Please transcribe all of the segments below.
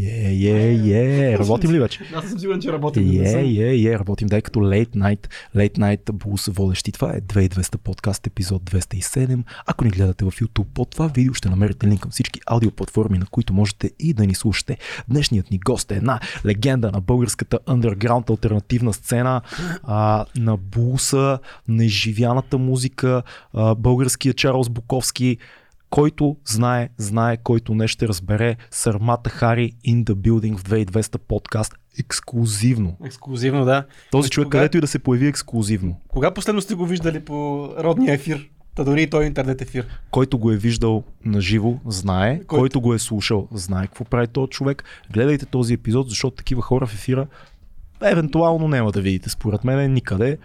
Е, е, е. Работим ли вече? Аз съм сигурен, че работим. Е, е, е. Работим дай като Late Night, Late Night Blues водещи. Това е 2200 подкаст, епизод 207. Ако ни гледате в YouTube, под това видео ще намерите линк към всички аудиоплатформи, на които можете и да ни слушате. Днешният ни гост е една легенда на българската underground альтернативна сцена, а, на блуса, на изживяната музика, а, българския Чарлз Буковски, който знае, знае, който не ще разбере Сармата Хари in the Building в 2200 подкаст ексклюзивно. Ексклюзивно, да. Този Значи, човек, кога- където и да се появи ексклюзивно, Кога последно сте го виждали по родния ефир? Та дори и той интернет ефир. който го е виждал на живо, знае, Който- който го е слушал, знае какво прави този човек. Гледайте този епизод, защото такива хора в ефира евентуално няма да видите. Според мен никъде.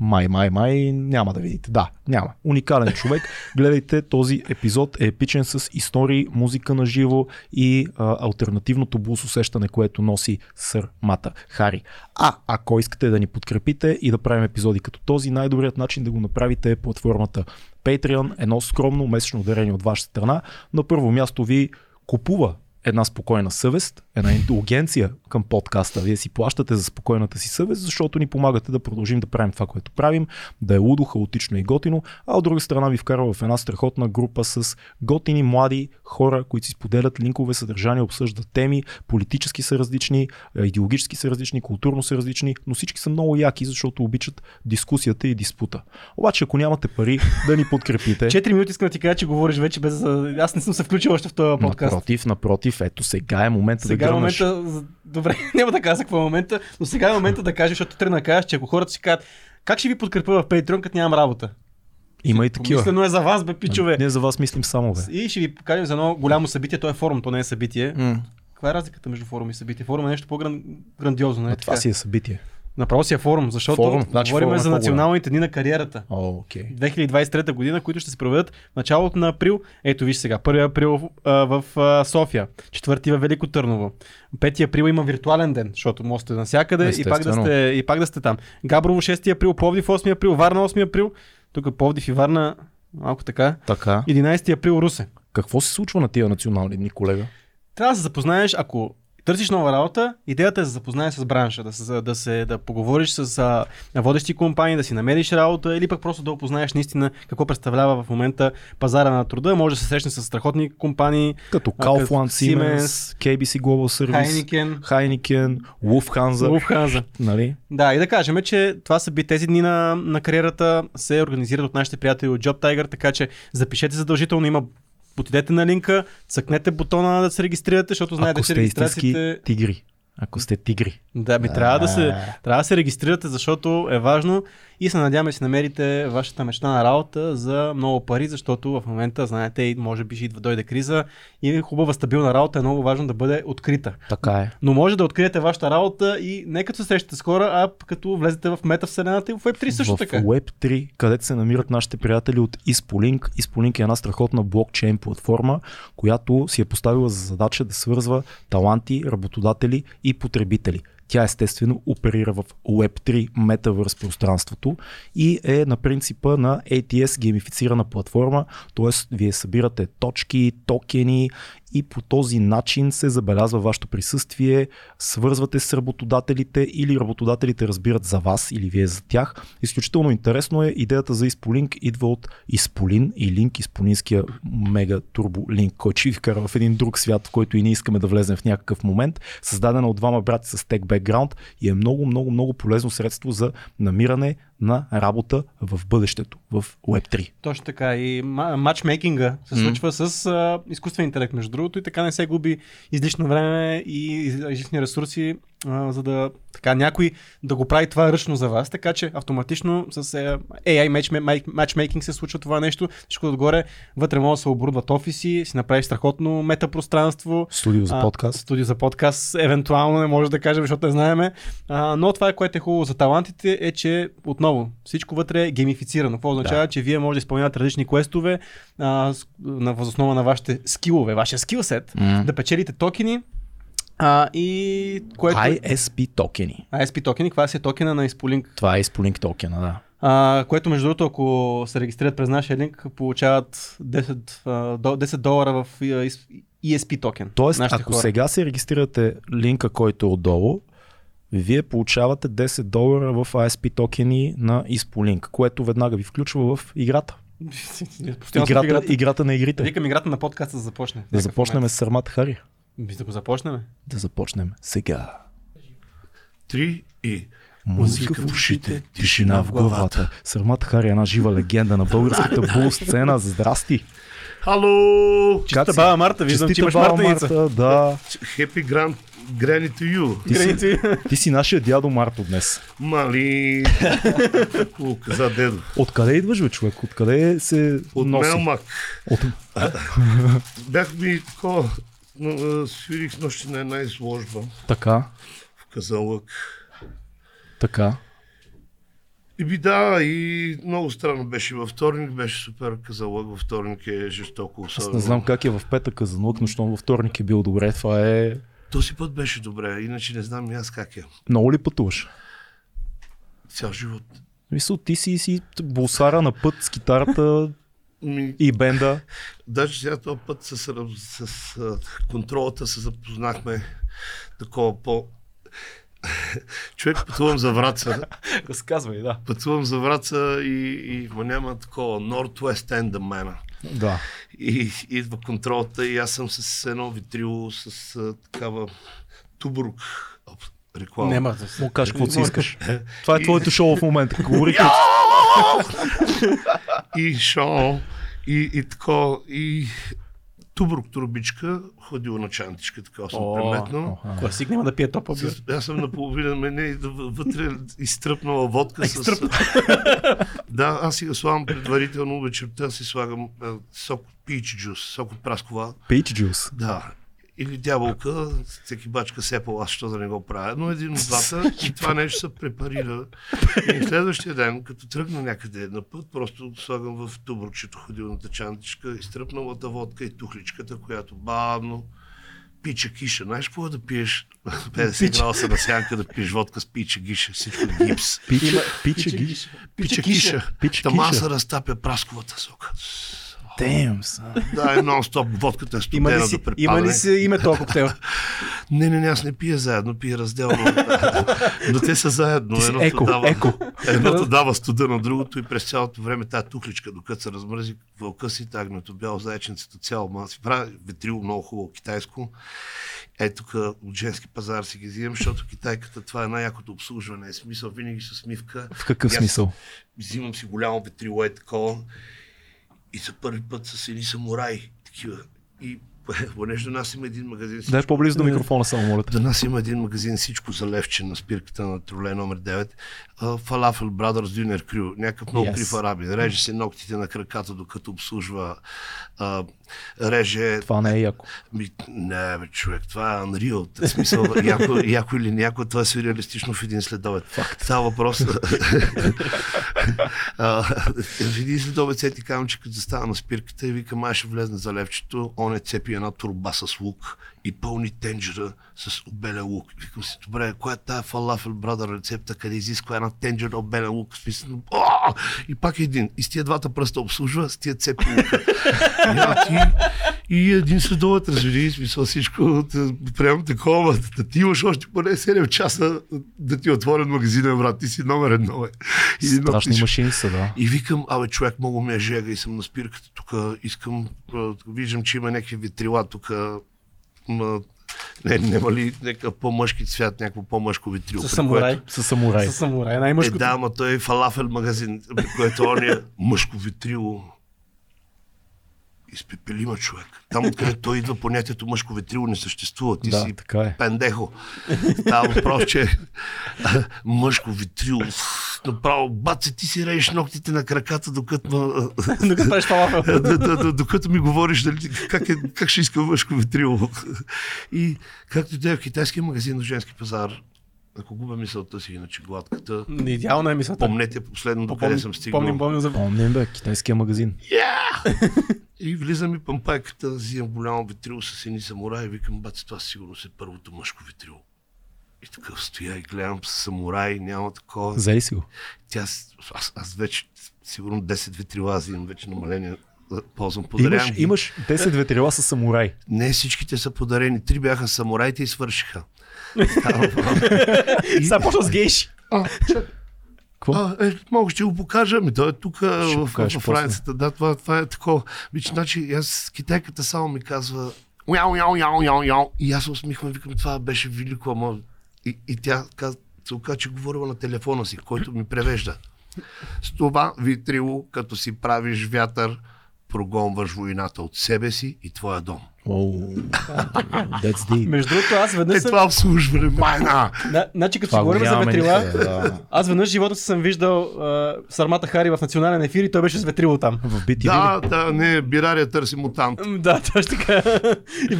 Май, май, май няма да видите. Да, няма. Уникален човек. Гледайте този епизод. Е епичен с истории, музика на живо и а, альтернативното блус усещане, което носи сър Мата Хари. А ако искате да ни подкрепите и да правим епизоди като този, най-добрият начин да го направите е платформата Patreon, едно скромно месечно дарение от ваша страна. На първо място ви купува една спокойна съвест, една индулгенция към подкаста. Вие си плащате за спокойната си съвест, защото ни помагате да продължим да правим това, което правим, да е лудо, хаотично и готино, а от друга страна ви вкарва в една страхотна група с готини млади хора, които си споделят линкове, съдържания, обсъждат теми, политически са различни, е, идеологически са различни, културно са различни, но всички са много яки, защото обичат дискусията и диспута. Обаче, ако нямате пари да ни подкрепите, Четири минути искам да ти кажа, че говориш вече без... Аз не съм се включил още в този подкаст. напротив, напротив, ето сега е момента Сега да е гръмнеш. момента, добре, няма да каза какво е момента, но сега е момента да кажеш, защото трябва да кажеш, че ако хората си кажат, как ще ви подкрепя в Patreon, като нямам работа? Има и такива. Мислено е за вас, бе, пичове. Ние за вас мислим само, бе. И ще ви покажем за едно голямо събитие, то е форум, то не е събитие. Каква е разликата между форум и събитие? Форум е нещо по-грандиозно, нали? това си е събитие. Направо си е форум, защото Форум, значи говорим форум е за националните дни на кариерата. О, окей. 2023 година, които ще се проведат в началото на април. Ето виж сега, 1 април а, в а, София, 4 във Велико Търново. 5 април има виртуален ден, защото може да сте навсякъде и пак, да сте, и пак да сте там. Габрово 6 април, Пловдив 8 април, Варна 8 април. Тук Пловдив и Варна малко така. Така. 11 април Русе. Какво се случва на тия национални дни, колега? Трябва да се запознаеш, ако търсиш нова работа, идеята е да се запознаеш с бранша, да, се, да, се, да поговориш с а, водещи компании, да си намериш работа или пък просто да опознаеш наистина какво представлява в момента пазара на труда. Може да се срещнеш с страхотни компании, Като Kaufland, Siemens, KBC Global Service, Хайникен, Heineken, Lufthansa, Луфханза. нали? Да, и да кажем, че това са би тези дни на, на кариерата се организират от нашите приятели от Job Tiger, така че запишете задължително, има Отидете на линка, цъкнете бутона да се регистрирате, защото знаете, Ако че регистрациите... тигри. Ако сте тигри. Да, ми трябва да, се, трябва да се регистрирате, защото е важно и се надяваме си намерите вашата мечта на работа за много пари, защото в момента, знаете, може би ще идва дойде криза и хубава стабилна работа е много важно да бъде открита. Така е. Но може да откриете вашата работа и не като се срещате с хора, а като влезете в метавселената и в Web3 също в така. Web3, където се намират нашите приятели от Ispoliink. Ispoliink е една страхотна блокчейн платформа, която си е поставила за задача да свързва таланти, работодатели и потребители. Тя естествено оперира в Web3 метавърс пространството и е на принципа на ATS геймифицирана платформа, т.е. вие събирате точки, токени и по този начин се забелязва вашето присъствие, свързвате с работодателите или работодателите разбират за вас или вие за тях. Изключително интересно е идеята за Ispoliink идва от Ispolin и линк, Isполинския мега турбо линк, който ще ви вкара в един друг свят, в който и ние искаме да влезем в някакъв момент, създадена от двама брати с тех бекграунд и е много, много, много полезно средство за намиране на работа в бъдещето, в Web3. Точно така. И ма- матчмейкинга се случва с а, изкуствен интелект, между другото, и така не се губи излишно време и излишни ресурси, а, за да така някой да го прави това ръчно за вас. Така че автоматично с а, AI matchma- матчмейкинг се случва това нещо. Всичко отгоре, вътре може да се оборудват офиси, си направиш страхотно метапространство. Студио за А, подкаст. Студио за подкаст, евентуално не може да кажем, защото не знаеме. А, но това, което е хубаво за талантите, е, че отново всичко вътре е геймифицирано. Какво означава, Да. че вие може да изпълнявате различни квестове а, на възоснова на вашите скилове, вашия скилсет, М. да печелите токени. А, и което... ISP токени. ISP токени, това си е токена на Ispoliink. Това е Ispoliink токена, да. А, което между другото, ако се регистрират през нашия линк, получават 10, а, до- 10 долара в ESP токен. Тоест, ако хора. сега се регистрирате линка, който е отдолу, вие получавате 10 долара в ASP токени на Ispoliink, което веднага ви включва в играта. Играта, играта. играта на игрите. Викам играта на подкаста да започне. Да започнем с Сармат Хари. Ми да го започнем. Да започнем сега. Три и... Музика в ушите, тишина в главата. Сармат Хари е една жива легенда на българската бул сцена. Здрасти! Хало! Чиста си? баба Марта, виждам, че Честита имаш баба мартеница. Марта, да. Happy Grand Granny to you. Ти си, ти си нашия дядо Марто днес. Мали... Каза дедо. Откъде идваш, бе, човек? Откъде се От носи? Мелмак. От... Бях ми такова... Свирих с нощи на една изложба Така, в Казанлък. така. И би да, и много странно беше. Във вторник беше супер Казанлък. Във вторник е жестоко. Аз Особено. не знам как е в петъка за наук, но щом във вторник е бил добре. Това е... Този път беше добре, иначе не знам и аз как е. Много ли пътуваш? Цял живот. Мисъл, ти си, си булсара на път с китарата Ми, и бенда. Даже сега този път с, с, с контролата се запознахме такова по... Човек пътувам за Враца, Разказвай, да. пътувам за Враца и, и ма няма такова Northwest End мена. Да. И идва контролата и аз съм с едно витрило с такава тубрук реклама. Нема да се. Му кажеш каквото си искаш. Това е твоето шоу в момента. Говори Я! и шоу, и, и тако, и тубрук турбичка, ходила на чантичка, така съм О, преметнал. Класик няма да пие топа бир. С, аз съм наполовина мене вътре изтръпнала водка с... да, аз си го слагам предварително вечерта, си слагам сок от пич джус, сок от праскова. Peach Juice. Да. Или дяволка, всеки бачка сепал, аз що да не го правя. Но един от двата и това нещо се препарира. И следващия ден, като тръгна някъде на път, просто слагам в тубручето ходилната чантичка, изтръпналата водка и тухличката, която бавно пича киша. Знаеш какво е да пиеш 50 градуса на сянка да пиеш водка с пича гиша, всичко е гипс. Пича, пича ги. Пича киша. Пича Тама се разтапя прасковата сока. Damn, son. Да, е нон-стоп, водката е Има студена ли, си, да препадне. има ли си име този коктейл? Не, не, не, аз не пия заедно, пия разделно. Но те са заедно. Ти си Едното, еко, дава, еко. едното дава студа на другото и през цялото време тази тухличка, докато се размрази вълка си, тагнато бяло зайченцето цяло ма си прави ветрило много хубаво китайско. Е, тук от женски пазар си ги взимам, защото китайката това е най-якото обслужване. Е смисъл винаги с мивка. В какъв аз смисъл? Взимам си голямо ветрило е такова и за първи път с едни самураи такива. И понеже до нас има един магазин. Дай по-близо до микрофона, само моля. До нас има един магазин всичко за левче на спирката на троле номер 9. Uh, Falafel Brothers Dinner Crew. Някакъв много Yes. крив арабин. Реже се ногтите на краката, докато обслужва. Uh, реже... Това не е яко. Ми, не, бе, човек, това е unreal. В смисъл, яко, яко или няко, това е сюрреалистично в един следобед. Факт. Това въпрос. А, в един следобед се ти казвам, че като застава на спирката и вика, май ще влезне за левчето, он е цепи една турба с лук и пълни тенджера с обелен лук. Викам си, добре, коя е тая фалафел брадър рецепта, къде изисква една тенджера обелен лук? В Смисъл, «О!» и пак един. И с тия двата пръста обслужва, с тия цепи лука. Я, ти, и един следоват развери, смисъл всичко, прямо такова, да ти имаш още поне 7 часа да ти е отворен магазина, брат, ти си номер едно. Е. Страшни машини са, да. и викам, абе човек, много ме е жега и съм на спирката тук, искам, виждам, че има някакви витрила тук, не, няма ли някакъв по-мъжки цвят, някакво по-мъжко витрило? С при самурай. което- С самурай. С самурай. Е, Най-мъжкото. да, ама той е фалафел магазин, при което он е мъжко витрило. Изпепелима човек. Там, откъдето той идва, понятието мъжко витрило не съществува. Ти Да, си така е. пендехо. Става въпрос, че мъжко витрило. Направо, баце, ти си рееш ногтите на краката, докато, Докато ми говориш дали, как, е, как ще искам мъжко витрило. И както и да е в китайския магазин на женски пазар, ако губя мисълта си, иначе гладката, Идеална е мисълта. помнете последното, къде съм стигнал. Помним, помним за... Помним, бе, китайския магазин. И влизам и пампайката, взимам голямо витрило с едни самураи и викам, бац, това сигурно е първото мъжко витрило. И такъв стоя и гледам с самураи, няма такова. Взели си го. Тя, аз, аз вече сигурно 10 витрила, аз имам вече намаление ползвам подарявам. Имаш, имаш 10 ветрила с самурай. Не всичките са подарени. Три бяха самураите и свършиха. Става въпрос. Сега почва с гейши. А, чак. Какво? А, е, мога ще го покажа. Ми, той е тук в, в, раницата. Да, това, това е такова. Виж, значи, аз китайката само ми казва Уяу, яу, яу, яу, яу. И аз се усмихвам и викам, това беше велико, ама... И, и тя каз, се оказа, че говорила на телефона си, който ми превежда. С това витрило, като си правиш вятър, прогонваш войната от себе си и твоя дом. Оу, That's deep. Между другото, аз веднъж Е съм... това обслужване, майна! На, значи, като Това си го говорим за ветрила, да. аз веднъж живота си съм виждал а, Сармата Хари в национален ефир и той беше с ветрило там. В BTV Да, ли? да, не, бирария търси мутант. Да, точно така.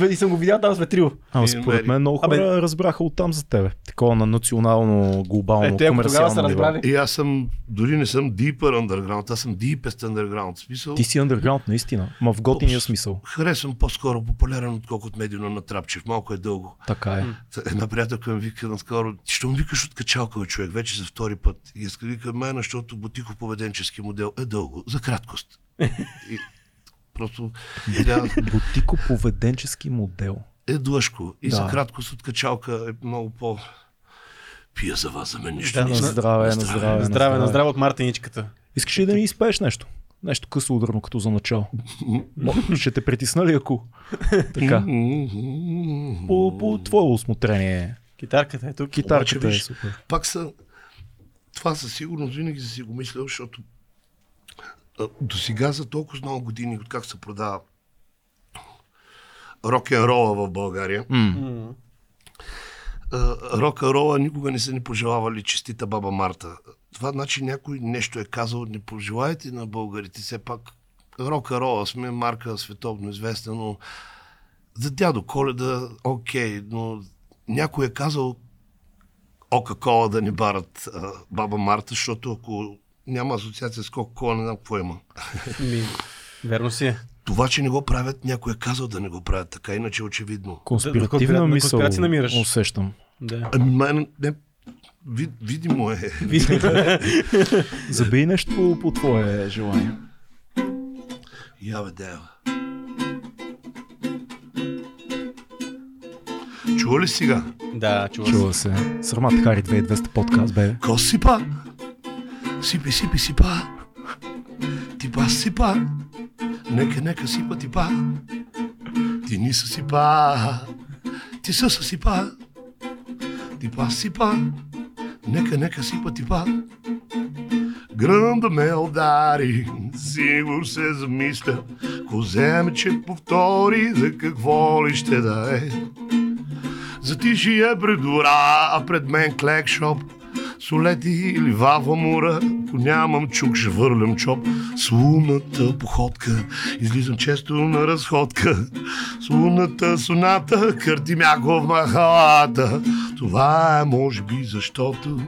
и, и съм го видял там с ветрило. Ама И според мен много хора Абе- разбраха оттам за тебе. Такова на национално, глобално, тогава са комерциално ниво. разбрали. И аз съм, дори не съм deeper underground, аз съм deepest underground. Смисъл, Ти си underground, наистина. Ма в готиния смисъл. харесвам по-скоро популярен, отколкото медийно на Трапчев. Малко е дълго. Така е. Една приятелка ми вика наскоро, ти що ми викаш от качалка, човек, вече за втори път. И иска вика мен, защото бутиков поведенчески модел е дълго, за краткост. И просто Бутико поведенчески модел. е длъжко. И Да. за краткост от качалка е много по... Пия за вас, за мен нищо. Да, не На здраве, на здраве, На здраве, на здраве от Мартиничката. Искаш ли да ни изпееш нещо? Нещо късо ударно, като за начало. Ще те притисна ли ако? Така. По, по твое усмотрение. Китарката е тук. Китарката е виж, супер. Пак са... Това със сигурност винаги си го мислял, защото до сега за толкова много години, откак се продава рок н рола в България, М. рок н рола никога не са ни пожелавали честита баба Марта. Това значи някой нещо е казал, не пожелаете на българите, все пак рок н рола сме марка световно известна, но за дядо Коледа, окей, но някой е казал Кока-Кола да ни барат а, баба Марта, защото ако няма асоциация с Кока-Кола, не знам какво има. Ми, верно си е. Това, че не го правят, някой е казал да не го правят така, иначе е очевидно. Конспиративна конспира- на мисъл усещам. Да. Ами, мен, не, вид, видимо е. Забий нещо по, по твое желание. Я бе, дева. Чува ли сега? да, чува се. Чува се. Сърмат Хари 2200 подкаст, бе. Ко сипа? Сипи, сипи, сипа. Типа сипа. Нека, нека сипа типа. Ти ни са сипа. Ти са са сипа. Типа сипа. Нека, нека сипа типа. Гръмда ме удари, сигур се замисля, ко вземе, че повтори, за какво ли ще да е. Затишия пред двора, а пред мен клекшоп. Солети или вава мура, ако нямам чук, ще върлям чоп. С лунната походка, излизам често на разходка. С лунната соната, кърти в махалата. Това е може би защото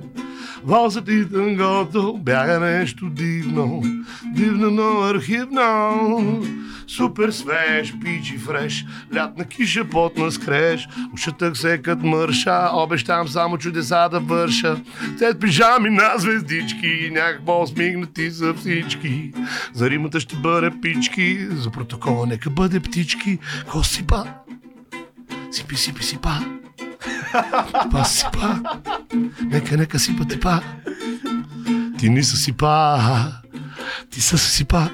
Валсът и тънгото бяга нещо дивно, дивно, но архивно. Супер свеж, пичи фреш, лятна киша потна скреш. Ушатък се кът мърша, обещам само чудеса да върша. Те пижами на звездички, някакво усмигнати за всички. За римата ще бъде пички, за протокола нека бъде птички. Ко сипа? Сипи, сипи, сипа. Типа сипа. Нека, нека сипа типа. Ти не са сипа. Ти са сипа.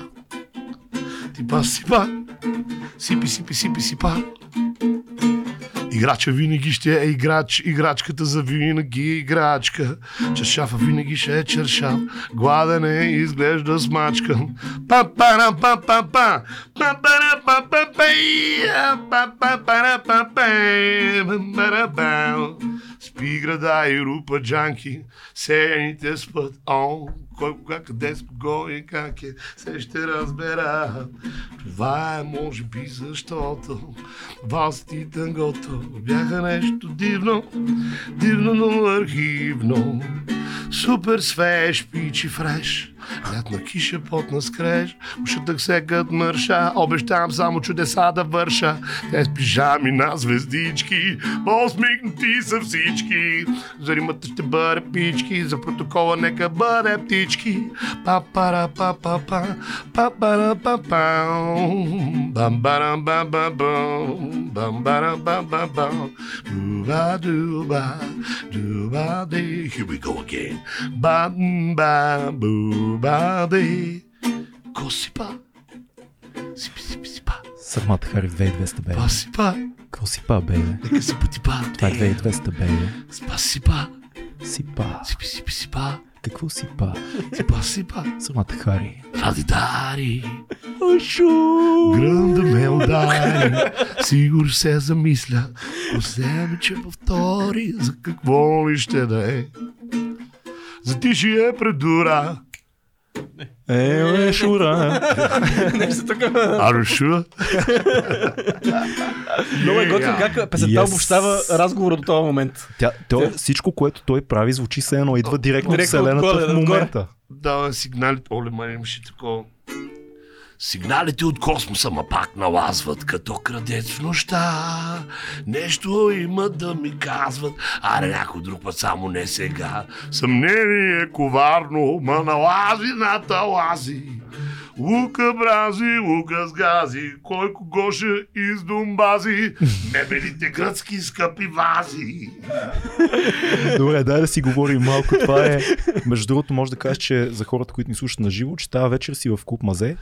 Типа сипа. Сипи, сипи, сипи, сипа. Играча винаги ще е играч, играчката за винаги е играчка. Чершафа винаги ще е чершаф, гладен е изглежда смачкан. па па па па па па па па па па па па па па па Спи града и рупа джанки, сеяните спът, о, кой кога, къде кого и как е, се ще разбера. Това е може би защото валсът и тънгото бяха нещо дивно, дивно, но архивно. Супер свеж, пичи фреш, Лятна киша, потна скреж, ушата секат мърша, обещавам само чудеса да върша. Те с пижами на звездички, по-усмихнати са всички. За римата ще бъде пички, за протокола нека бъде птички. па пара па па па па пара па па бам барам бам бам бам бам барам бам бам бам дуба дуба дуба де Here we go again. Bam de. Косипа. Сипи сипи сипа. Сърмата Хари 2200 бе. Пасипа. Косипа бе. Нека си потипа. Това е 2200 бе. Спасипа. Сипа. Сипи сипи сипа. Какво сипа? Сипа сипа. Сърмата Хари. Ради дари. Ошу! Грънда ме удари. Сигур се замисля. По себе, че повтори. За какво ли ще да е? За тишия предура. Е, е, шура. Нещо тук. Арушу. Много е готино Yeah. как песента обобщава разговора до този момент. Тя, той, всичко, което той прави, звучи се едно. Идва директно от вселената в момента. дава сигналите. Оле, май имаше такова. Сигналите от космоса ма пак налазват, като крадец в нощта. Нещо имат да ми казват, аре някой друг път, само не сега. Съмнение коварно, ма налази на талази. Лука брази, лука с гази, кой кого ще издумбази, мебелите гръцки скъпи вази. Добре, дай да си говорим малко. Това е. Между другото, може да кажеш, че за хората, които ни слушат на живо, че тази вечер си в клуб Мазе.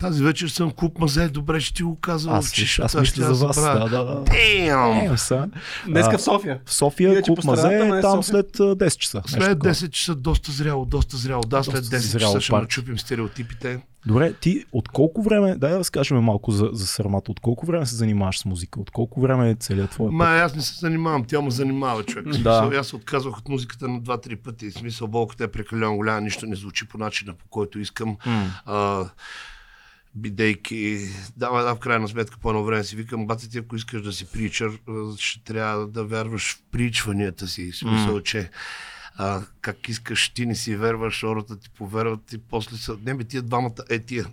Тази вечер съм куп мазе, добре ще ти го казвам. Аз, че аз ще мисля за вас. Да, да, да. Damn! Е, са. Днеска в София. В София Иначе страната, Мазе ма е е там София. след а, 10 часа. След такова. 10 часа доста зряло, доста зряло, доста след Доста 10 зряло часа ще парти. начупим стереотипите. Добре, ти от колко време, дай да разкажем малко за, за сърмата, от колко време се занимаваш с музика, от колко време е целият твой Ма аз не се занимавам, тя ме занимава човек. Да. Смисъл, аз се отказвах от музиката на 2-3 пъти. В смисъл, болката е прекалено голяма, нищо не звучи по начина, по който искам. А, бидейки, да, да, в крайна сметка по едно време си викам, бате ти, ако искаш да си причър, ще трябва да вярваш в причванията си. В смисъл, че а, как искаш, ти не си верваш, хората ти повярват и после са... Не бе, тия двамата, е тия.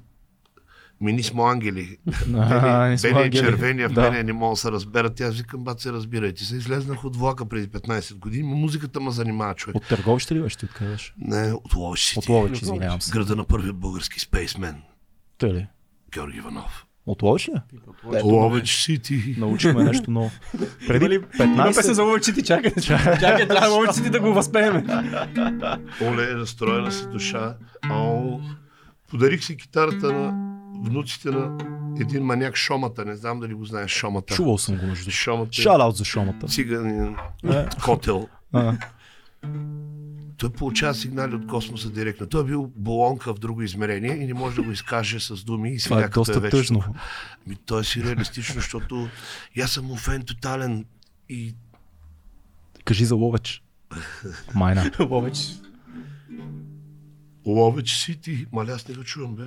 Мини смо ангели. Бели, сме и червения в мене не мога да се разберат. Аз викам, бат се разбирайте се. Излезнах от влака преди 15 години, но музиката ме занимава човек. От търговище ли беше ти откъдеш? Не, от Сити. От Лович, извинявам се. Града на първия български спейсмен. Ли? Георги Иванов. От Лович ли? Ето, Лович Сити. Научихме нещо ново. Преди Има ли- Има песен 15... за Ловечити, чакай. Чакай, трябва Ловечити да го възпееме. Оле, разстроена си душа. О, подарих си китарата на внуците на един маняк Шомата. Не знам дали го знаеш Шомата. Чувал съм го между. Шомата. е Шаут за шомата. Циганин, Е. котел. Той получава сигнали от космоса директно. Той е бил болонка в друго измерение и не може да го изкаже с думи. И Това сега е като доста тъжно. Ми, той е си реалистично, защото аз съм му фен тотален и Кажи за Ловеч. Майна. Ловеч. Ловеч Сити. Маля, аз не го чувам, бе.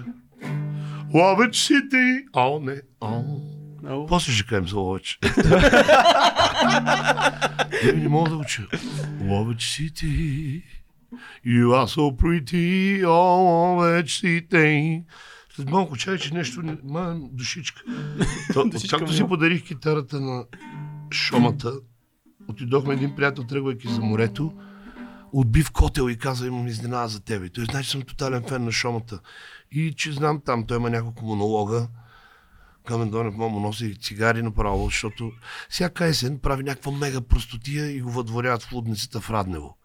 Ловеч Сити. О, не. О. Ау. После ще кажем за Ловеч. Не, не мога да го чуя. Ловеч Сити. You are so pretty, oh, Ловеч Сити. След малко чай, че нещо... не- Ма, душичка. То, Душичка както си подарих китарата на Шомата, отидохме един приятел, тръгвайки за морето, отбив котел и каза, имам изненада за тебе. Той знае, че съм тотален фен на Шомата. И че знам там, той има няколко монолога. Камен Донев му носи цигари направо, защото всяка есен прави някаква мега простотия и го въдворяват в лудницата в Раднево.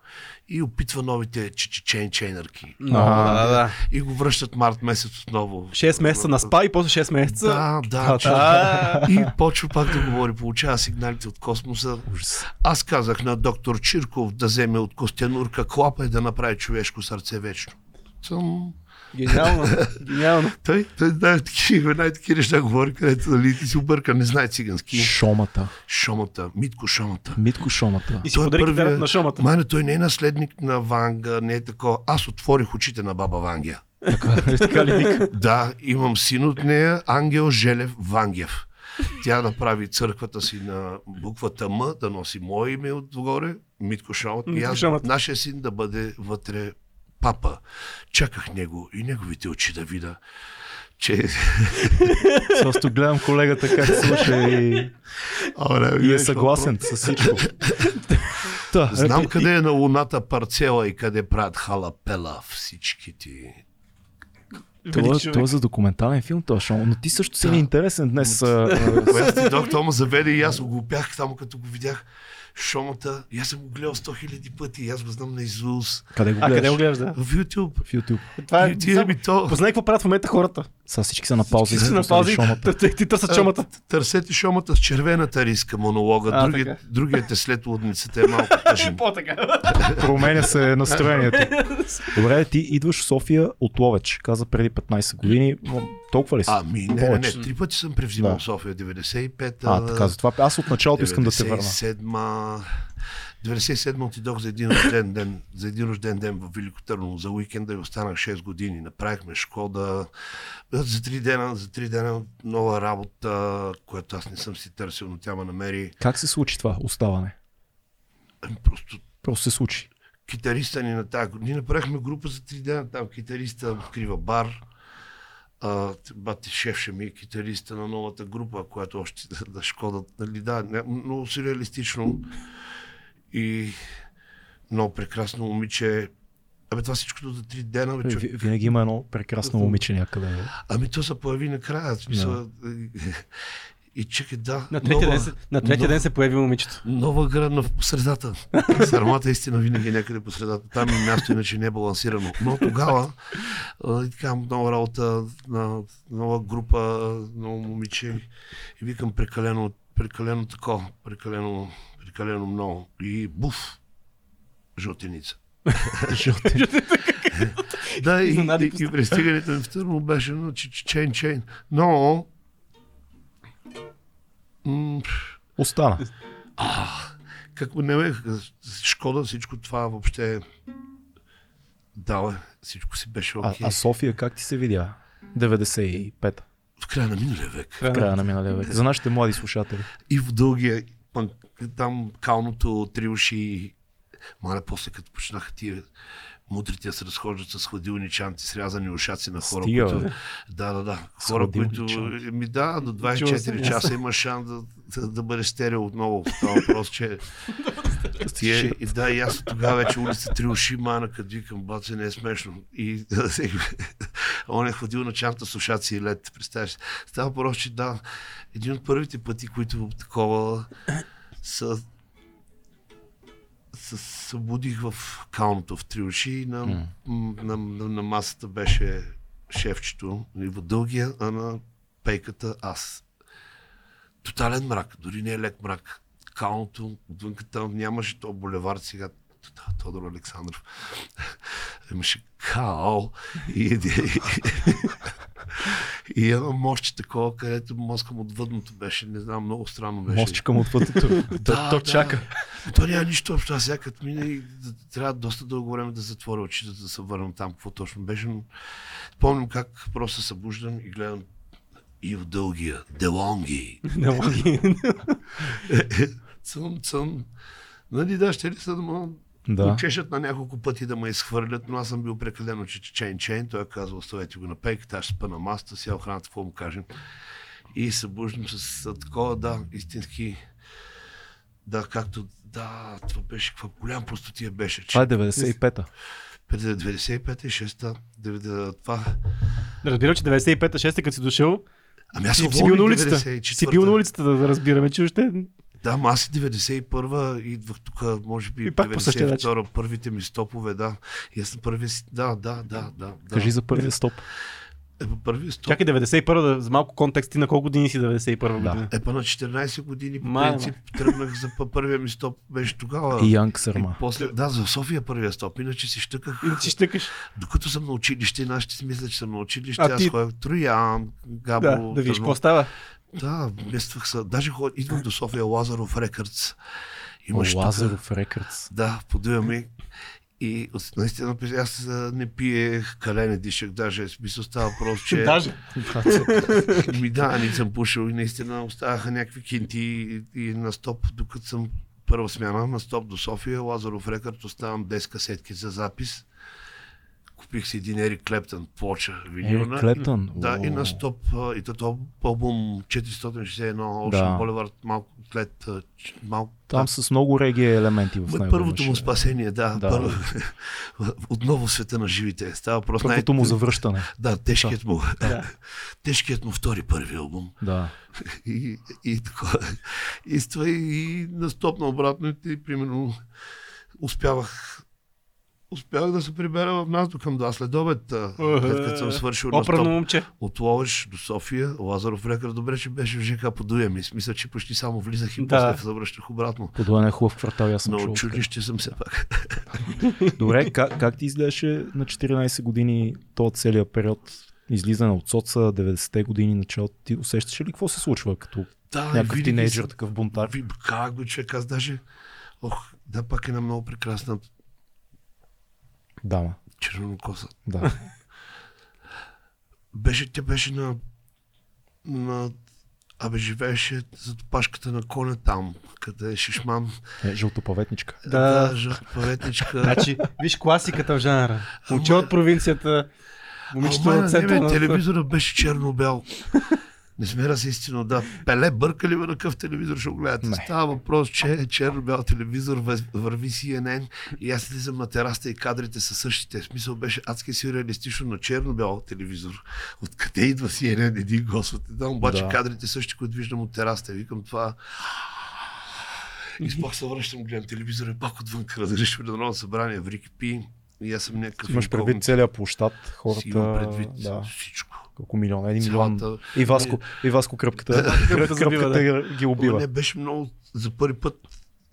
И опитва новите чечен чейнърки. Но, А, да, да, да. И го връщат март месец отново. 6 месеца на спа и после 6 месеца. Да, да, че... А, И почва пак да говори, получава сигналите от космоса. Ужас. Аз казах на доктор Чирков да вземе от Костянурка клапа и да направи човешко сърце вечно. Съм... Гениално. Гениално. Той, той знае такива, най-таки неща говори, където нали, ти си обърка, не знае цигански. Шомата. Шомата, Митко Шомата. Митко Шомата. И си Той е подари първия- на шомата. Мане, той не е наследник на Ванга, не е такова. Аз отворих очите на баба Вангия. Така, така ли вика? Да, имам син от нея, Ангел Желев Вангев. Тя да прави църквата си на буквата М, да носи мое име отгоре, Митко Шомата. И Митко аз, Шомата. нашия син да бъде вътре папа. Чаках него и неговите очи да видя, че... Просто гледам колегата как слуша и, Абе, и е съгласен с всичко. Та, Знам репе- къде е на луната парцела и къде правят халапела всички ти. Това, човек. това е за документален филм, това шоу, но ти също си Да. интересен днес. Когато ти доктор ма заведе и аз го бях само като го видях шомата и аз съм го гледал 100 хиляди пъти и аз го знам на Изус. къде го А къде го гледаш? гледаш, да? В YouTube. В YouTube. Това е... И ти ми то. Познай какво правят в момента хората. Сега всички са на пауза. Всички са на. Те- Ти търсят чомата. Търсете шомата с червената риска монолога. А, Другият, другият е след лудницата е малко тъжен. По-така. Променя се настроението. Добре, ти идваш в София от Ловеч, каза преди 15 години. Толкова ли си? Ами, не, не, не, три пъти съм превзимал Да. София. 95-та, А, така, затова аз от началото искам да те върна. 97-ма, 97 отидох за един рожден ден, за един рожден ден в Велико Търново за уикенда и останах 6 години. Направихме Шкода. За 3 дена, за 3 дена нова работа, която аз не съм си търсил, но тя ме намери. Как се случи това оставане? Ами, Просто Просто се случи. китариста ни на тази година. Ние направихме група за 3 дена, там китариста открива бар. А, бати шеф ми е китариста на новата група, която още да, да Шкода. Нали, да, много сюрреалистично и много прекрасно момиче. Абе, това всичкото за три дена, бе, Ви- човек. Винаги има едно прекрасно момиче някъде. Ами то се появи накрая. Смисъл, И чакай, да. На третия, ден, се, на третия нова- ден се появи момичето. Нова градна в средата. Сърмата истина винаги е някъде по средата. Там е място, иначе не е балансирано. Но тогава, и така, нова работа, на нова група, ново момиче. И викам прекалено, прекалено тако, прекалено, прекалено много. И буф, жълтеница. Да, и, и, и пристигането ми в Търново беше на чейн чейн. Но, м, Остана. Как не бе, Шкода, всичко това въобще да, бе, всичко си беше А, окей. а София как ти се видя? 95-та, В края на миналия век. в края на миналия век. За нашите млади слушатели. И в дългия, там калното, три уши, маля, после като почнаха тия мудрите да се разхождат с хладилни чанти, срязани ушаци на хора, Стига, които... бе. Да, да, да. Хора, които... чанти. Ми да, до Чува 24 се, часа има шанс да, да, да бъде стерео отново. Това въпрос, че... Тие, и да, и аз тогава вече улица три уши мана, като викам, баце, не е смешно. И он е ходил на чанта с ушаци и лед, представяш. Става въпрос, че да, един от първите пъти, които такова са се събудих в калното в три уши и на, м, на, на, на, масата беше шефчето и в дългия, а на пейката аз. Тотален мрак, дори не е лек мрак. Калното, отвънка там нямаше то булевард сега. Тодор Александров. Имаше кал и, и, и едно мощче такова, където мозъка му отвъдното беше. Не знам, много странно беше. Мостчика му отвъдето. Да, То да. чака. То няма нищо общо. Аз сега като мина и да- трябва доста дълго време да затворя очите, да се върна там, какво точно беше. Но помням как просто се събуждам и гледам и в дългия, Делонги. Цън, цън. Нали да, ще ли са да ме Да. да. чешат на няколко пъти да ме изхвърлят, но аз съм бил прекалено че чейн чейн. Той е казал, оставете го на пейката, аз ще спа на маста, сега охраната, какво му кажем. И събуждам с, с такова, да, истински, да, както, да, това беше, каква голям простотия беше. Че Това е 95-та. 95-та и 6-та, 90 това. Разбирам, че 95-та, 6-та, като си дошъл, Ами аз си, си бил на улицата. 94-та. Си бил на улицата, да, да разбираме, че още... Да, аз и 91-а идвах тук, може би И пак по същия начин. 92-а, първите ми стопове, да. И аз на първия си, да, да, да, да. да. Кажи за първия стоп. Е, по първия стоп. Чакай, 91-та, да, за малко контекст, ти на колко години си 91-та Да. година? Е, па на 14 години, по Май, принцип, тръгнах за пър- първия ми стоп, беше тогава. И Янг И Сърма. после, да, за София първия стоп, иначе си щъках. И си щъкаш. Докато съм на училище, нашите си мисля, че съм на училище, А аз ти- ходях Троян, Габо, Да, да видиш какво става. Да, мествах се. Даже ход, идвах до София Лазаров Рекърдс. Имаш Лазаров Рекърдс. Да, подиваме. И наистина аз не пиех, кале не дишах, даже смисъл става въпрос, че... Даже. Ми да, не съм пушил и наистина оставаха някакви кинти и, и на стоп, докато съм първа смяна на стоп до София, Лазаров Рекърд, оставам 10 касетки за запис. Купих си един Ерик Клептън плоча Ерик винилна. Клептън. Да, и О. на стоп, и то албум 461 Ocean Да. Boulevard, малко след, малко Там с много реги елементи в него. Първото му спасение, да. Да. Първо, отново света на живите. Става въпрос. Първото му завръщане. Да, тежкият му. Да. Тежкият му втори първи албум. Да. И, и такова. И това и на стоп на обратно и примерно успявах успях да се прибера в нас до към два след обед, а, след като съм свършил на стоп момче. от Ловеж до София, Лазаров рекър, добре, че беше в ЖК Подуя ми. Смисъл, че почти само влизах и Да. после се завръщах обратно. Подуен е хубав квартал, аз съм Но чул. училище съм все пак. Добре, как, как ти изглеждаше на 14 години този целият период? Излизане от соца, 90-те години, началото. Ти усещаш ли какво се случва като Да, някакъв тинейджър, такъв бунтар? Ви, как го човек, аз даже... Ох, да, пак една много прекрасна Дама. червенокоса. Да. Беше, тя беше на... на Абе, живееше зад опашката на коня там, къде е шишмам. Е, жълтопаветничка. Да. да жълт паветничка. Значи, виж класиката в жанра. Момче от провинцията, момичето от центъра. телевизора беше черно-бял. Не сме раз истина, да. Пеле бърка ли ме на къв телевизор ще го гледате? Не. Става въпрос, че е черно-бял телевизор, върви CNN и аз слизам на тераста и кадрите са същите. В смисъл беше адски сюрреалистично на черно-бял телевизор. Откъде идва CNN един Господ? Там обаче Да. кадрите същи, които виждам от тераста. Викам това... И пак се връщам, гледам телевизора и пак отвън разрешим на Народно събрание в Рики Пи. И аз съм някакъв... Имаш предвид целият площад, хората. Си имам предвид да. всичко. Колко милиона? Един милион. Цялата... И Васко, и Васко кръпката, Кръпката кръпката ги убива. не беше много, за първи път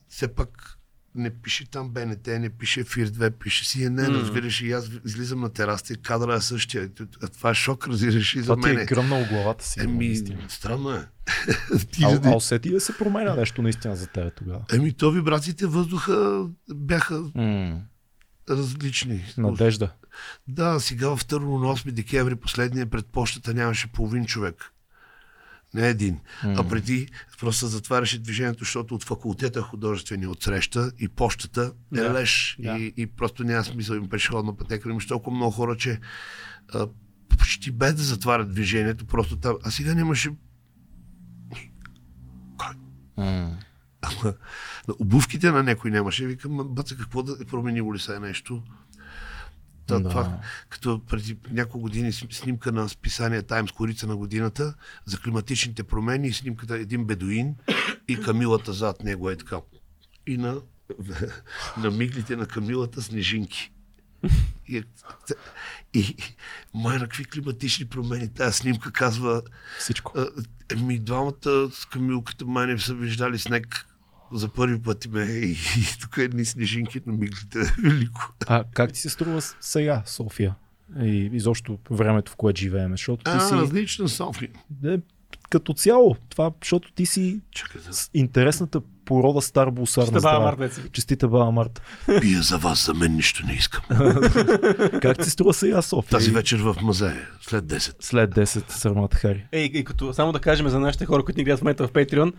все пак не пише там БНТ, не пише Фир 2, пише CNN, М. разбираш и аз излизам на тераста и кадра е същия. Това е шок, разбираш и за Това ти е мен. гръмнало главата си. Еми, странно е. А, а усети да се променя нещо наистина за теб тогава? Еми, то вибрациите въздуха бяха М, различни. надежда. Да, сега в Търново на 8 декември последния пред почтата нямаше половин човек. Не един. М. А преди просто затваряше движението, защото от факултета художествени отсреща и почтата е Да. леш. Да. И, и просто няма смисъл им пешеходна пътека. Имаш толкова много хора, че а, почти без да затварят движението, просто там. А сега нямаше. М. Ама, обувките на някой нямаше. Викам, «Ма, баца, какво да е променило ли се нещо? Та, Да. това, като преди няколко години снимка на списание Таймс Корица на годината за климатичните промени и снимката един бедуин и камилата зад него е така. И на, на миглите на камилата снежинки. И, е- и май на какви климатични промени тази снимка казва Всичко. Еми, двамата с камилката май не са виждали снег за първи път ме и, и тук едни снежинки на миглите. Велико. А как ти се струва сега София? И изобщо времето, в което живеем? Защото ти А, си... различна София. Е, като цяло, това, защото ти си Чакай да интересната порода стар бусар Ще на баба. Марта. Честита баба Марта. пия за вас, за мен нищо не искам. Как ти се струва сега София? Тази вечер в музея, след 10. След 10 сърмата Хари. Ей, и като само да кажем за нашите хора, които ни гледат в момента в Patreon,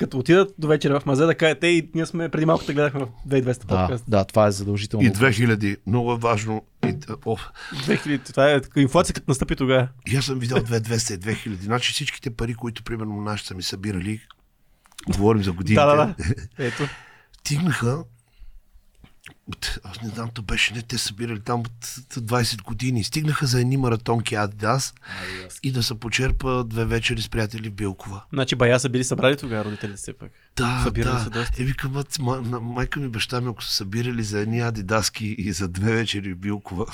като отидат до вечера в мазе, да кажат, ей, ние сме преди малко те гледахме в 2200 Да, подкаст. да, това е задължително. И 2000, много е важно. И, о, 2000, това е инфлация, като настъпи тогава. и аз съм видял 2200 и 2000. Значи всичките пари, които примерно нашите са ми събирали, говорим за годините, Да, да, да. Ето. стигнаха аз не знам, то беше не, те събирали там от, от 20 години. Стигнаха за едни маратонки Адидас и да се почерпа две вечери с приятели в Билкова. Значи бая са били събрали тогава родителите си пък. Да, Събирали да. се доста. Е, викам, «Мат, ма, на, майка ми, баща ми, ако са събирали за едни адидаски и за две вечери в Билкова.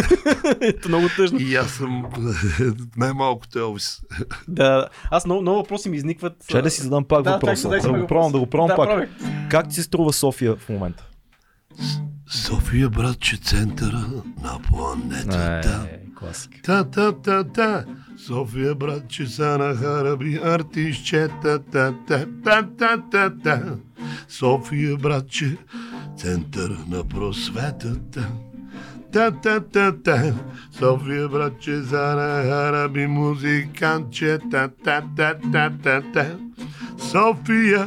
Ето много тъжно. и аз съм най-малкото Елвис. Да, аз много, много въпроси ми изникват. Чай да си задам пак Да, въпроса. Да пак го пробвам, да го пробвам Да, пак. пробвай. Как ти се струва София в момента? София, братче, центъра на планетата. Е. Та, та, та, та. София, братче, са на хараби, артистчета, та, та, та, та, та, та. София, братче, център на просветата. Та, та, та, та. София, братче, за на хараби, музикантче, та, та, та, та, та, та. София,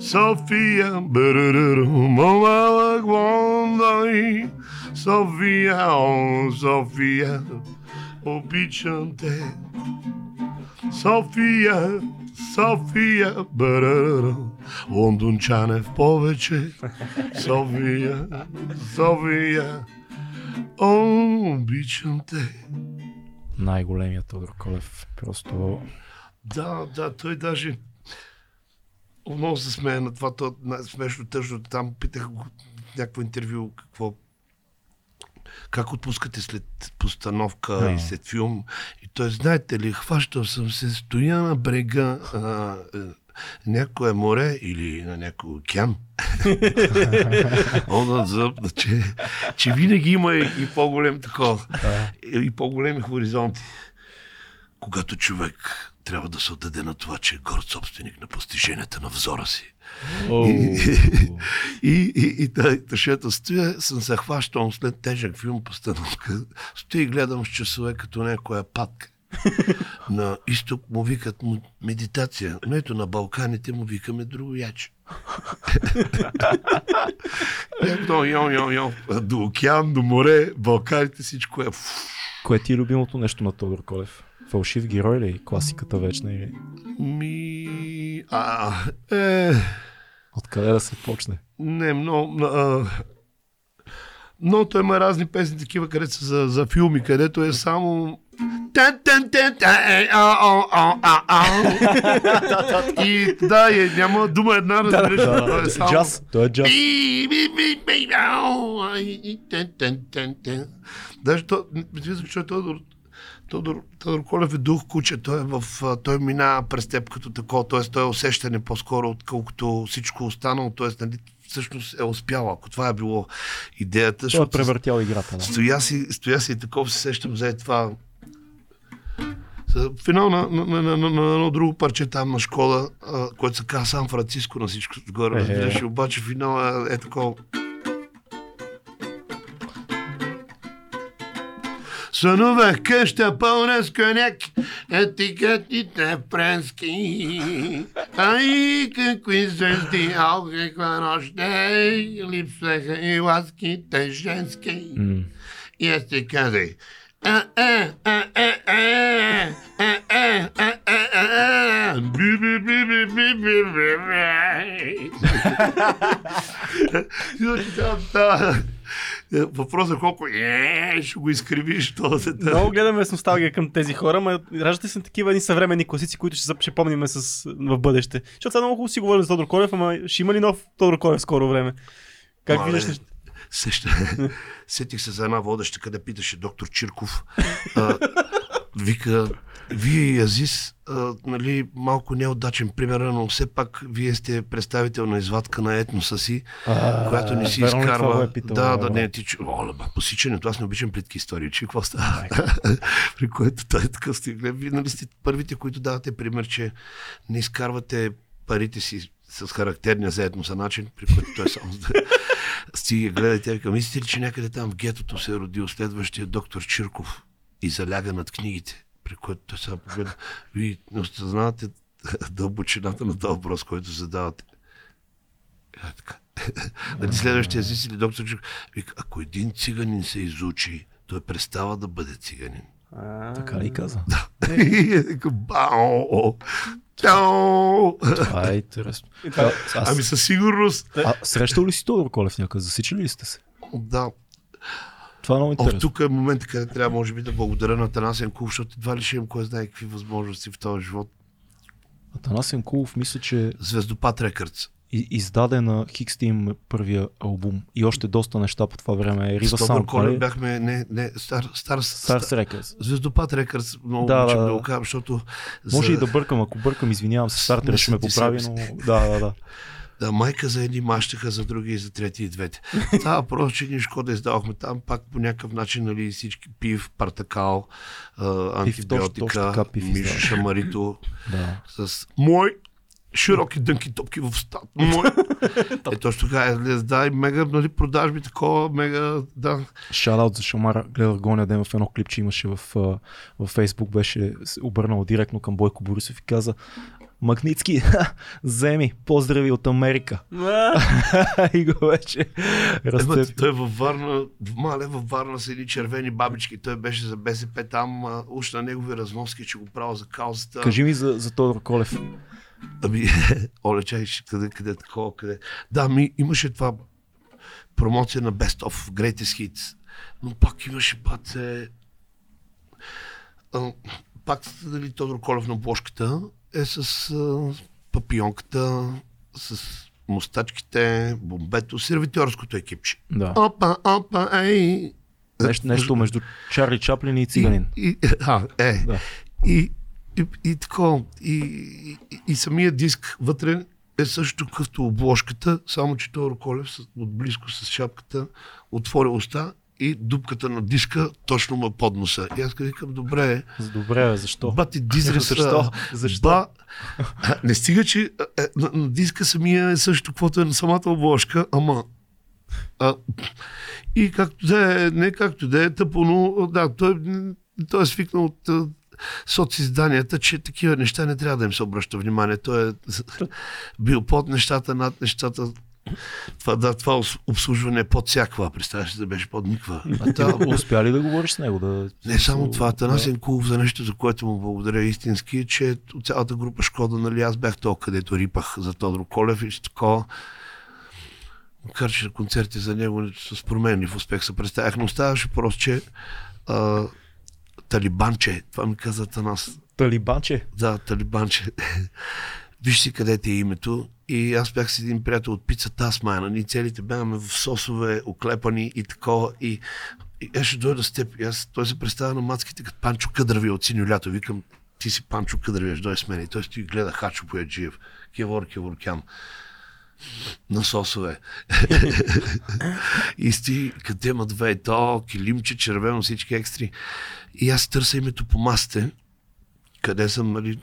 София, малък Лондон. София, о, София, обичам те. София, София, барарара, Лондончанев повече. София, София, о, обичам те. Най-големият Тодор Колев. Просто Да, да, той даже много се смея на това, то смешно тъжно. Там питах го в някакво интервю какво как отпускате след постановка А. и след филм. И той, знаете ли, хващал съм се, стоя на брега а, някое море или на някой океан. Ода зъб, че, че винаги има и, и по-голем такова. И, и по-големи хоризонти. Когато човек трябва да се отдаде на това, че е горд собственик на постиженията на взора си. И, и, и, и тъй, защото стоя, съм се хващал след тежък филм постановка. Стоя и гледам с часове като някоя патка. На изток му викат му медитация, но ето на Балканите му викаме друго яче. Ето, йо, йо, йо, до океан, до море, Балканите, всичко е... Кое ти е любимото нещо на Тодор Колев? Фалшив герой ли? Класиката вечна или? Ми... А, е... Откъде да се почне? Не, много... А, но той има разни песни, такива, където са за, за филми, където е само... Е. И да, е, няма дума една, разбираш, той е само... Джаз. Той е джаз. Даже то, мисля, че Тодор, Тодор, Тодор Колев е дух куче, той, е в, той минава през теб като такова, т.е. той е усещане по-скоро, отколкото всичко останало, т.е. Нали, всъщност е успял, ако това е било идеята. Той е превъртял играта. Да. Стоя си, стоя си и такова се сещам за е това. Финал на, на, на, на, на, на едно друго парче там на школа, а, което се казва Сан Франциско на всичко отгоре, Е. разбираш, и обаче финал е, е такова. Să nu vă căște pe un sconec Etichetite prenschi Ai când cu izesti Au ah ah ah ah eu hum. ah ah ah ah ah ah. Въпросът е колко е, ще го изкривиш този. Много гледаме с носталгия към тези хора, но раждате се такива едни съвременни класици, които ще, ще помниме с, в бъдеще. Защото сега много хубаво си говорим за Тодор Колев, ама ще има ли нов Тодор Колев скоро време? Как Мале, виждаш? Сеща, сетих се за една водеща, къде питаше доктор Чирков. А, вика, вие и Азис, а, нали, малко неудачен пример, но все пак вие сте представител на извадка на етноса си, А, която не си изкарва. е питал, да, да, не, ти чу... Оле, ба, посичането, аз не обичам плитки истории, че какво става? При което той е такъв сте, гледа, вие нали сте първите, които давате пример, че не изкарвате парите си с характерния за етноса начин, при който той само да стига, гледа тя вика, мислите ли, че някъде там в гетото се е родил следващия доктор Чирков и заляга над книгите, при който той сега погледа. Вие не осъзнавате дълбочината на този въпрос, който задавате. Е, така. Нали следващия си или доктор Чирков, вика, ако един циганин се изучи, той престава да бъде циганин. Така ли каза? И е бао, чао. Това е интересно. Ами със сигурност. а, срещал ли си Тодор Колев някъде? Засичали ли сте се? Да. Това е много О, интересно. тук е момент, къде трябва, може би, да благодаря на Танасен Кул, защото едва ли ще имам кой знае какви възможности в този живот. Атанасен Кулов мисля, че Звездопад Рекърдс. издаде на Хикс Team първия албум и още доста неща по това време. Рива С Тодор Саунд, Колев нали? бяхме, не, не, стар, стар, Stars стар, Records. Звездопад Рекърдс, много Да, да, да, кажа, защото Може за, и да бъркам, ако бъркам, извинявам се, стартера Не ще ме поправи, но да, да, да. Да, майка за едни мащаха, за други и за трети и двете. Това просто, че ние Шкода издавахме там, пак по някакъв начин, нали, всички пив, партакал, а, антибиотика, издавах. Шамарито, да. с мой широки дънки топки в стат. Мой. е, точно така е, да, и мега, нали, продажби, такова, мега, да. Шараут за Шамара, гледах гоня ден в едно клипче имаше в, в Facebook, беше обърнал директно към Бойко Борисов и каза Магницки, вземи, поздрави от Америка. и го вече разцепи. той във Варна, мале във Варна са едни червени бабички. Той беше за БСП там, уж на негови разноски, че го правил за каузата. Кажи ми за, за Тодор Колев. Ами, оле, чай, ще- къде, къде, такова, къде. Да, ми имаше това промоция на Best of Greatest Hits. Но пак имаше пате... А, пак дали Тодор Колев на обложката е с а, папионката, с мустачките, бомбето, сервитьорското екипче. Да. Опа, опа, ей! Нещо, нещо между Чарли Чаплин и Циганин. И, и, а, е. Да. И, и, и тако, и, и, и самия диск вътре е също какъвто обложката, само че Тодор Колев с- отблизко с шапката отвори уста и дупката на диска точно ма под носа. И аз викам, добре, добре, защо? бати дизри са... Защо? Защо? Ба... Не стига, че е, на, на диска самия е също, каквото е на самата обложка, ама... А, и както да е, не както да е, тъпо, но да, той, той е свикнал от социзданията, че такива неща не трябва да им се обръща внимание. Той е бил под нещата, над нещата. Това, да, това обслужване е под всяква, представяш да беше под никва. А та, Успя ли да говориш с него? Да... не само това, Танасен Кулов за нещо, за което му благодаря истински, е, че от цялата група Шкода, нали, аз бях то, където рипах за Тодор Колев и такова. Макар, че концерти за него с променлив успех се представях, но ставаше просто, че а, Талибанче, това ми каза Танас, Талибанче? да, Талибанче. Виж си къде ти е името. И аз бях с един приятел от пица Тасмана. Ние целите бяхме в сосове, оклепани и такова. И, и аз ще дойда с теб. И аз, той се представя на мацките като Панчо Къдрави от синьо лято. Викам, ти си Панчо Къдрави, ще дойде с мен. И той стои и гледа Хачо Пояджиев. Кевор Кеворкян. На сосове. и стои, къде има две, то, килимче, червено, всички екстри. И аз търся името по масте къде съм, нали,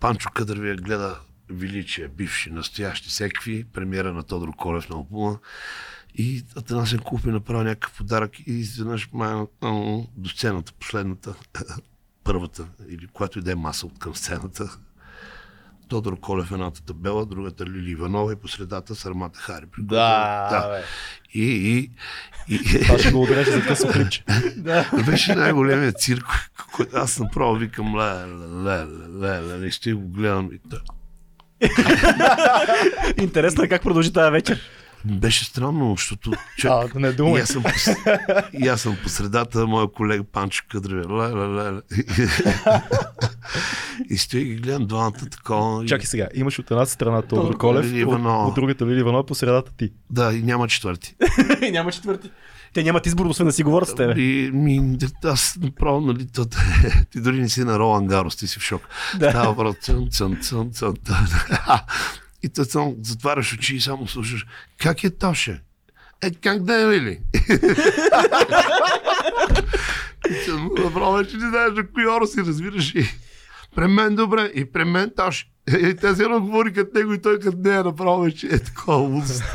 Панчо Къдървия гледа величие, бивши, настоящи, всекви, премиера на Тодор Колев на албума. И Атанасен Куп ми направи някакъв подарък и изведнъж май, до сцената, последната, първата, или която и да е маса от към сцената. Тодор Колев едната табела, другата Лили Иванова и по средата Сармата Хари. което- да. бе. И, и, и, Това ще го отрежа за късо клипче. беше най-големият цирк, който аз направо викам ле, ле, ле, ле, ле, ще го гледам. И да. Интересно е как продължи тази вечер. Беше странно, защото А, човек, да не и, думай. аз съм по, и аз съм по средата, моя колега Панчо Къдреве. И стоя и ги гледам двамата такова. и- Чакай сега, имаш от едната страна Тодор Колев, от, от другата Лили Иванова, по средата ти. Да, и няма четвърти. И няма четвърти. Те нямат избор, освен да си говорят с тебе. И, ми, аз направо, нали, то, ти дори не си на Ролан Гарос, ти си в шок. Да. Става въпрос, цън, цън, цън, цън. И само затваряш очи и само слушаш. Как е Тоше? Е, как да е, Лили? Направо вече не знаеш на кои ора си, разбираш. И при мен добре, и при мен Тоше. И те едно говори като него и той като нея направо вече е такова лудост.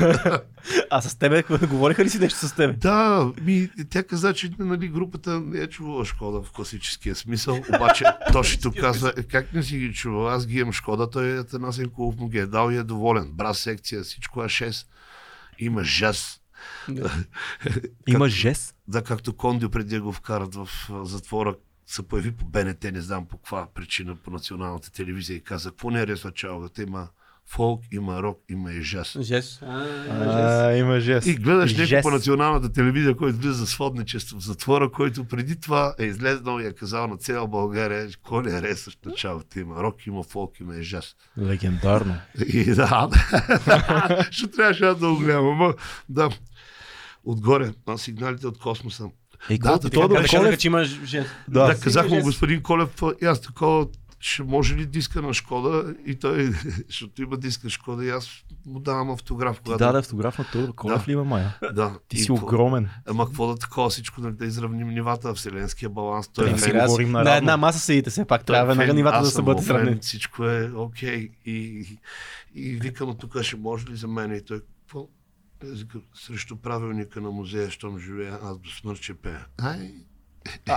А с тебе, говориха ли си нещо с тебе? Да, ми, тя каза, че нали, групата не е чувала Шкода в класическия смисъл, обаче Тошито каза, «Е, как не си ги чувал, аз ги имам Шкода, той е Танасен Кулов му ги е дал и е доволен. Брас секция, всичко е 6. Има жаз. Има жест. Да, както Кондио преди да го вкарат в затвора, се появи по БНТ, не знам по каква причина, по националната телевизия и каза, какво не харесва чалгата, има фолк, има рок, има и жаз. Жест. А, има жест. И гледаш някой Жест. по националната телевизия, който влиза за сводничество в затвора, който преди това е излезнал и е казал на цяла България, кой не харесваш началото има рок, има фолк, има и жаз. Легендарно. И да, ще трябваше да го гледам, да. Отгоре, на сигналите от космоса. Е, Да, да, Тодор Казаха, Колев. че има жест. Да, Да, да казах му господин Колев, и аз такова, ще може ли диска на Шкода? И той, защото има диска на Шкода и аз му давам автограф. Ти когато- даде автограф на Тодор Колев Да. ли има Майя? Да. Ти И си какво- огромен. Ама какво да такова всичко, нали, да изравним нивата в вселенския баланс. Той Да, е сега говорим на, наравно. една маса седите все пак. той е Трябва веднага нивата аз да се бъдат сравнени. Всичко е окей. И, и викам от тук, ще може ли за мен? И той, Срещу правилника на музея, щом живея, аз до смърт ще пея. Ай,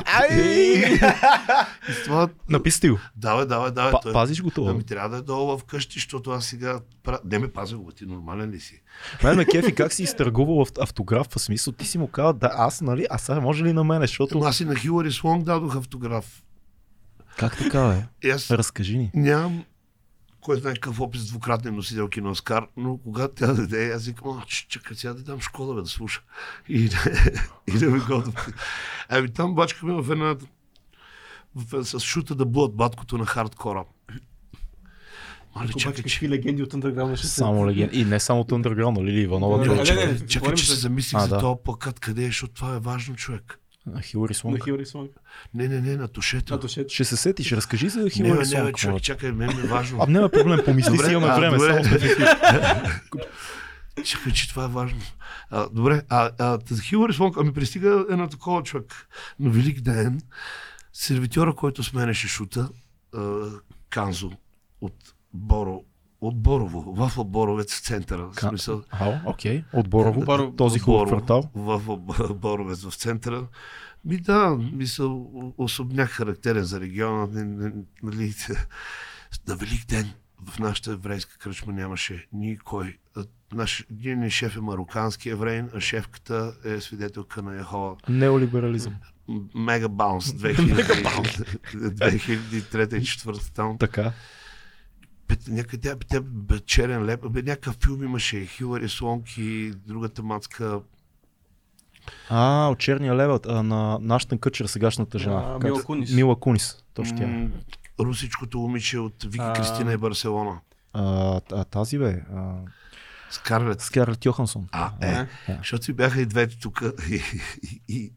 с това... Написате го. Давай, давай, давай. Па, той- пазиш го това. Ами трябва да е долу вкъщи, защото аз сега... Не ме пазя го, ти нормален ли си? Мен ме кефи как си изтъргувал ав- автограф, в смисъл ти си му казал, да, аз, нали, а сега може ли на мене, защото... Аз и на Хилари Слонг дадох автограф. Как така, бе? И аз Разкажи ни. нямам кой знае какъв опит с двукратни носителки на Оскар, но когато тя даде, аз викам, чакай сега да дам школа, бе, да слуша. И, и да ми го Ами там бачкаме в една в, с шута да блуд баткото на хардкора. Мале, Обаче чакай, че, какви легенди от Underground ще. Само легенда. И не само от Underground, Лили Иванова. Не, друга не, човек. не, не. чакай, че се за- замислих А, за да. този плакат, къде е, защото това е важно, човек. А, Хилари На Слонг. Хилари Слонг. Не, не, не, на тушето. А, то ще... Се сетиш, разкажи за Не, Хилари не, бе, Слонг. човек, моля. чакай, мен е важно. А, няма проблем, помисли Добре, си, имаме а, време. добре. Само. Чакай, че това е важно. А, добре, а, а Хилари Слонг, ами пристига едно такова човек. На Велик ден, сервитьора, който сменеше шута, а, Канзо от Боро, от Борово, в Боровец в центъра. В Ка- смисъл, Ао, окей. От Борово. Боро- Този хубав Борово, квартал. В, Боровец в центъра. Ми да, мисъл, особняк характерен за региона. Нали, на Велик ден в нашата еврейска кръчма нямаше никой. А, Наш, един шеф е марокански евреин, а шефката е свидетелка на Яхова. Неолиберализъм. Мега Баунс 2000, 2003 и 2004 там. Така. Някъде тя, тя, бе, черен леп, бе, някакъв филм имаше, Хилари Слонг и другата мацка. А, от черния левът, а, на нашата къчер, сегашната жена. А, Мила Кунис. Мила Кунис. Точно тя. м, Русичкото момиче от Вики А. Кристина и Барселона. А, а, тази бе, а, Скарлет. Скарлет Йохансон. А, е, А. защото и бяха и двете тук. И, и, и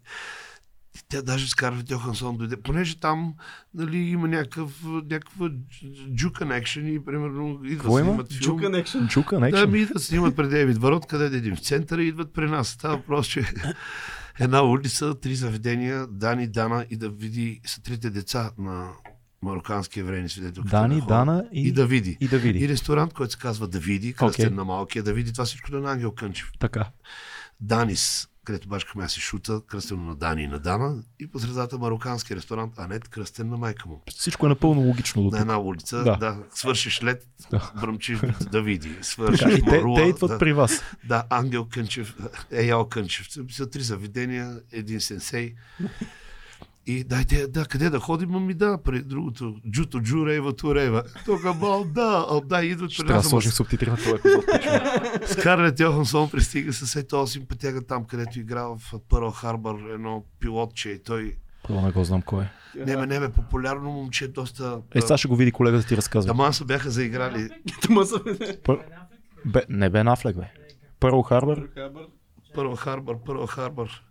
тя даже Скарлет Йохансон дойде, понеже там нали, има някакъв, някаква джука екшен и примерно идва Какво да има? снимат филм. Джука Некшен. Чука, не Да, ми идват снимат пред Дейвид Варот, къде да идем в центъра и идват при нас. Става въпрос, че една улица, три заведения, Дани, Дана и да види са трите деца на марокански еврейни свидетелки. Дани, Дана и, и Давиди. и Давиди. И ресторант, който се казва Давиди, кръстен Окей. на малкия Давиди, това всичко е на Ангел Кънчев. Така. Данис, където ме си шута, кръстено на Дани и на Дана, и по средата марокански ресторант Анет, кръстен на майка му. Всичко е напълно логично до На една улица, Да. да, да свършиш лед, Да. бръмчиш Давиди, свършиш Така, и те, те идват да. при вас. Да, Ангел Кънчев, Еял Кънчев. Са три заведения, един сенсей. И дайте, да, къде да ходим? Ами да, при другото. Джуто Джу Рейва Ту Рейва. Тук бал, да, а, да, идват Ще при трябва да нас. сложим субтитри на този епизод. Скарлет Йохансон пристига с ето този симпатяга там, където игра в Пърл Харбър, едно пилотче и той... Първо не го знам кой е. Не, бе, не, бе, популярно момче, доста... Е, сега ще го види колегата ти разказва. Ама са бяха заиграли. Са... Пър... Бе, не бе Нафлек, бе. Пърл Харбър. Пърл Харбър, Пърл Харбър.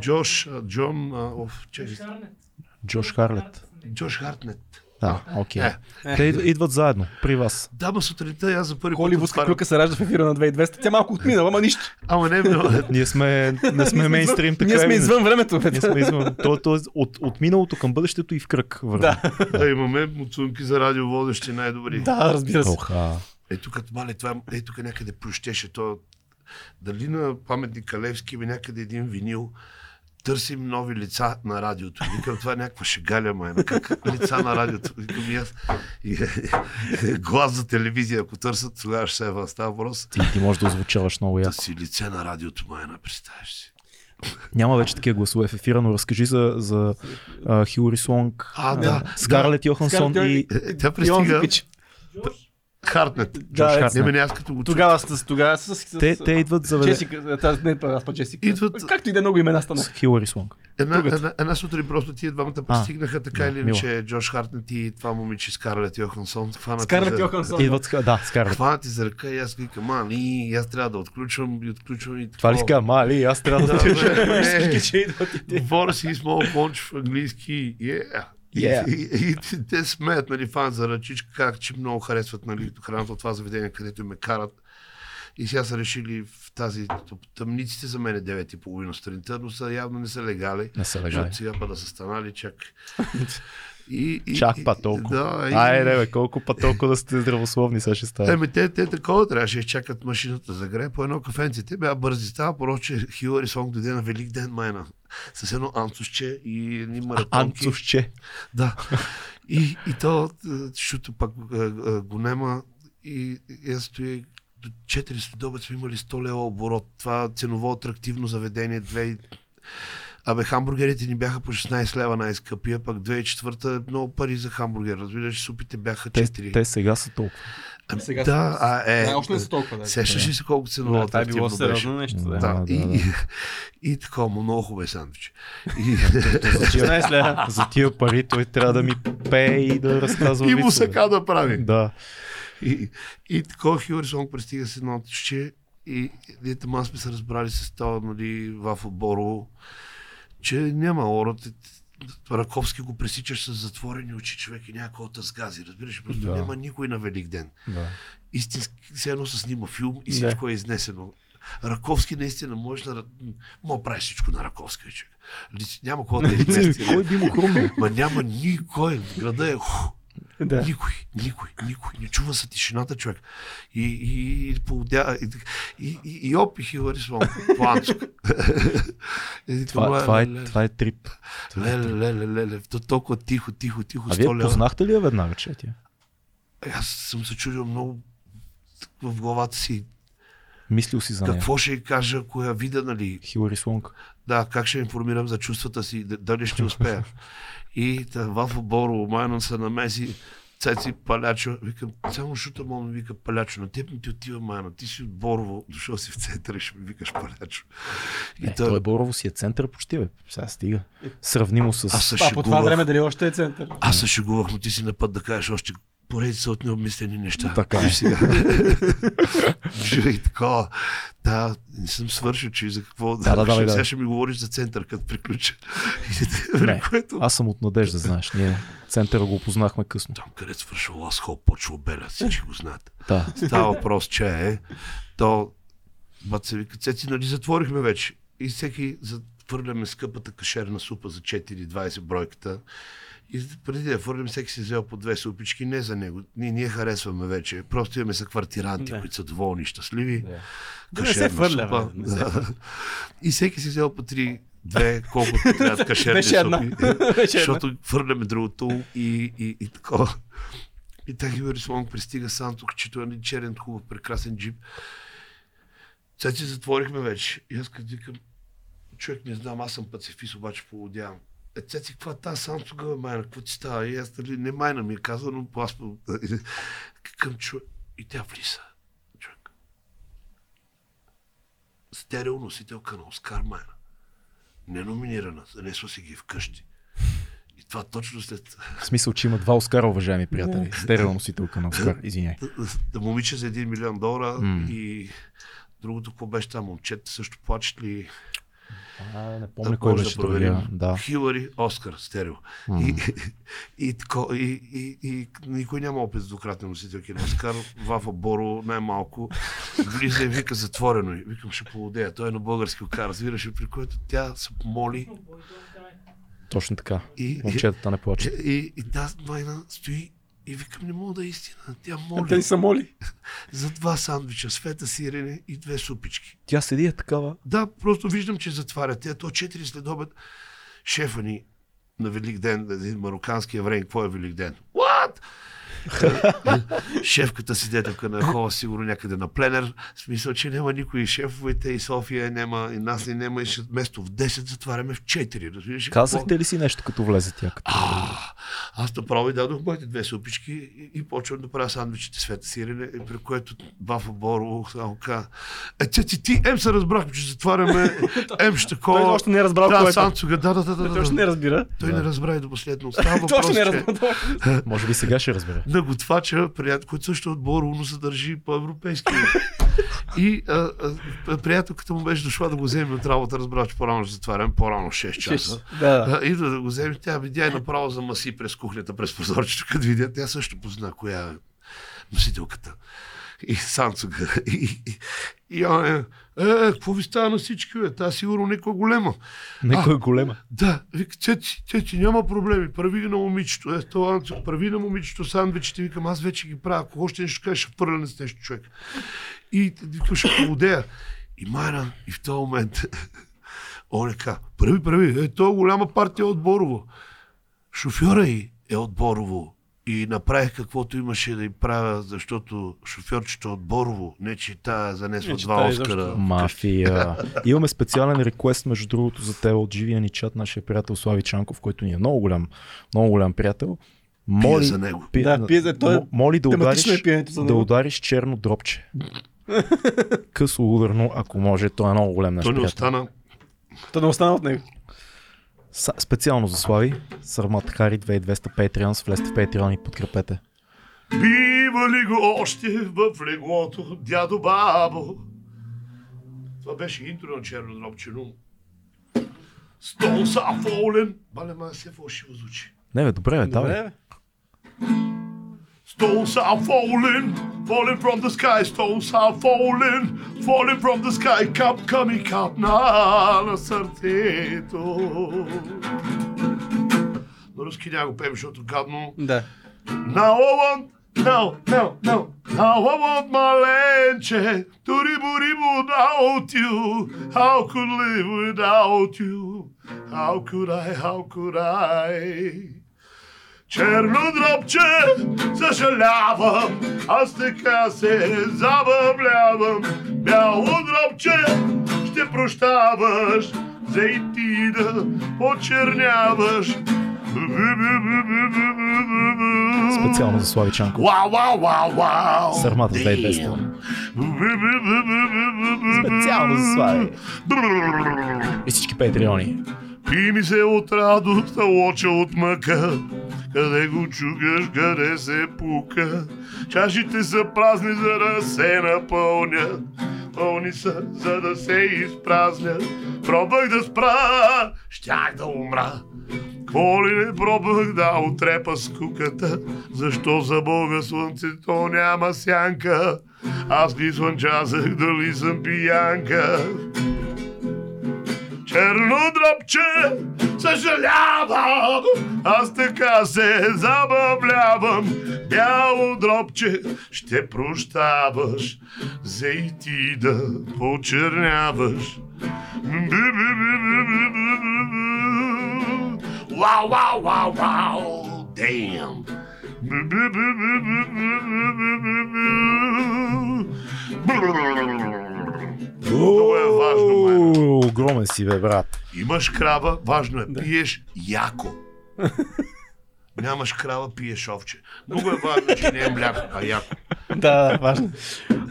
Джош, Джон, оф. Джош Харлет. Джош Хартнет. Да, окей. Е. Те ид- идват заедно, при вас. Да, ма сутринта аз за първи Холивудска отварям- клюка се ражда в ефира на 2200. Тя малко отминала, ама нищо. Ама не, бе, Ние сме, не сме мейнстрим, така Ние сме извън времето. Ние сме извън. То, то, от, от миналото към бъдещето и в кръг върви. Да. да, имаме муцунки за радиоводещи най-добри. Да, разбира се. Оха. Ето като мале, това, е тук някъде плющеше. То, дали на паметника Левски някъде един винил, търсим нови лица на радиото. Викам, това е някаква шегаля, майна. Как лица на радиото? Викам и аз. И, глас за телевизия, ако търсят, тогава ще се е става въпрос. Ти, ти можеш да озвучаваш много Да яко. си лице на радиото, майна, представяш си. Няма вече такива гласове в ефира, но разкажи за, за uh, Хилари Слонг, А, да. Скарлет Йохансон Скарлет и... Е, Тя пристига. Хартнет. Да, е, Хартнет. Не, не, аз като го. Тогава с тогава с... с- Те, с- те идват за веде... Джесика, тази не, аз па Джесика. Идват- Както и да е много имена стана. с Хилари Слонг. Една, една, една сутрин просто тия двамата пристигнаха така да, или иначе Джош Хартнет и това момиче Скарлет Йохансон. Скарлет Йохансон. Идват, да, Скарлет. Хванати за ръка и аз викам, а, и аз трябва да отключвам и отключвам и Това ли си мали, аз трябва да... Е, че идват и те. Говоря си small punch в английски. Yeah. Yeah. И, и, и, те смеят, нали, фан за ръчичка, как че много харесват нали, храната от това заведение, където ме карат. И сега са решили в тази тъмниците за мен е 9.30 сутринта, но са, явно не са легали. Не са легали. Защото сега па да са станали чак. И, и, Чак па толкова. Да, и- Айде, бе, колко па толкова да сте здравословни, сега ще става. Еми, те, те такова трябваше да изчакат машината за гре по едно кафенце. Те бяха бързи. Става просто, че Хилари Сонг дойде на Велик ден майна. С едно анцусче и едни маратонки. Анцовче. Да. И, и то, защото пак а, а, го нема и, и аз стоя до 4 следобед сме имали 100 лева оборот. Това ценово атрактивно заведение. Две... Абе, хамбургерите ни бяха по 16 лева най-скъпия, пък 2004 е много пари за хамбургер. Разбираш, супите бяха Те, 4. те сега са толкова. Ами, Сега да, а, е, Да, още не са толкова. Да. Сещаш ли се колко ценово Да, това е било сериозно нещо. Да. Да, Да, и, да, и, и, такова, му много хубави сандвичи. И, За тия, 16 лева. за тия пари той трябва да ми пее и да разказва и му вицове. сака да прави. Да. И, и такова Хилари Сонг пристига с едно че и ние там сме се разбрали с това, нали, в Борово, че няма орът. Раковски го пресичаш с затворени очи, човек и някой от сгази. Разбираш, просто Да. няма никой на Велик ден. да. Истински, все едно се снима филм и Да. всичко е изнесено. Раковски наистина можеш да... Мога правиш всичко на Раковски, човек. Няма кой да е измести. Кой би му хрумнал? Ма няма никой. Града е... Ху, Да. никой, никой, никой. Не чува се тишината, човек. И, и, и, поудя, и, и, и, планцук. И Това, това, е, това е трип. Това е Леле, трип. леле, леле, то толкова тихо, тихо, тихо, А вие 100 лева. познахте ли я веднага, че е тя? Е, Аз съм се чудил много в главата си. Мислил си за нея. Какво ще й кажа, ако я видя, нали? Хилари Слонг. Да, как ще информирам за чувствата си, дали ще успея. И та, в Боро, майна се намеси, Цеци Палячо, викам, само шута мога ми вика Палячо, на теб не ти отива майна, ти си от Борово, дошъл си в центъра и ще ми викаш Палячо. И Е, той, той Борово си е център почти, бе. Сега стига. Сравнимо с... аз се А по това време шегувах, дали още е център? аз се шегувах, но ти си на път да кажеш още поредица от необмислени неща. Така е. Сега. Живей такова. Да, не съм свършил, че за какво. Да, да, давай, сега давай. ще ми говориш за център, като приключа. Не, Което... аз съм от надежда, знаеш. Ние центъра го познахме късно. Там, където свършва Лас Хол, почва обеля, всички го знаят. Да. Става въпрос, че е, то, вика, цеци, нали затворихме вече. И всеки затвърляме скъпата кашерна супа за 4,20 бройката. И преди да фърлим, всеки си взел по две супички, не за него. Ние, ние харесваме вече. Просто имаме са квартиранти, Да. които са доволни, щастливи. Да. Да не се фърля, бе, не се. И всеки си взел по три, две, колкото трябва кашерни Беше една. супи. Една. Защото хвърляме другото и, и, и такова. И така Хилари Слонг пристига сам тук, чето е черен, хубав, прекрасен джип. Сега си затворихме вече. И аз като викам, човек не знам, аз съм пацифист, обаче полудявам. Е, цеци, каква е тази Самсунга, бе, майна, какво ти става? И аз, нали, не майна ми е казва, но аз към човек. И тя влиза. Човек. Стерео носителка на Оскар майна. Не номинирана, занесла си ги вкъщи. И това точно след В смисъл, че има два Оскара, уважаеми приятели. Стерео носителка на Оскар. Извиняй. да момиче за 1 милион долара М. и другото, какво беше там, момчета също плачат ли? А, не Да, помня кой беше да проверим. другия. Да. Хилари, Оскар, стерео. М. И, и, и, и, и, никой няма опит с двукратни носителки на Оскар. Вафа Боро най-малко. Влиза и вика затворено. И викам, ще полудея. Той е на български окар, разбираш, при което тя се помоли. Точно така. И, Момчетата не и, плачат. и, и тази майна стои и викам, не мога да е истина. Тя моли. Те са моли. за два сандвича, света сирене и две супички. Тя седи е такава. Да, просто виждам, че затварят. Тя то 4 след обед. Шефа ни на Велик ден, един марокански еврей, какво е Велик ден? What? Шефката си детелка на Хова, сигурно някъде на пленер. В смисъл, че няма никой. Шефовете и София няма, и нас не няма. И ще вместо в 10 затваряме в 4. Разбираш? Казахте ли си нещо, като влезе тя? Като... А, аз направо и дадох моите две супички и, и почвам да правя сандвичите света сирене, и при което Бафа Боро само каза, е, че ти, ти, ем се разбрахме, че затваряме, ем ще такова. Той още не е разбрал да, кой е. Санцуга, да, да, да, да, Той още да. не разбира. Той не разбра и до последно. Става още не е че разбрал. Може би сега ще разбере. На готвача, приятел, който също е от Боро, но се държи по-европейски. И а, а, приятелката му беше дошла да го вземе от работа, разбра, че по-рано затварям, по-рано 6 часа. Да. А, идва да го вземе, тя видя и направо за маси през кухнята, през прозорчето, като видя, тя също позна коя е носителката. И Санцуга. И, и, и он е, е, какво ви става на всички, бе? Та сигурно някой голема. Некой е голема. Да, вика, цеци, цеци, няма проблеми, прави ги на момичето. Е, това, прави на момичето сандвичите, викам, аз вече ги правя, ако още нещо кажеш, ще пърля с нещо човек. И викам, ще поводея. И Майна, и в този момент Он е ка, прави, прави, е, то е голяма партия от Борово. Шофьора й е от Борово. И направих каквото имаше да й правя, защото шофьорчето от Борово, не че тая занесва Не, че два Оскара. Мафия. Имаме специален реквест, между другото, за теб от живия ни чат, нашия приятел Слави Чанков, който ни е много голям, много голям приятел. Моли, за него. пи- Да, пие за- той е- моли да удариш, е пиенето за да него. удариш черно дропче. Късо ударно, ако може, той е много голям наш Той не остана. То не остана от него. Специално за Слави, Сармат Хари 2200 Patreons, влезте в Patreon и подкрепете. Бива ли го още в леглото, дядо бабо? Това беше интро на черно дропче, но... Стол са фолен. Бале, ма се фалшиво звучи. Не бе, добре бе, давай. Добре, бе. Stones are falling, falling from the sky. Stones are falling, falling from the sky. Кап, ками, кап на, на сърцето. На руски няма го пеем, защото гадно. Да. Now I want, now, now, now, now I want my lenche to ribu ribu without you. How could live without you? How could I, how could I? Черно дробче, съжалявам, аз така се забавлявам. Бяло дробче, ще прощаваш, за и ти да почерняваш. Специално за Слави Чанков. Вау, вау, вау, вау! Сърмата 2200. Специално за Слави. И всички патреони. Пи ми се от радост, лоча от мъка. Къде го чукаш, къде се пука. Чашите са празни, за да се напълнят. Пълни са, за да се изпразнят. Пробвах да спра, щях да умра. Какво ли не пробвах да отрепа скуката? Защо за Бога слънцето няма сянка? Аз ли слънчазах, дали съм пиянка? Черно дръпче, съжалявам, аз така се забавлявам. Бяло дробче, ще прощаваш, за и ти да почерняваш. Вау, вау, вау, вау, damn. Много е важно, май. Уу, Огромен си бе, брат. Имаш крава, важно е, пиеш яко. Нямаш крава, пиеш овче. Много е важно, че не е мляко, а яко. Да, важно.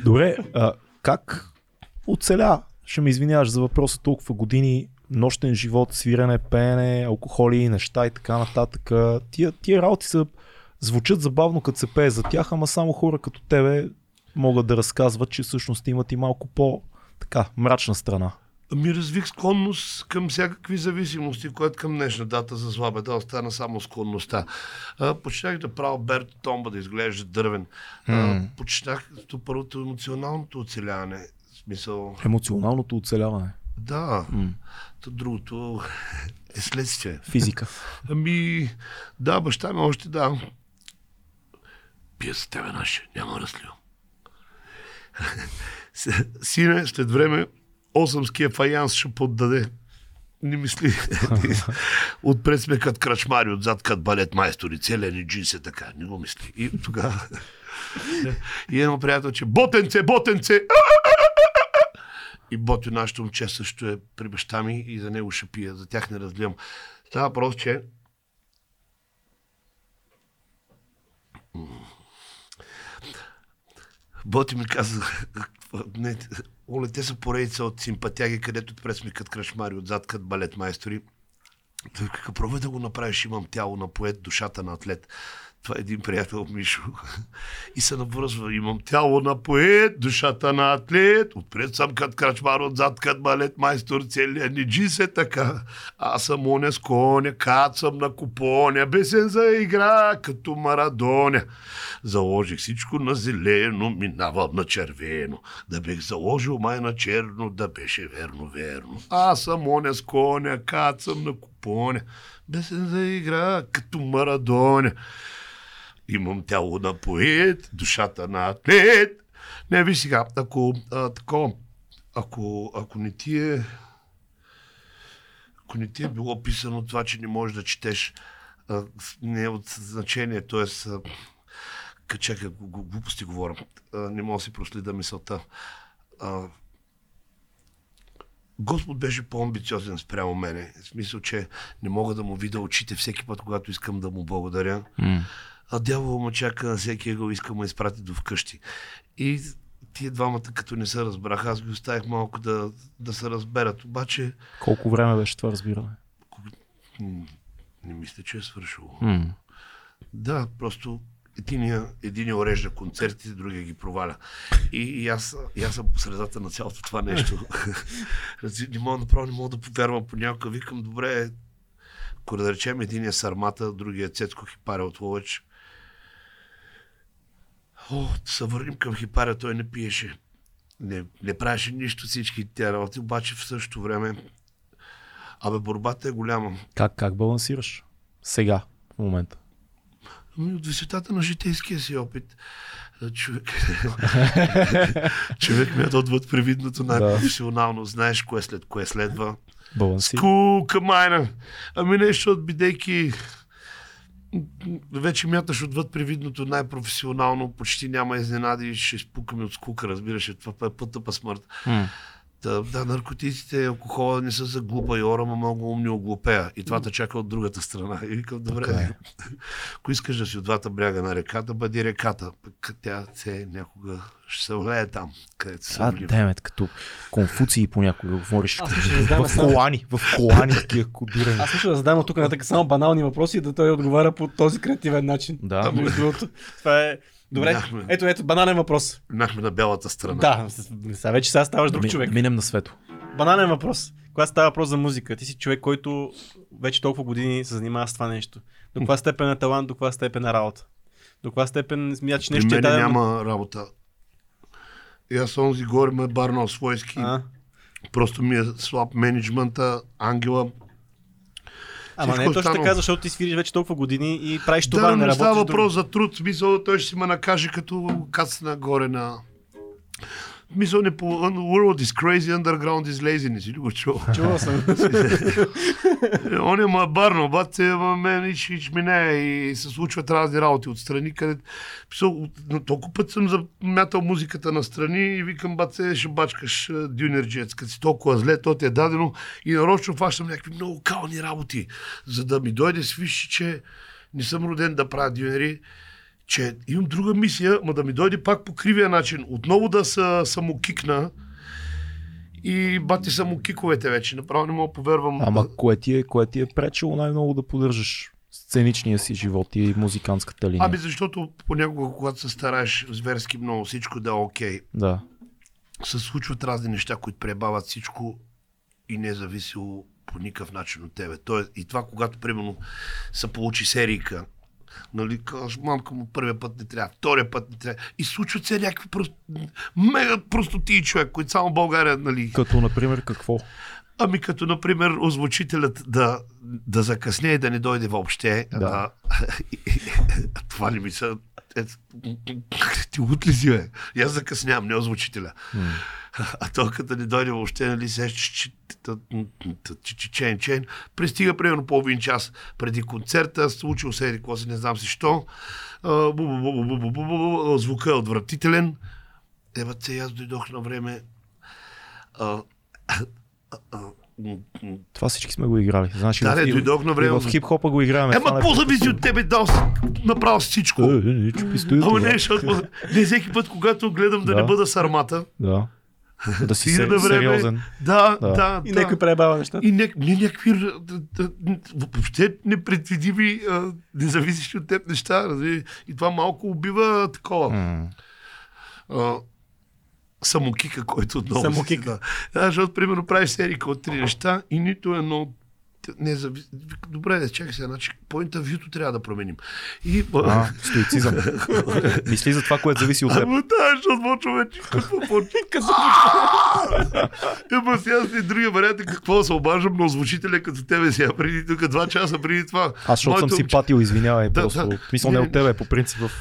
Добре, а, как оцеля? Ще ме извиняваш за въпроса толкова години, нощен живот, свирене, пеене, алкохоли, неща и така нататък. Тия, тия работи са, звучат забавно, като се пее за тях, ама само хора като тебе могат да разказват, че всъщност имат и малко по така мрачна страна. Ами развих склонност към всякакви зависимости, което към днешна дата за зла беда остана само склонността. А, почнах да правя Берто Томба да изглежда дървен. А, почнах то първото емоционалното оцеляване. Смисъл, Емоционалното оцеляване. да, то другото е следствие. Физика. Ами, да, баща ми още да. Пия с тебе наше, няма. С- Сине, след време 8-ския фаянс ще поддаде. Не мисли. Отпред сме като крачмари, отзад като балет майстори, целия ни джинс е така. Не го мисли. И тогава... И едно приятел, че ботенце, ботенце! И Боти, нашето момче също е при баща ми и за него ще пия. За тях не разливам. Става въпрос, че Боти ми каза, не, Оле, те са поредица от симпатяги, където отпред сме като крашмари, отзад като балет майстори. Той пробвай да го направиш, имам тяло на поет, душата на атлет. Това е един приятел Мишо. И се навръзва, имам тяло на поет, душата на атлет. Отпред съм като крачмар, отзад като балет майстор, целият ни джис е така. Аз съм оня с коня, кат съм на купоня, бесен за игра, като Марадоня. Заложих всичко на зелено, минавам на червено. Да бех заложил май на черно, да беше верно, верно. Аз съм оня с коня, кат съм на купоня, бесен за игра, като Марадоня. Имам тяло на поет, душата на атлет. Не, ви сега, ако, а, тако, ако, ако не ти е... ако не ти е било писано това, че не можеш да четеш, а, не е от значение, т.е. Чакай, глупости говоря. Не мога да си проследа мисълта. А, Господ беше по-амбициозен спрямо мене. В смисъл, че не мога да му видя очите всеки път, когато искам да му благодаря. М. А дявол ме чака на всеки ъгъл, иска ме изпрати до вкъщи. И тия двамата, като не се разбраха, аз ги оставих малко да, да се разберат. Обаче, Колко време беше това разбиране? не мисля, че е свършило. М. Да, просто единия, единия урежда концертите, другия ги проваля. И, и, аз, и аз съм по средата на цялото това нещо. Не мога направо, не мога да повярвам понякога. Викам, добре, ако да речем единия Сармата, другия Цецко Хипаря от Ловеч. О, да се върнем към Хипаря, той не пиеше. Не, не правеше нищо всички тя работи, обаче в същото време Абе, борбата е голяма. Как, как балансираш? Сега, в момента. Ами от висотата на житейския си опит. Човек, човек ме е отвъд привидното най-професионално. Знаеш кое след кое следва. Балансир. Скука майна. Ами нещо от бидейки вече мяташ отвъд привидното най-професионално, почти няма изненади ще изпукаме от скука, разбираш, това е пътя па смърт. М. Да, да, наркотиците и алкохола не са за глупа и ора, ама много умни оглупея. И това те чака от другата страна. И викам, добре, Така е. ако искаш да си от двата бряга на реката, бъди реката. Пък тя се някога ще се влее там, където се А, демет, като конфуции понякога говориш. Аз задам в колани, в колани такива кодирани. Аз мисля да задам от тук нататък само банални въпроси и да той отговаря по този креативен начин. Да. Между другото. Това е... Добре, Минахме. ето, ето, банален въпрос. Минахме на бялата страна. Да, сега вече сега ставаш друг Ми- човек. Минем на свето. Банален въпрос. Когато става въпрос за музика, ти си човек, който вече толкова години се занимава с това нещо. До каква степен е талант, до каква степен е работа? До каква степен смяташ, че При нещо ти е дадено? няма работа. И аз онзи горе ме барнал свойски. А? Просто ми е слаб менеджмента, ангела. Ама не е точно останало. така, защото ти свириш вече толкова години и правиш това, да, не работиш става друго. въпрос за труд. Смисъл, той ще си ме накаже като кацна горе на... В Смисъл, не по... World is crazy, underground is laziness. Или го чул? Чувал съм. Он е ма барно, обаче мен ич, ич мине и се случват разни работи отстрани, където писал, но толкова път съм замятал музиката на страни и викам, баце, ще бачкаш а, дюнерджец, като си толкова зле, то ти е дадено и нарочно фащам някакви много кални работи, за да ми дойде свищи, че не съм роден да правя дюнери, че имам друга мисия, ма да ми дойде пак по кривия начин, отново да се самокикна, и бати само киковете вече. Направо не мога повярвам. Ама кое ти е, кое ти е пречило най-много да поддържаш сценичния си живот и музикантската линия? Ами защото понякога, когато се стараеш зверски много всичко да е окей, Да. се случват разни неща, които пребават всичко и не е зависело по никакъв начин от тебе. Тоест, и това, когато примерно се получи серийка, нали, казваш, мамка му първия път не трябва, втория път не трябва. И случват се някакви просто, мега простоти човек, които само България, нали, Като, например, какво? Ами като, например, озвучителят да, да закъсне и да не дойде въобще. Да. Да. това не ми са... Е, ти лут ли си, бе? И аз закъснявам, не озвучителя а то като не дойде въобще, нали, се чечен, чен, пристига примерно половин час преди концерта, случил се еди, си, не знам си що, звука е отвратителен, еба се, аз дойдох на време, това всички сме го играли. Значи, да, в, дойдох на време. В хип-хопа го играем. Ема, по-зависи от тебе, дал направо всичко. Ама не, защото не всеки път, когато гледам да, да не бъда сармата, да. Да си се, време, сериозен. да, Да. да, да. И някой пребава нещата. И ня, не, някакви да, да, въобще непредвидими, а, независещи от теб неща. Разбира. И това малко убива такова. М. а, самокика, който отново Самокик. си, да. да. защото, примерно, правиш серика от три неща и нито едно не зависи. Добре, да, чакай сега, значи по интервюто трябва да променим. И, А, стоицизъм. Мисли за това, което зависи от теб. Ама да, защото почва вече. Какво почва? Ема сега си другия вариант е какво да се обаждам на озвучителя като тебе сега преди тук два часа преди това. Аз защото съм си патил, извинявай, просто. смисъл не от тебе, по принцип в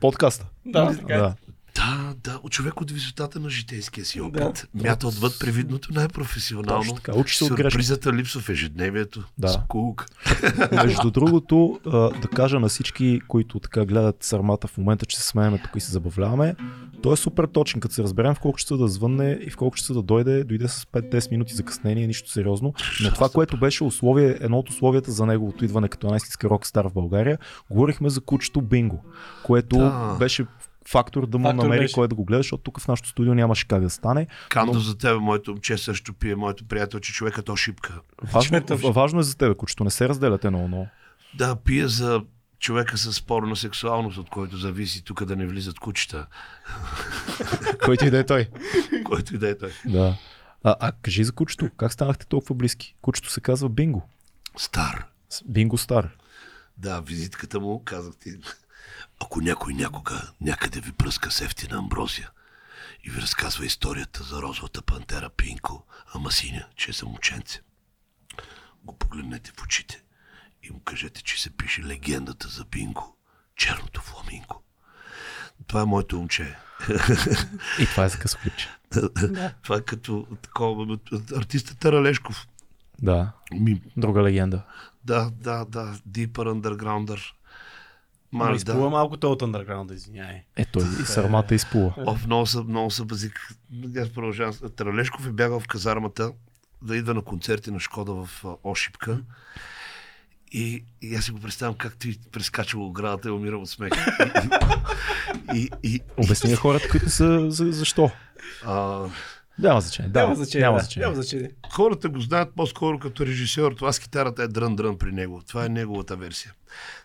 подкаста. Да, така е. Да. Да, Да, от човек от висотата на житейския си Да. опит. Мята отвъд привидното най-професионално. Точно така, учи се от. Сюрпризата липсва в ежедневието. Да. Скук. Между другото, да кажа на всички, които така гледат сармата в момента, че се смееме тук и се забавляваме, той е супер точен, като се разберем в колко часа да звънне и в колко часа да дойде, дойде с 5-10 минути закъснение, нищо сериозно. Но това, което беше условие, едно от условията за неговото идване като една истинска рок-стар в България, говорихме за кучето Бинго, което Да. беше фактор да му Фактор намери беше. кой да го гледа, защото тук в нашото студио нямаше как да стане. Кандо Но- за тебе, моето момче също пие, моето приятел, че човекът то шипка. Важно, важно е за тебе, кучето, не се разделяте много, но Да, пие за човека с спорна сексуалност, от който зависи тук да не влизат кучета, който и да е той. който и да е той. Да. А, а кажи за кучето, как станахте толкова близки? Кучето се казва Бинго. Стар. Бинго Стар. Да, визитката му, казах ти. Ако някой някога някъде ви пръска с ефтина амброзия и ви разказва историята за розовата пантера Пинко, ама синя, че е за момченце, го погледнете в очите и му кажете, че се пише легендата за Бинго, черното фламинго. Това е моето момче. И това е за късоклипче. Това е като такова, артистът Таралешков. Да, Ми, друга легенда. да, да, да, Deeper Undergrounder. Ма Мали, изплува да. малко той от underground, извиняй. Е, той и сармата изплува. Оф, много са, много са базик. Аз продължавам. Тралешков е бягал в казармата да идва на концерти на Шкода в Ошипка. И, и аз си го представям как ти прескачал оградата и умирал от смех. И, и, и, Обясни на хората, които са за, защо. а, Няма значение. Да, Няма значение. Няма да, значение. Няма значение. хората го знаят по-скоро като режисьор. Това с китарата е дрън-дрън при него. Това е неговата версия.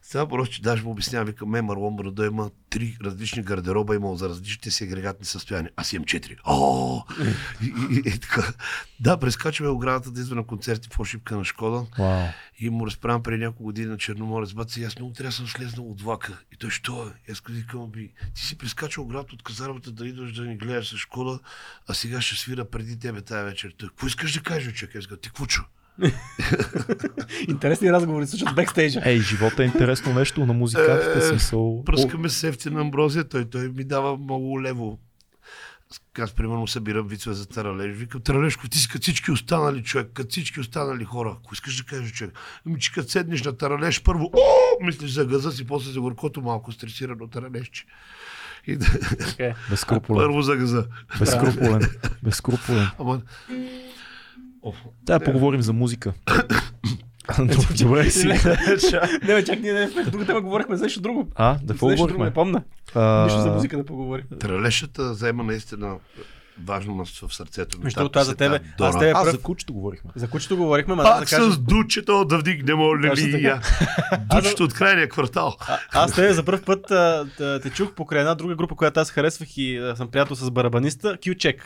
Сега просто, даже му обяснявам, викам, ме Марлон Брандо има три различни гардероба, имал за различните си агрегатни състояния. Аз имам четири. О! И, и, и, и, така. Да, прескачваме оградата да идва на концерти в Ошипка на Шкода. Вау. И му разправям преди няколко години на Черноморец. Бат, аз много трябва да съм слезнал от влака. И той, що е? Аз казах, викам, би, ти си прескачал град от казармата да идваш да ни гледаш с школа, а сега ще свира преди тебе тая вечер. Той, какво искаш да кажеш, човек? Аз ти какво? Интересни разговори се случват в бекстейджа. Ей, живота е интересно нещо на музикантите. Е, смисъл. Пръскаме с ефтина амброзия, той, той ми дава много лево. Аз, примерно, събирам вицове за Таралеж. Викам, Таралешко, ти си като всички останали човек, като всички останали хора. Ако искаш да кажеш човек, ами че като седнеш на Таралеж, първо, о, мислиш за газа си, после за горкото малко стресирано Таралежче. И да, Okay. Безкруполен. първо за газа. Безкруполен. Безкруполен. Ама, Да, поговорим за музика. Добре си. Не, бе, чак ние не. Друга тема говорихме за нещо друго. А, да какво говорихме? не помна. Нищо за музика да поговорим. Тралешата заема наистина важно място в сърцето ми. Другото, аз за тебе- аз тебе- а, пръв- за кучето говорихме. За кучето говорихме, ма да Пак кажа. с дучето да вдигнем олелия. Дучето от крайния квартал. А, аз те за първ път а, те, чух покрай една друга група, която аз харесвах и съм приятел с барабаниста, Q-Check.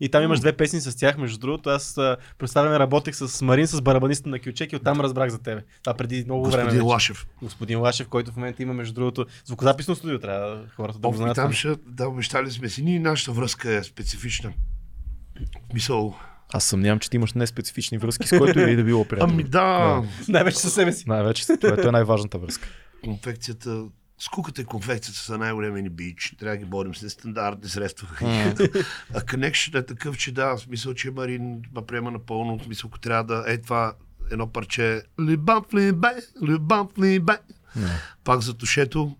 И там имаш две песни с тях, между другото. Аз представяме работех с Марин, с барабаниста на Q-Check и оттам разбрах за тебе. Това преди много време. Господин. Лашев. Господин Лашев, който в момента има, между другото, звукозаписно студио, трябва хората да го знаят. там ще, да, обещали сме си. Ние нашата връзка е специфична. Мисъл. Аз съмнявам, че ти имаш неспецифични връзки с който и да било приятел. Ами да, Най-вече със себе си. Най-вече с- това е най-важната връзка. конфекцията, скуката и конфекцията са най-големи ни бич. Трябва да ги борим с нестандартни средства. а connection е такъв, че да, в смисъл, че Марин ма приема напълно. В смисъл, ако трябва да е това едно парче. Любам либе, любам либе. Пак за тушето.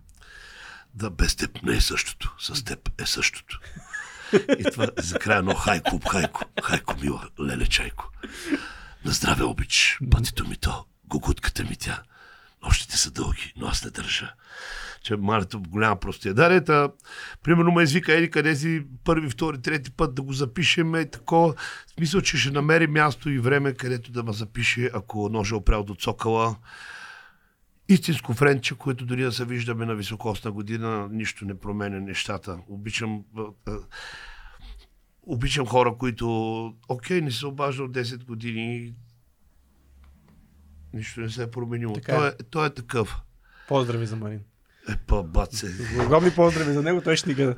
Да, без теб не е същото. С теб е същото. И това е за края едно хайко, хайко, хайко, мила, леле чайко. На здраве обич, пътито ми то, гугутката ми тя. Нощите са дълги, но аз не държа. Че Марето голяма простия. Да, рета, примерно ме извика, еди къде си първи, втори, трети път да го запишем и тако. В смисъл, че ще намери място и време, където да ме запише, ако ножа е опрял до цокала. Истинско френче, което дори да се виждаме на високосна година, нищо не променя нещата. Обичам обичам хора, които, окей, не се обажда от 10 години, нищо не се е променило. Така е. Той, е, той е такъв. Поздрави за Марин. Е, па, баце. Огромни поздрави за него, той ще ни гледа.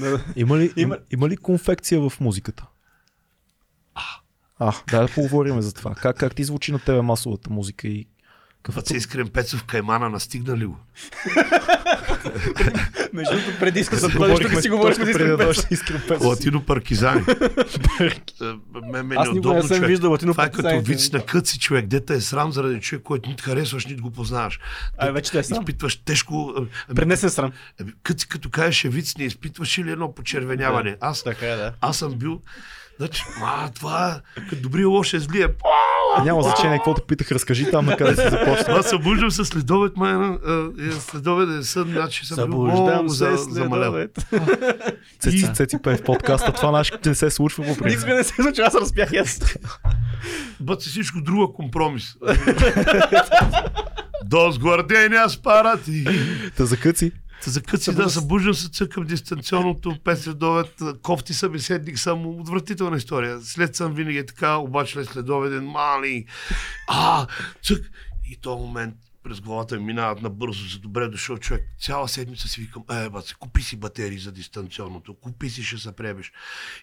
Да. Има ли, Има- има... има ли конфекция в музиката? А, да, да поговорим за това. Как, как ти звучи на тебе масовата музика и Ваце Искрен Пецов Каймана настигнали го. Между другото, преди искам да Говорихме дойдеш, тук си говорихме да Искрен Пецов. Латино Партизани. Е Аз никога не съм виждал Латино Това е като виц на къци човек. Дета е срам заради човек, който нито харесваш, нито го познаваш. Ай, вече те е срам. Изпитваш тежко... ами, Пренесен срам. Къци като кажеш е виц, не изпитваш ли едно почервеняване? Аз, Така е, да. аз съм бил... Значи, а, това е, като добри лош е злия. Няма значение какво те питах, разкажи там на къде се започна. Аз събуждам се следобед, майна, а, е, следобед е сън, значи съм Събуждам се замалял. след Цеци, Цеци пее в подкаста, това наш не се случва по принцип. Никога не се случва, аз разпях и аз. Бъд си всичко друго е компромис. До сгвардения спарати. Та за къци да събуждам се цъкам дистанционното, пет следовет, кофти събеседник съм, отвратителна история. След съм винаги е така, обаче след следоведен мали. А, цък. И то момент през главата ми минават набързо за добре дошъл човек. Цяла седмица си викам, е, баце, купи си батерии за дистанционното, купи си, ще се пребеш.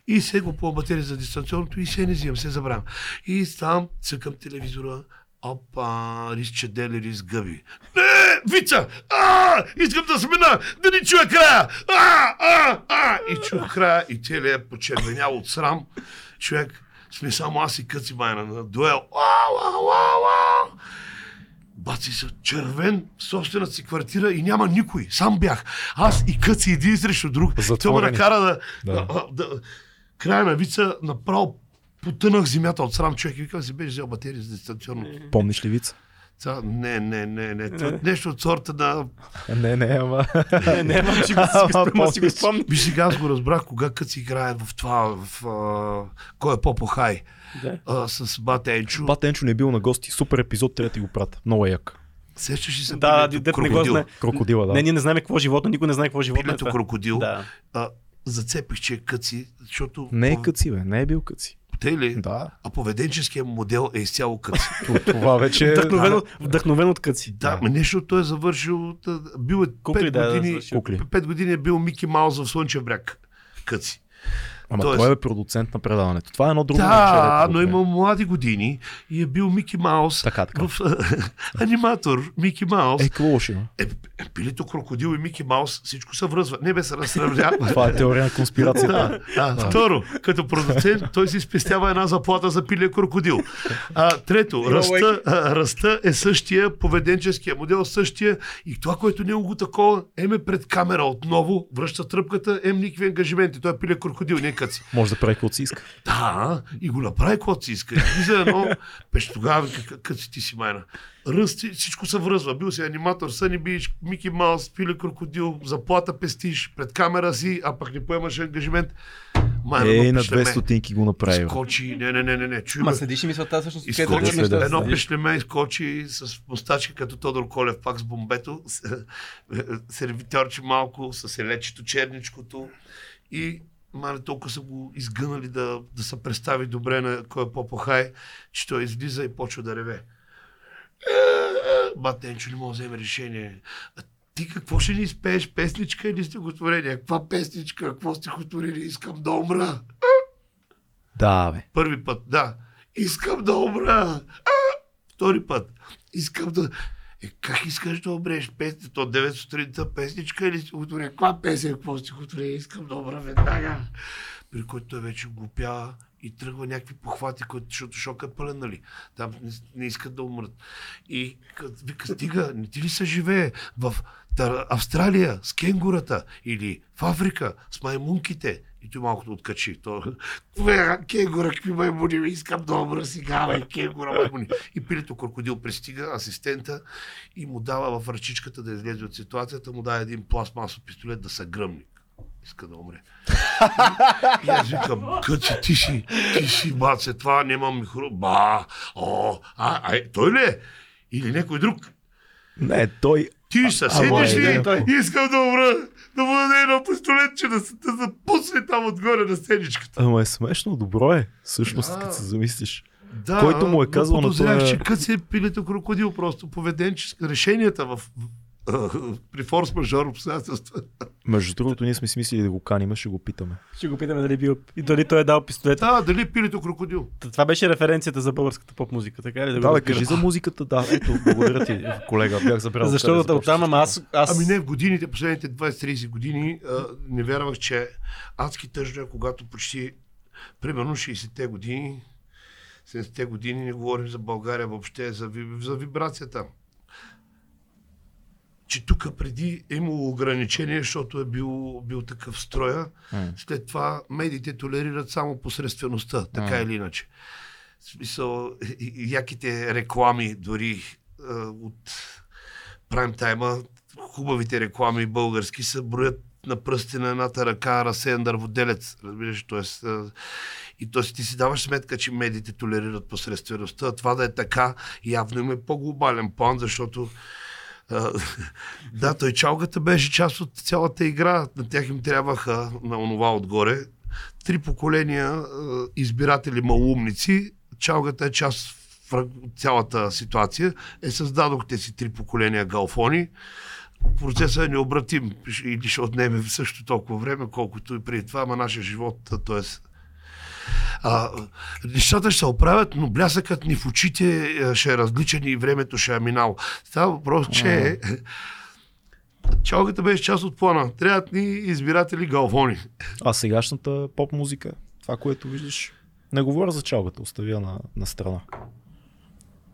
И се го по батерии за дистанционното и се не взимам, се забравям. И ставам, цъкам телевизора, Опа, рис чадели, рис гъби. Не, Вица! А, искам да смена, да ни чуя края! А, а, а! И чух края и целият почервенял от срам. Човек, сме само аз и къци майна на дуел. Ау, ау, ау, ау! Баци са червен в собствената си квартира и няма никой. Сам бях. Аз и къци един срещу друг. Това ме Затворени. накара да, Да. да. да, края на вица направо потънах земята от срам човек и викам си беше взел батерия за дистанционното. Помниш ли вица? Ця- Не, не, не, не. Това, нещо от сорта на... Не, не, ама. Не, не, ама си го си го спомня. Виж сега аз го разбрах, кога кът си играят в това, в... А... Кой е Попо Хай? Да. А, с Батенчо. Батенчо не е бил на гости. Супер епизод, трябва да ти го пратя. Много е як. Сещаш ли се Да, пилето не крокодил? знае. Крокодила, да. Не, ние не знаем какво е животно, никой не знае какво е животно. Пилето крокодил. Да. А, зацепих, че е къци, защото... Не е къци, бе. Не е бил къци. Те ли? Да. А поведенческият модел е изцяло къци. Това вече е... Вдъхновен, от- вдъхновен от къци. Да, ма нещо той е завършил, бил е Кукли, 5 да, да, години. Кукли. 5 години е бил Мики Маус в Слънчев бряг. Къци. Ама Тоест- той е продуцент на предаването. Това е едно друго. Да, момче, но има млади години и е бил Мики Маус Така, така. в аниматор. Мики Маус. Е, какво лошо? Е, е, пилето крокодил и Мики Маус, всичко се връзва. Не бе се разсравнява. Това е теория на конспирацията. Да, да. Второ, като продуцент, той си спестява една заплата за пилия крокодил. А, трето, ръста, ръста е същия, поведенческия модел същия и това, което не го такова, еме пред камера отново, връща тръпката, ем никакви ангажименти. Той е пилия крокодил, не къци. Може да прави каквото си иска. Да, и го направи каквото си иска. Излиза едно, беше тогава, вика, къци ти си майна. Ръст, и всичко се връзва. Бил си аниматор, Съни Бич, Мики Маус, пиле крокодил, заплата пестиш, пред камера си, а пък не поемаш ангажимент. Ей, едно на две стотинки го направи. Скочи, не, не, не, не, не, чуй Ма ме. следиш и мисълта всъщност. Изкочи, следя. нещата. едно пешлеме изкочи с мустачка като Тодор Колев, пак с бомбето, сервитьорче малко, с елечето черничкото и Мале, толкова са го изгънали да, да се представи добре на кой е по-похай, че той излиза и почва да реве. Батенчо не може да вземе решение. А ти какво ще ни изпееш? Песничка или стихотворение? Каква песничка? Какво стихотворение? Искам да умра. Да, бе. Първи път, да. Искам да умра. А! Втори път. Искам да... Е, как искаш да умреш? Песни, то 9 сутринта песничка или стихотворение? Каква песен? Какво стихотворение? Искам да умра веднага. При който той вече глупява и тръгва някакви похвати, които, защото шока е пълен, нали? Там не, не искат да умрат. И като вика, стига, не ти ли се живее в Австралия с кенгурата или в Африка с маймунките? И той малко откачи. То, кенгура, какви маймуни, искам да умра сега, бе, кенгура, маймуни. И пилето крокодил пристига, асистента, и му дава в ръчичката да излезе от ситуацията, му дава един пластмасов пистолет да се гръмни. Иска да умре. И, аз викам, къче, ти си, ти си, баце, това няма микро... Ба, о, а, а, е, той ли е? Или някой друг? Не, той... Ти ще седиш е, ли? да. Искам да умра. Да му даде едно пистолетче, да се да запусне там отгоре на сценичката. Ама е смешно, добро е. Всъщност, Да. като се замислиш. Да, Който му е казал на този- че кът се е пилето крокодил, просто поведенчески решенията в при форс-мажор обстоятелства. Между другото, ние сме си мислили да го каним, ще го питаме. Ще го питаме дали бил и дали той е дал пистолета. Да, дали пилито крокодил? Това беше референцията за българската поп музика, така ли? Да, бе, разбирам? кажи за музиката, да. Ето, благодаря ти, колега. Бях забрал. Защото да оттам, ама аз, аз... Ами не, в годините, последните 20-30 години, а, не вярвах, че адски тъжно е, когато почти, примерно 60-те години, 70-те години, не говорим за България въобще, за, за вибрацията. Че тук преди е имало ограничение, защото е бил, бил такъв строя. М. След това медиите толерират само посредствеността, така М. или иначе. В смисъл, яките реклами дори а, от прайм тайма, хубавите реклами български се броят на пръсти на едната ръка разсеян дърводелец. Разбираш, т.е. и т.е. ти си даваш сметка, че медиите толерират посредствеността. Това да е така, явно има по-глобален план, защото да, той чалгата беше част от цялата игра. На тях им трябваха на онова отгоре три поколения избиратели малумници. Чалгата е част в цялата ситуация. Е, създадохте си три поколения галфони. Процесът е необратим или ще отнеме също толкова време, колкото и преди това, ама нашия живот, т.е. А, нещата ще се оправят, но блясъкът ни в очите е, ще е различен и времето ще е минало. Става въпрос, че чалгата беше част от плана. Трябват ни избиратели галфони. А сегашната поп музика, това, което виждаш, не говоря за чалгата, оставя на, на страна.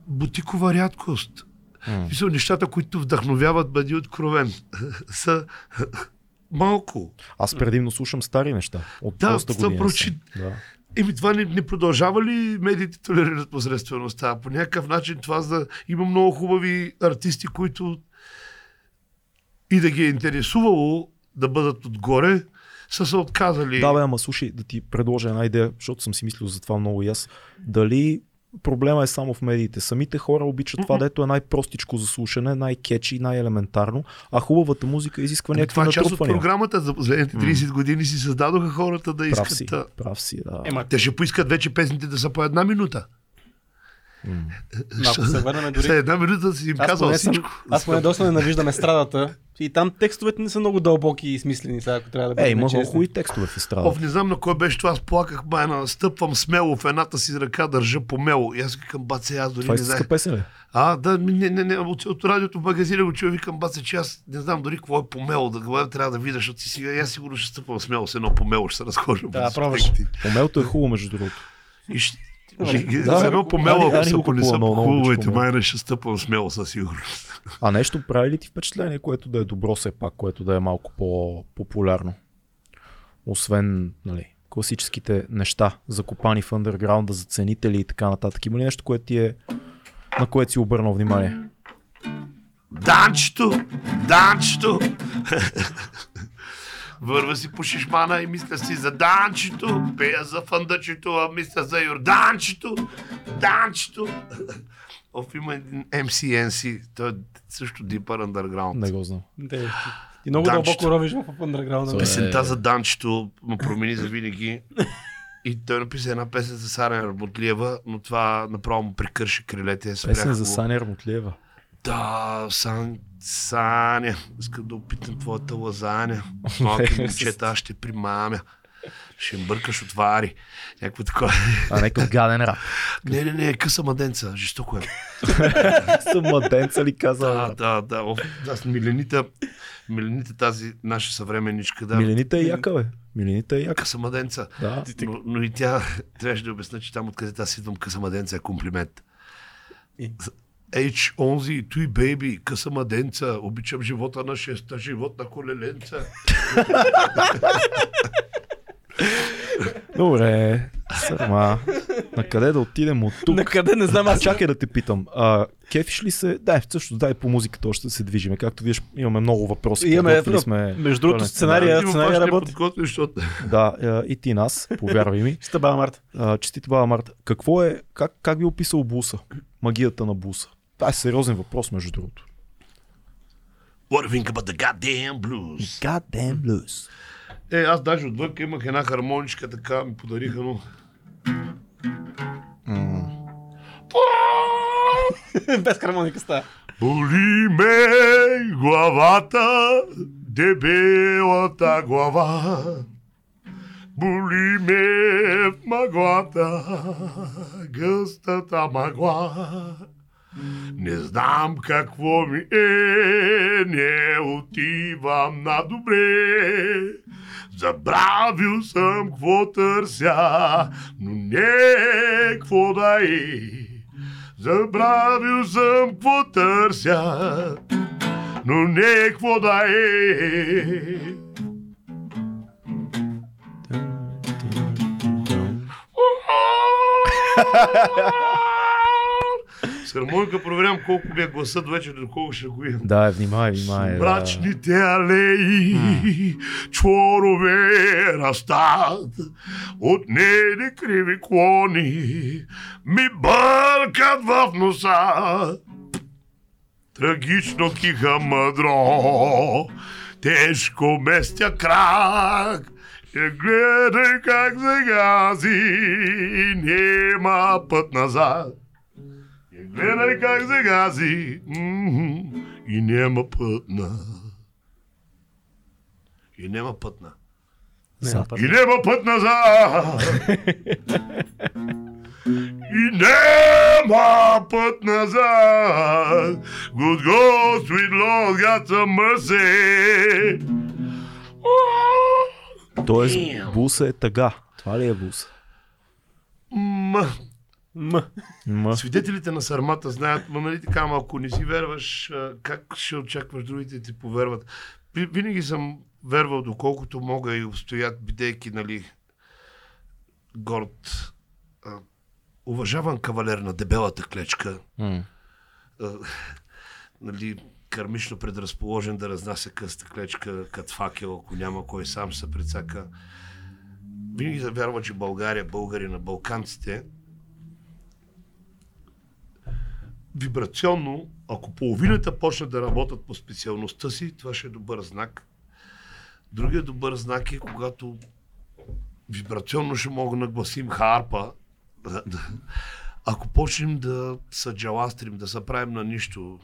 Бутикова рядкост. Мисля, нещата, които вдъхновяват, бъди откровен, са малко. Аз предимно слушам стари неща. От Да, доста това години. прочи- насам. Да. Еми това не, не продължава ли медиите толерират посредствеността? По някакъв начин това за... Има много хубави артисти, които и да ги е интересувало да бъдат отгоре, са се отказали. Да, бе, ама слушай, да ти предложа една идея, защото съм си мислил за това много и аз. Дали проблема е само в медиите. Самите хора обичат това, дето е най-простичко за слушане, най-кечи, най-елементарно, а хубавата музика изисква Ами някакви това е част от програмата. За последните 30 години си създадоха хората да Прав си, искат... а, прав си, да. Ема, Те ще поискат вече песните да са по една минута. Ако се върнем дори... След една минута си им Аз съм, всичко. аз поне доста ненавиждам естрадата. И там текстовете не са много дълбоки и смислени, сега, ако трябва да Е, бъдем има честни. хубави текстове в естрадата. Ов, не знам на кой беше това, аз плаках майна, стъпвам смело в едната си ръка, държа помело. И аз викам, баце, аз дори Това е не знам. истинска песен ли? А, да, не, не, не, от, от радиото в магазина го чуя, викам, баце, че аз не знам дори какво е помело, да го трябва да видя, защото си сега, аз сигурно ще стъпвам смело с едно помело, ще се разхождам. Да, аспекти. Помелото е хубаво, между другото. И ще, Да, с едно помело, Ани- ако са го ако не купува са много, много хубавите, помело. майна ще стъпвам смело със сигурност. А нещо прави ли ти впечатление, което да е добро все пак, което да е малко по-популярно? Освен, нали, класическите неща, закопани в андерграунда за ценители и така нататък. Има ли нещо, което ти е, на което си обърнал внимание? Данчето! Данчето! Върва си по шишмана и мисля си за Данчето, пея за фандъчето, а мисля за Йорданчето, Данчето. Оф, има един MCNC, той е също Deeper Underground. Не го знам. Ти много Данчето. дълбоко ровиш в underground. Песента за Данчето ме промени за винаги. И той написа една песен за Сарен Работлиева, но това направо му прекърши крилете. Песен за. Саня Армутлиева. Да, Сан, Саня, искам да опитам твоята лазаня. Малки момчета аз ще примамя. Ще им бъркаш отвари. Някакво такова. А някакъв гаден рап. Не, не, не, къса маденца. Жестоко е. Съм младенца ли каза? Да, да, да. О, аз Миленита, Миленита тази наша съвременничка, да. Миленита е яка, бе. Миленита е яка. Къса маденца. Да. Но, но и тя трябваше да обясня, че там откъдето аз идвам къса маденца е комплимент. И? Ейч, онзи, той, бейби, къса маденца, обичам живота на шеста, живот на колеленца. Добре. Сърма. На къде да отидем от тук? На къде не знам аз. чакай да те питам. А, кефиш ли се? Да, всъщност дай по музиката още да се движиме. Както виж, имаме много въпроси. Имаме, подготвили сме. между другото, сценария- Имам сценария работи. защото Да, а, и ти нас, повярвай ми. Ще баба Марта. Честита баба Марта. Какво е, как, как би описал буса? Магията на буса? Това е сериозен въпрос, между другото. What do you think about the goddamn blues? God damn blues. Е, аз даже отвън имах една хармоничка, така ми подариха, но... Без хармоника става. Боли ме главата, дебелата глава. Боли ме в мъглата, гъстата мъгла. Не знам какво ми е, не отивам на добре. Забравил съм какво търся, но не какво да е. Забравил съм какво търся, но не какво да е. С хармоника проверявам колко ми е гласът вече, до колко ще го имам. Да, внимай, внимай. Да. Мрачните алеи, чворове растат, от неди криви клони, ми бъркат в носа. Трагично киха мъдро, тежко местя крак, и гледай как се гази, нема път назад. Гледай как се гази и няма пътна. И няма пътна. Зад. И няма път назад. И няма път назад. Good God, sweet Lord, got some mercy. Тоест, буса е тъга. Това ли е буса? Ма, М. Ма. Свидетелите на сармата знаят, ма нали така, ама ако не си верваш, как ще очакваш другите да ти повярват? Ви- Винаги съм вервал доколкото мога и обстоят, бидейки, нали, горд, а, уважаван кавалер на дебелата клечка, М. а, нали, кърмично предразположен да разнася къста клечка като факел, ако няма кой сам се прецака. Винаги съм вярвал, че България, българи на Балканците, вибрационно, ако половината почнат да работят по специалността си, това ще е добър знак. Другия добър знак е, когато вибрационно ще мога да нагласим харпа, ако почнем да се джаластрим, да се правим на нищо,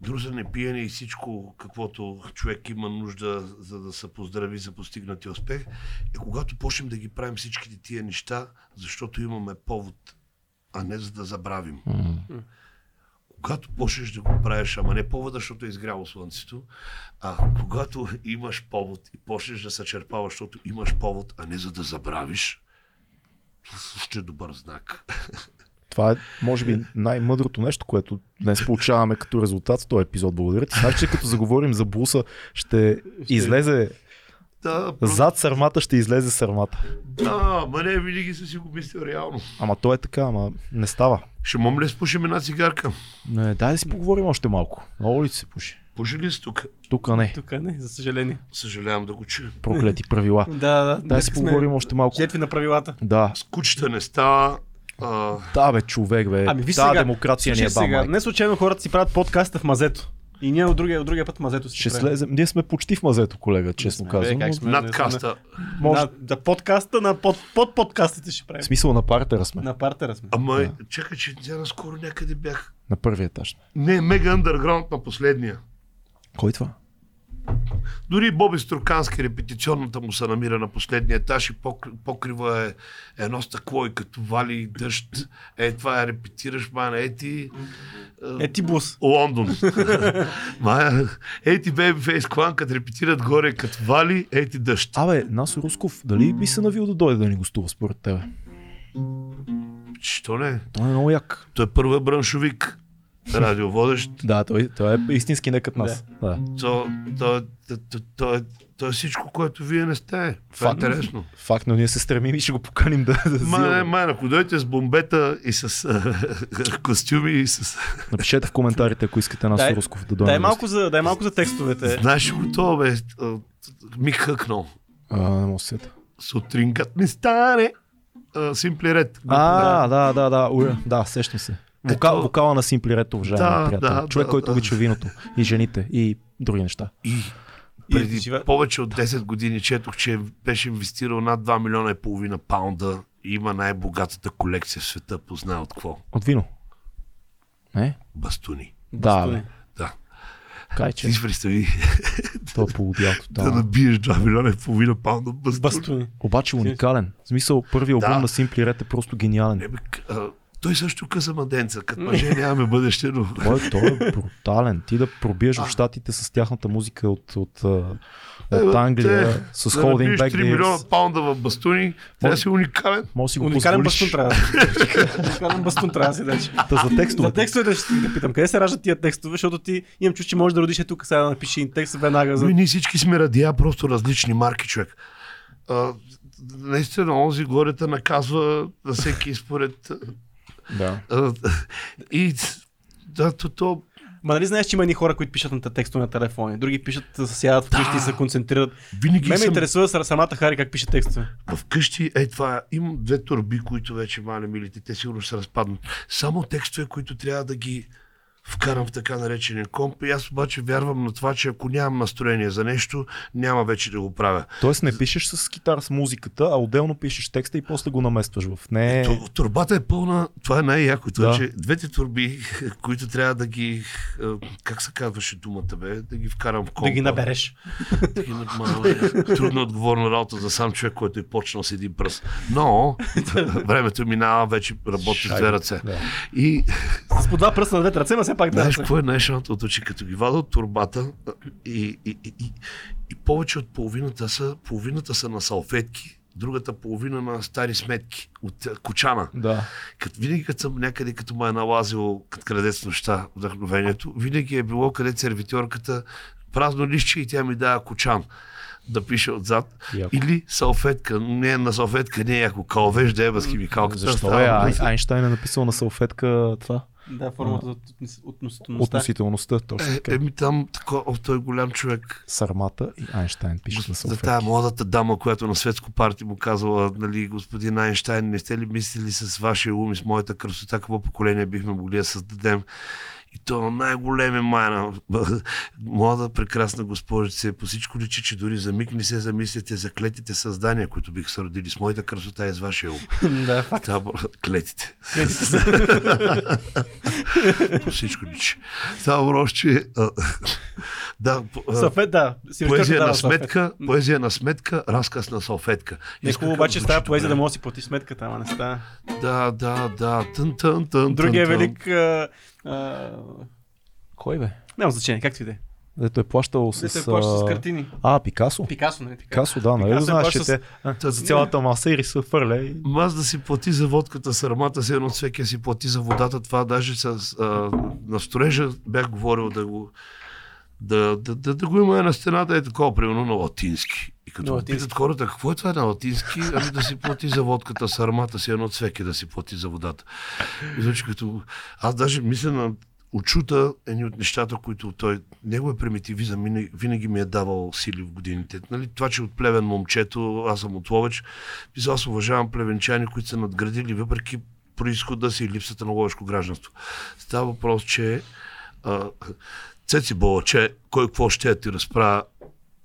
друзане, пиене и всичко, каквото човек има нужда, за да се поздрави за постигнати успех, е когато почнем да ги правим всичките тия неща, защото имаме повод, а не за да забравим. Когато почнеш да го правиш, ама не повода, защото е изгряло слънцето, а когато имаш повод и почнеш да се черпаваш, защото имаш повод, а не за да забравиш, ще е добър знак. Това е, може би, най-мъдрото нещо, което днес получаваме като резултат в този епизод. Благодаря ти. Знаеш, че като заговорим за буса, ще излезе Да, зад сърмата, ще излезе сърмата. да, ма не, винаги съм си го мислил реално. Ама то е така, ама не става. Ще мом ли спушим една цигарка? Не, дай да си поговорим още малко. Ли ти се пуши? Пуши ли си тук? Тук не. Тук не, за съжаление. Съжалявам да го чуя. Проклети правила. Да, да. Дай да си сме поговорим още малко. Жертви на правилата. Да, С кучета не става. А, да бе, човек, бе. Ами виж Та сега, демокрация ни е бам. не случайно хората си правят подкаста в мазето. И ние от другия, от другия път мазето си Ще слезем. Ние сме почти в мазето, колега, честно сме, казвам. бе, как но сме? над каста. Може... На, да, подкаста на под, под подкастите ще В правим. смисъл на партера сме. На партера сме. Ама, Да. чакай, че тя наскоро някъде бях. На първия етаж. Не, мега андерграунд на последния. Кой е това? Дори Боби Строкански, репетиционната му се намира на последния етаж и пок- покрива е едно стъкло и като вали дъжд. Е, това е репетираш, мана, е ти... Е ти бус. Лондон. Ма, е ти Babyface Clan, като репетират горе, като вали, е ти дъжд. Абе, Насо Русков, дали би се навил да дойде да ни гостува според тебе? Що не? Той е много як. Той е първият браншовик. Радиоводещ. Да, той, той е истински не като нас. Да. То, то, то, то, то, е, то е всичко, което вие не сте. Това е Факт. интересно. Факт, но ние се стремим и ще го поканим да, да Ма, не, взима. ма, ако дойдете с бомбета и с а, костюми и с... Напишете в коментарите, ако искате Дай- Русков да дойде. Дай малко, за, дай малко за текстовете. Знаеш го това, бе? А, Ми хъкнал. А, не мога да се. Сутрин ми стане. Симпли ред. А, да, да, да, уя, да, сещам се. Вокал, Ето- вокала на Симпли Ред, уважаеми Да, приятели. да, Човек, да, който да. обича виното и жените и други неща. И И преди живе- повече от 10 години четох, че беше инвестирал над 2 милиона и половина паунда и има най-богатата колекция в света, познай от какво? От вино. Не? Бастуни. Да, бе. Да. Кайче, Ти си представи той е полудял да тотално. набиеш 2 милиона и половина паунда бастуни. Бастуни. Обаче уникален. В смисъл, първият албум Да. на Simply Red е просто гениален. Не, бе, а, той също къса маденца. Като мъже нямаме бъдеще, но... Той, той е брутален. Ти да пробиеш в щатите с тяхната музика от, от, а, Е, от Англия, те, с да Holding Back 3 милиона паунда в бастуни, трябва да си уникален. Може си го Уникален позволиш. бастун трябва. да- Уникален бастун трябва да си дадеш. Та за текстове. За текстовете ще да питам. Къде се раждат тия текстове? Защото ти имам чувство, че можеш да родиш е тук сега да напишеш един текст веднага. За... Ние всички сме радия, просто различни марки, човек. А, наистина, онзи горе те наказва на всеки според... Да. И да, то, то Ма нали знаеш, че има едни хора, които пишат на текстове на телефони. Други пишат, да се сядат вкъщи Да. и се концентрират. винаги Ме ме съм интересува с самата Хари как пише текстове. вкъщи, е това, имам две турби, които вече мале милите, те сигурно се разпаднат. Само текстове, които трябва да ги вкарам в така наречения комп. И аз обаче вярвам на това, че ако нямам настроение за нещо, няма вече да го правя. Тоест не пишеш с китара с музиката, а отделно пишеш текста и после го наместваш в не. Ту- Турбата е пълна, това е най-якото, Да. да. че двете турби, които трябва да ги, как се казваше думата, бе, да ги вкарам в компа. Да ги набереш. Да ги Ма, Трудно отговорна работа за сам човек, който е почнал с един пръст. Но времето минава, вече работи с две ръце. Да. И С по два пръста на двете ръце, но все пак да. знаеш какво е най-шаното от очи, като ги вада от турбата и, и, и, и, и повече от половината са, половината са на салфетки, другата половина на стари сметки от кочана. Да. Като, винаги като съм някъде, като ме е налазило като крадец нощта вдъхновението, винаги е било къде сервитьорката празно лище и тя ми дава кочан да пише отзад. Яко. Или салфетка. Не, на салфетка не е ако калвеж да е с химикалката. Защо е? Ай, Айнштайн е написал на салфетка това. Да, формата от относ- относителността. Относителността. Точно Е, така. еми там, тако, о, той е голям човек. Сармата и Айнштайн пишат на За салфетки. тая младата дама, която на светско парти му казала, нали, господин Айнштайн, не сте ли мислили с вашия ум и с моята красота, какво поколение бихме могли да създадем? И то най-големе майна. Млада, прекрасна госпожица. По всичко личи, че дори за миг не се замислите за клетите създания, които бих се родили с моята красота и с вашия ум. Да, факт. Това, клетите. По всичко личи. Че... а, Да, Салфет, да. Поезия на сметка, поезия на сметка, разказ на салфетка. Не е хубаво обаче става поезия да може да си платиш сметката, ама не става. Да, да, да. Тън, тън, тън, Другия е велик... а, Кой бе? Няма значение, както и да е. Дето е плащал с... Дето е плаща с картини. А, Пикасо? Пикасо, нали така? Пикасо, да, нали да е знаеш, че с- те за цялата маса и рисува фърля и... Ма Аз да си плати за водката сармата, се едно цвеке си плати за водата. Това даже с, а, на строежа бях говорил да го да, да, да, да го има на стената е такова, примерно на латински. И като На питат хората, какво е това на латински, ами да си плати за водката, сармата си едно цвеке да си плати за водата. И значи като... Аз даже мисля на очута едни от нещата, които той... Неговия примитивизъм винаги, винаги ми е давал сили в годините. Нали, това, че от плевен момчето, аз съм от Ловеч, мисля, аз уважавам плевенчани, които са надградили, въпреки происхода си и липсата на ловешко гражданство. Става въпрос, че а, Цеци Балаче, кой какво ще ти разправя,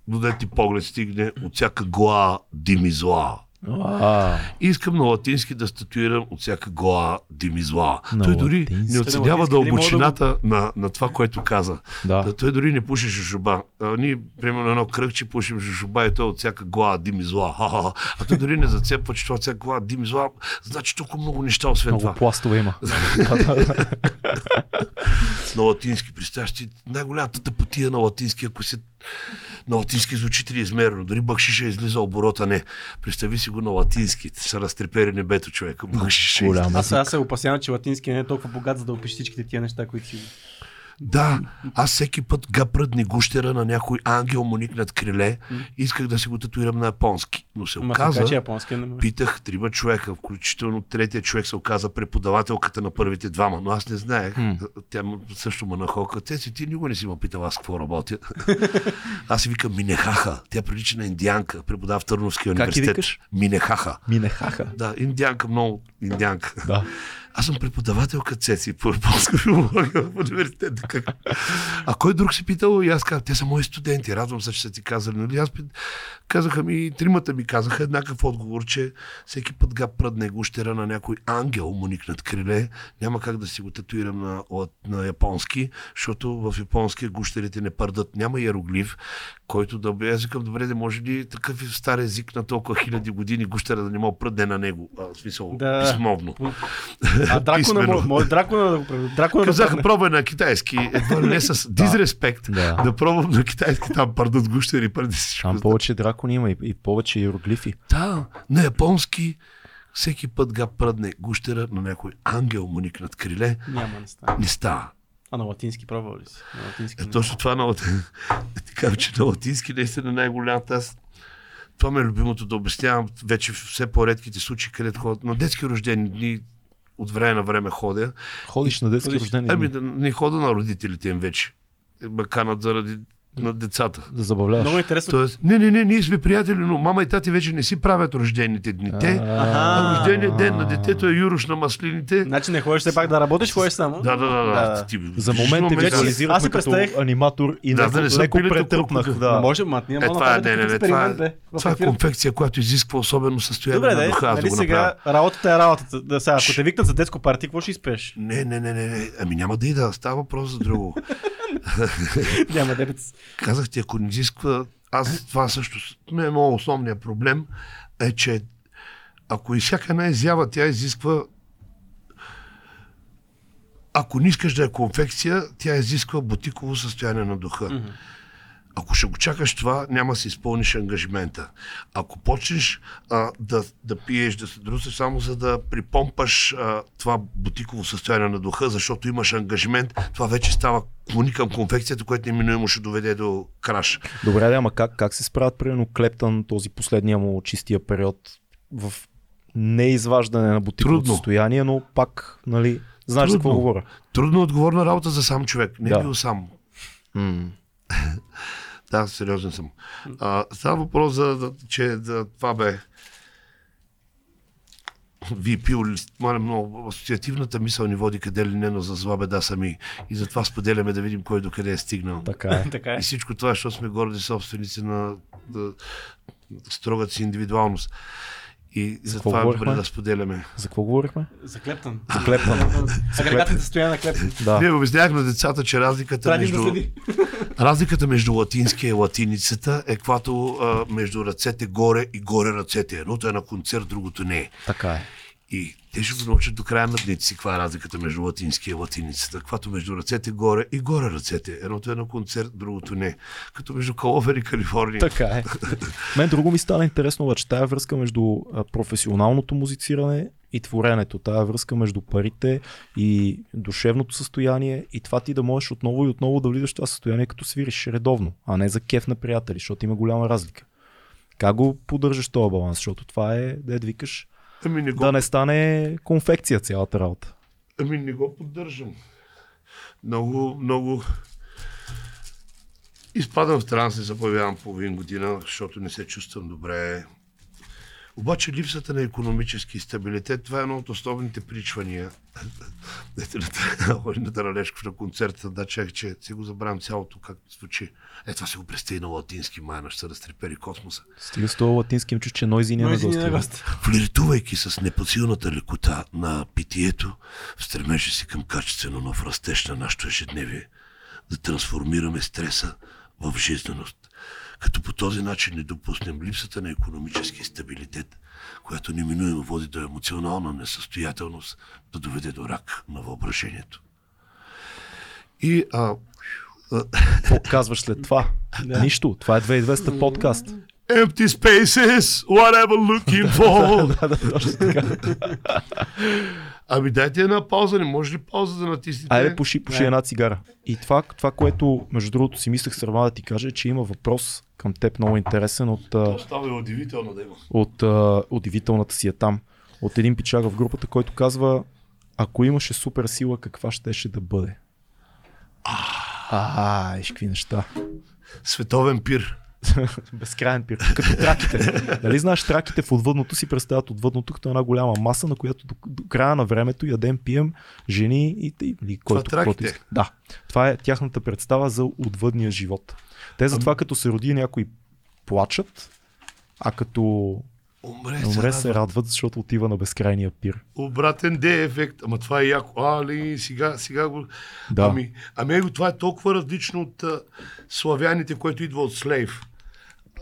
до да ти поглед стигне от всяка глава дими зла. А, И искам на латински да статуирам от всяка глава дими зла. На той дори латински. не оценява мога да дълбочината на, на това, което каза. да. Да, той дори не пуши жужуба. А, ние, примерно, едно кръгче пушим жужуба и той от всяка глава дими зла. Ха-ха-ха. А той дори не зацепва, че това от всяка глава дими зла. Значи толкова много неща, освен Много това. пластове има. на латински. Представяш ти най-голямата тъпотия на латински, ако се на латински звучи триизмерно. Дори бакшиша излиза оборота не. Представи си го на латински. Ще се разтрепери небето човека. Бакшиша. Аз, аз се опасявам, че латински не е толкова богат, за да опише всичките тия неща, които си... Да, аз всеки път гапръдни гущера на някой ангел му никнат криле. Исках да си го татуирам на японски. Но се Ма оказа, че японски не питах трима човека, включително третия човек се оказа преподавателката на първите двама, но аз не знаех. Тя също ме нахока. Те си ти никога не си ме питал аз какво работя. аз си викам Минехаха. Тя прилича на индианка, преподава в Търновския Как университет. викаш? Минехаха. Минехаха. Да, индианка, много индианка. Да. Аз съм преподавател като Цеци по японска филология в университета. Как? А кой друг си питал? И аз казах, те са мои студенти. Радвам се, че са ти казали. Нали? Аз пит... казаха ми, тримата ми казаха еднакъв отговор, че всеки път га пръдне гущера на някой ангел му никнат криле. Няма как да си го татуирам на, от, на японски, защото в японски гущерите не пърдат. Няма иероглиф, който да бе. Аз викам, добре, да може ли такъв стар език на толкова хиляди години гущера да не мога пръдне на него? А, в смисъл, Да. писмовно. А Дракона, Писмено. може, Дракона да го прави. Дракона да Казаха, падне. пробвай на китайски, едва не с дизреспект, Да. да пробвам на китайски, там пърдат гущери, пърди всичко. Там повече дракони има и, и повече иероглифи. Да, на японски всеки път га пръдне гущера на някой ангел му никнат криле, Няма не става. не става. А на латински пробвал ли си? На латински Е, не. точно това на латински. Ти казвам, че на латински наистина е най-голямата. Аз това ми е любимото да обяснявам вече в все по-редките случаи, където ходят. На детски рождени дни от време на време ходя. Ходиш на детски Ходиш- рождени Ами не хода на родителите им вече. Ме канат заради на децата. да забавляваш. Много интересно. Тоест, не, не, не, ние сме приятели, но мама и тати вече не си правят рождените дни. Те, а рождения ден на детето е юруш на маслините. Значи не ходиш все пак да работиш, ходиш само. Да, да, да, да. Да. Ти, За момент те визуализирахме си като аниматор и Да, да не леко претърпнах. кукука. Да. Може, мат, ние Е, можем това е, да не, не, това е, това е ефир. конфекция, която изисква особено състояние Добре, на да, духа, нали го сега работата е работата. Да, сега, ако те викнат за детско парти, какво ще изпееш? Не, не, не, не, не, ами няма да и да, става въпрос за друго. Няма дебец. Казах ти, ако не изисква, аз това също, не е моят основният проблем, е, че ако и всяка една изява, тя изисква ако не искаш да е конфекция, тя изисква бутиково състояние на духа. Ако ще го чакаш това, няма да си изпълниш ангажимента. Ако почнеш а, да, да пиеш, да се друсаш само за да припомпаш а, това бутиково състояние на духа, защото имаш ангажимент, това вече става клони към конфекцията, което неминуемо ще доведе до краш. Добре, да, ама как, как се справят, примерно, Клептън, този последния му чистия период в неизваждане на бутиковото Трудно. състояние, но пак, нали, знаеш за какво Трудно. говоря. Трудно отговорна работа за сам човек. Не е Да. бил сам. М. Да, сериозен съм. А, става въпрос за, че да, това бе пил ли, моля много, асоциативната мисъл ни води къде ли не, но за зла беда сами. И затова споделяме да видим кой до къде е стигнал. Така е. Така е. И всичко това, защото сме горди собственици на да, строгата си индивидуалност. И затова е говорихме? добре да споделяме. За какво говорихме? За Клептън. За Клептън. Агрегатните състояния на Клептън. Да. Ние обяснявах на децата, че разликата Трябва да между... следи. Разликата между латинския и латиницата е когато а, между ръцете горе и горе ръцете. Едното е на концерт, другото не е. Така е. И те ще го научат до края на дните си каква е разликата между латинския и латиницата. Каквато между ръцете горе и горе ръцете. Едното е на концерт, другото не. Като между Каловер и Калифорния. Така е. Мен друго ми стана интересно, обаче тая връзка между професионалното музициране и творенето, тая връзка между парите и душевното състояние и това ти да можеш отново и отново да влизаш в това състояние, като свириш редовно, а не за кеф на приятели, защото има голяма разлика. Как го поддържаш този баланс? Защото това е, да викаш, Ами не, го, да не стане конфекция цялата работа. ами не го поддържам. Много, много... Изпадам в транс, не се появявам половин година, защото не се чувствам добре. Обаче липсата на економически стабилитет, това е едно от основните причвания. Ето на Лешков на концерта, да, чех, че си го забравям цялото как звучи. Е, това се го представи на латински, майна ще се разтрепери космоса. Стига с този латински им чуш, че Нойзи гости. гост. Флиртувайки с непосилната лекота на питието, стремеше си към качествено нов растеж на нашето ежедневие, да трансформираме стреса в жизненост, като по този начин не допуснем липсата на економически стабилитет, която неминуемо води до емоционална несъстоятелност, да доведе до рак на въображението. И а, Какво казваш след това? Нищо. Това е 2200 подкаст. Empty spaces, whatever looking for. да, да, точно така. Ами дайте една пауза, не може ли пауза да натиснете? Айде, пуши, пуши една цигара. И това, това, което между другото си мислех сърва да ти кажа, е, че има въпрос към теб много интересен от, а, Става е удивително да има. от а, удивителната си е там. От един пичага в групата, който казва, ако имаше супер сила, каква щеше да бъде? А, еш какви неща. Световен пир. Безкрайен пир. Като траките. нали знаеш, траките в отвъдното си представят отвъдното като една голяма маса, на която до, до края на времето ядем, пием, жени и, и, и който траките? каквото иска. Да. Това е тяхната представа за отвъдния живот. Те затова като се роди някой плачат, а като Умре, умре се се радва. радват, защото отива на безкрайния пир. Обратен Д ефект. Ама това е яко. Али, сега, сега го... Да. Ами, ами това е толкова различно от а, славяните, което идва от Слейв.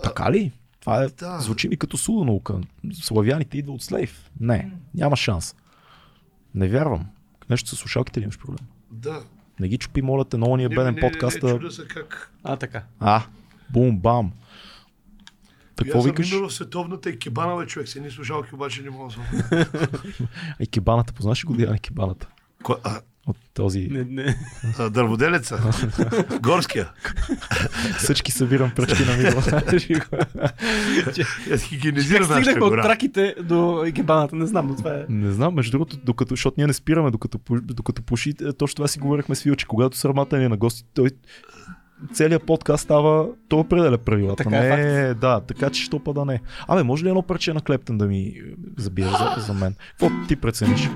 Така ли? Това е, Да. звучи ми като суда наука. Славяните идва от слейв. Не, няма шанс. Не вярвам. Нещо с слушалките ли имаш проблем? Да. Не ги чупи, моля те, много ни е Не, беден не, не, не, се как. А, така. А, бум, бам. Какво Аз съм викаш? минал в световната екибана, бе, човек. С едни слушалки обаче не мога да съм. Екибаната, познаш ли го Диана Екибаната? Кой- А, От този Не, не. дърводелеца. Горския. всички събирам пръчки на мило. Я хигиенизира нашата стигнахме от гора. траките до екибаната, не знам, но това е. Не знам, между другото, докато, защото ние не спираме, докато, докато пуши, е, точно това си говорихме с Фил, че когато срамата ни е на гости, той целият подкаст става, то определя правилата. Така е, не, да, така че що па да не. Абе, може ли едно парче на Клептен да ми е, забие за, за мен? Какво ти прецениш?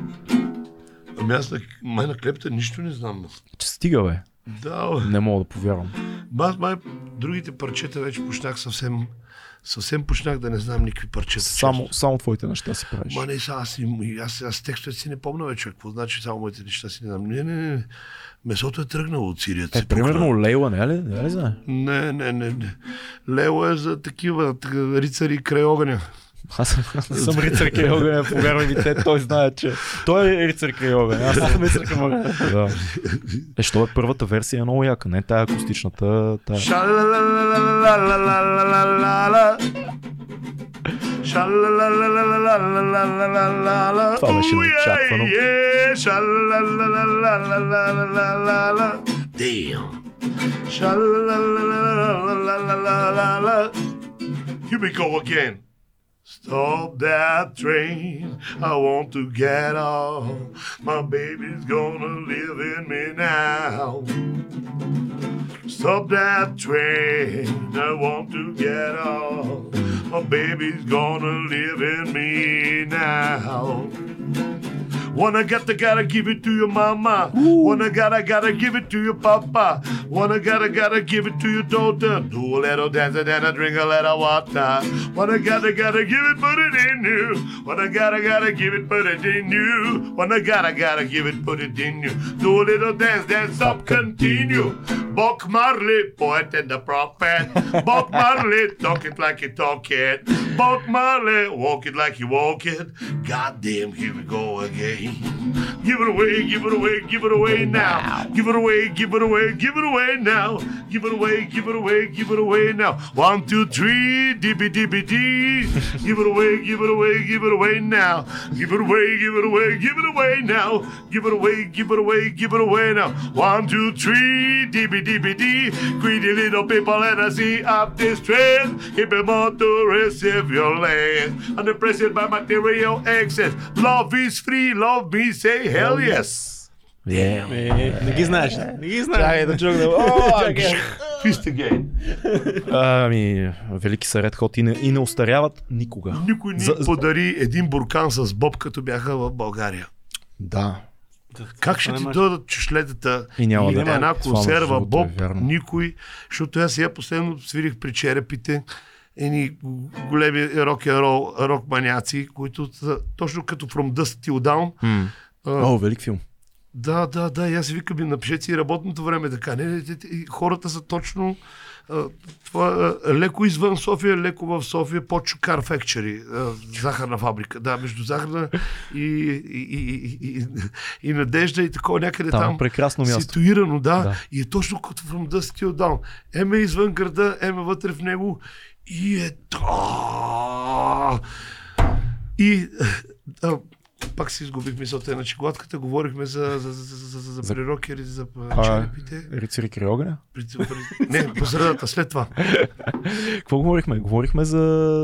Ами аз на, май на клепта нищо не знам. Че стига, бе. Да, бе. Не мога да повярвам. Аз май другите парчета вече почнах съвсем, съвсем почнах да не знам никакви парчета. Само, често. само твоите неща си правиш. Ма не, сега аз, аз, аз текстовете си не помня вече. Какво значи само моите неща си не знам. Не, не, не. Месото е тръгнало от сирията. Е, се пукна. примерно Лейла, не е ли? Не е ли знае? Не, не, не, не. Лео е за такива така, рицари край огъня. Аз не съм рицар край огъня, повярвай ми, те, той знае, че той е рицар край. Аз съм рицар край. Да. Е, що е първата версия е много яка, не тая акустичната. Тая... Това беше неочаквано. Е, Damn. Here we go again. Stop that train. I want to get off. My baby's gonna live in me now. Stop that train. I want to get off. My baby's gonna live in me now. Wanna gotta gotta give it to your mama. Wanna gotta gotta give it to your papa. Wanna gotta gotta give it to your daughter. Do a little dance and then I drink a little water. Wanna gotta gotta give it, put it in you. Wanna gotta gotta give it, put it in you. Wanna gotta gotta give it, put it in you. Do a little dance, dance up, continue. Bob Marley, poet and the prophet. Bob Marley, talk it like you talk it. Bob Marley, walk it like you walk it. Goddamn, here we go again. Give it away, give it away, give it away now. Give it away, give it away, give it away now. Give it away, give it away, give it away now. One, two, three, dibby dibby dee. Give it away, give it away, give it away now. Give it away, give it away, give it away now. Give it away, give it away, give it away now. One, two, three, dibby dibby dee. Greedy little people and I see up this train. Keep them on to receive your land. Unimpressed by material excess. Love is free, love me, say hell yes. Yeah. Е, не ги знаеш. Не ги знаеш. Чакай да чукна. Fist again. Ами, велики са Red Hot и не, и не остаряват никога. Никой За- За... подари един буркан с боб, като бяха в България. Да. Как ще ти дойдат чешлетата И няма и да- една консерва боб? е. Никой. Защото аз сега последно свирих при черепите едни големи рок н рол рок маняци, които са точно като From Dust Till Down. М. А, О, велик филм. Да, да, да, и аз викам, и напишете си работното време така. Не, не, и хората са точно а, това, а, леко извън София, леко в София, по Чукар Фекчери, захарна фабрика. Да, между захарна и, и, и, и, и, и Надежда и такова някъде Там, там. прекрасно място. Ситуирано, да, Да. да. И е точно като From Dust Till Down. Еме извън града, еме вътре в него. И е... И... А, пак си изгубих мисълта, иначе гладката говорихме за, за, за, за, за, за прирокери, за А, черепите. Рицари край огъня? При- при- Не, по средата, след това. Какво говорихме? Говорихме за...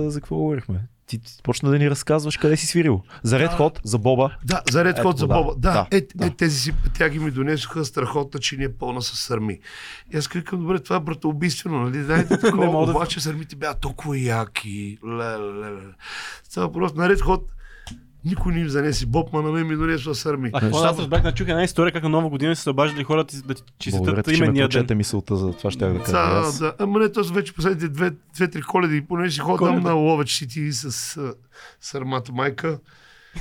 За какво говорихме? Ти, ти почна да ни разказваш къде си свирил. За Red Hot, за Боба. Да, за Red Hot за Боба. Да, да, е, да. е, тези си пътяги ми донесоха страхотна, че ни е пълна с сърми. И аз казвам, добре, това е братоубийствено, нали? Дайте такова, обаче сърмите бяха толкова яки. Ле, ле, ле. Това просто на Red Hot никой не им занеси Боб, ма на мен ми донесва сърми. А какво аз разбрах, начух една история, как на нова година се обаждали хората да ти Благодаря честитат ти, че ме имения ден. прочете мисълта за това, ще я да кажа. Да, да. Ама не, то вече последните две, две-три коледи, понеже си ходам на Ловеч Сити с сърмата майка.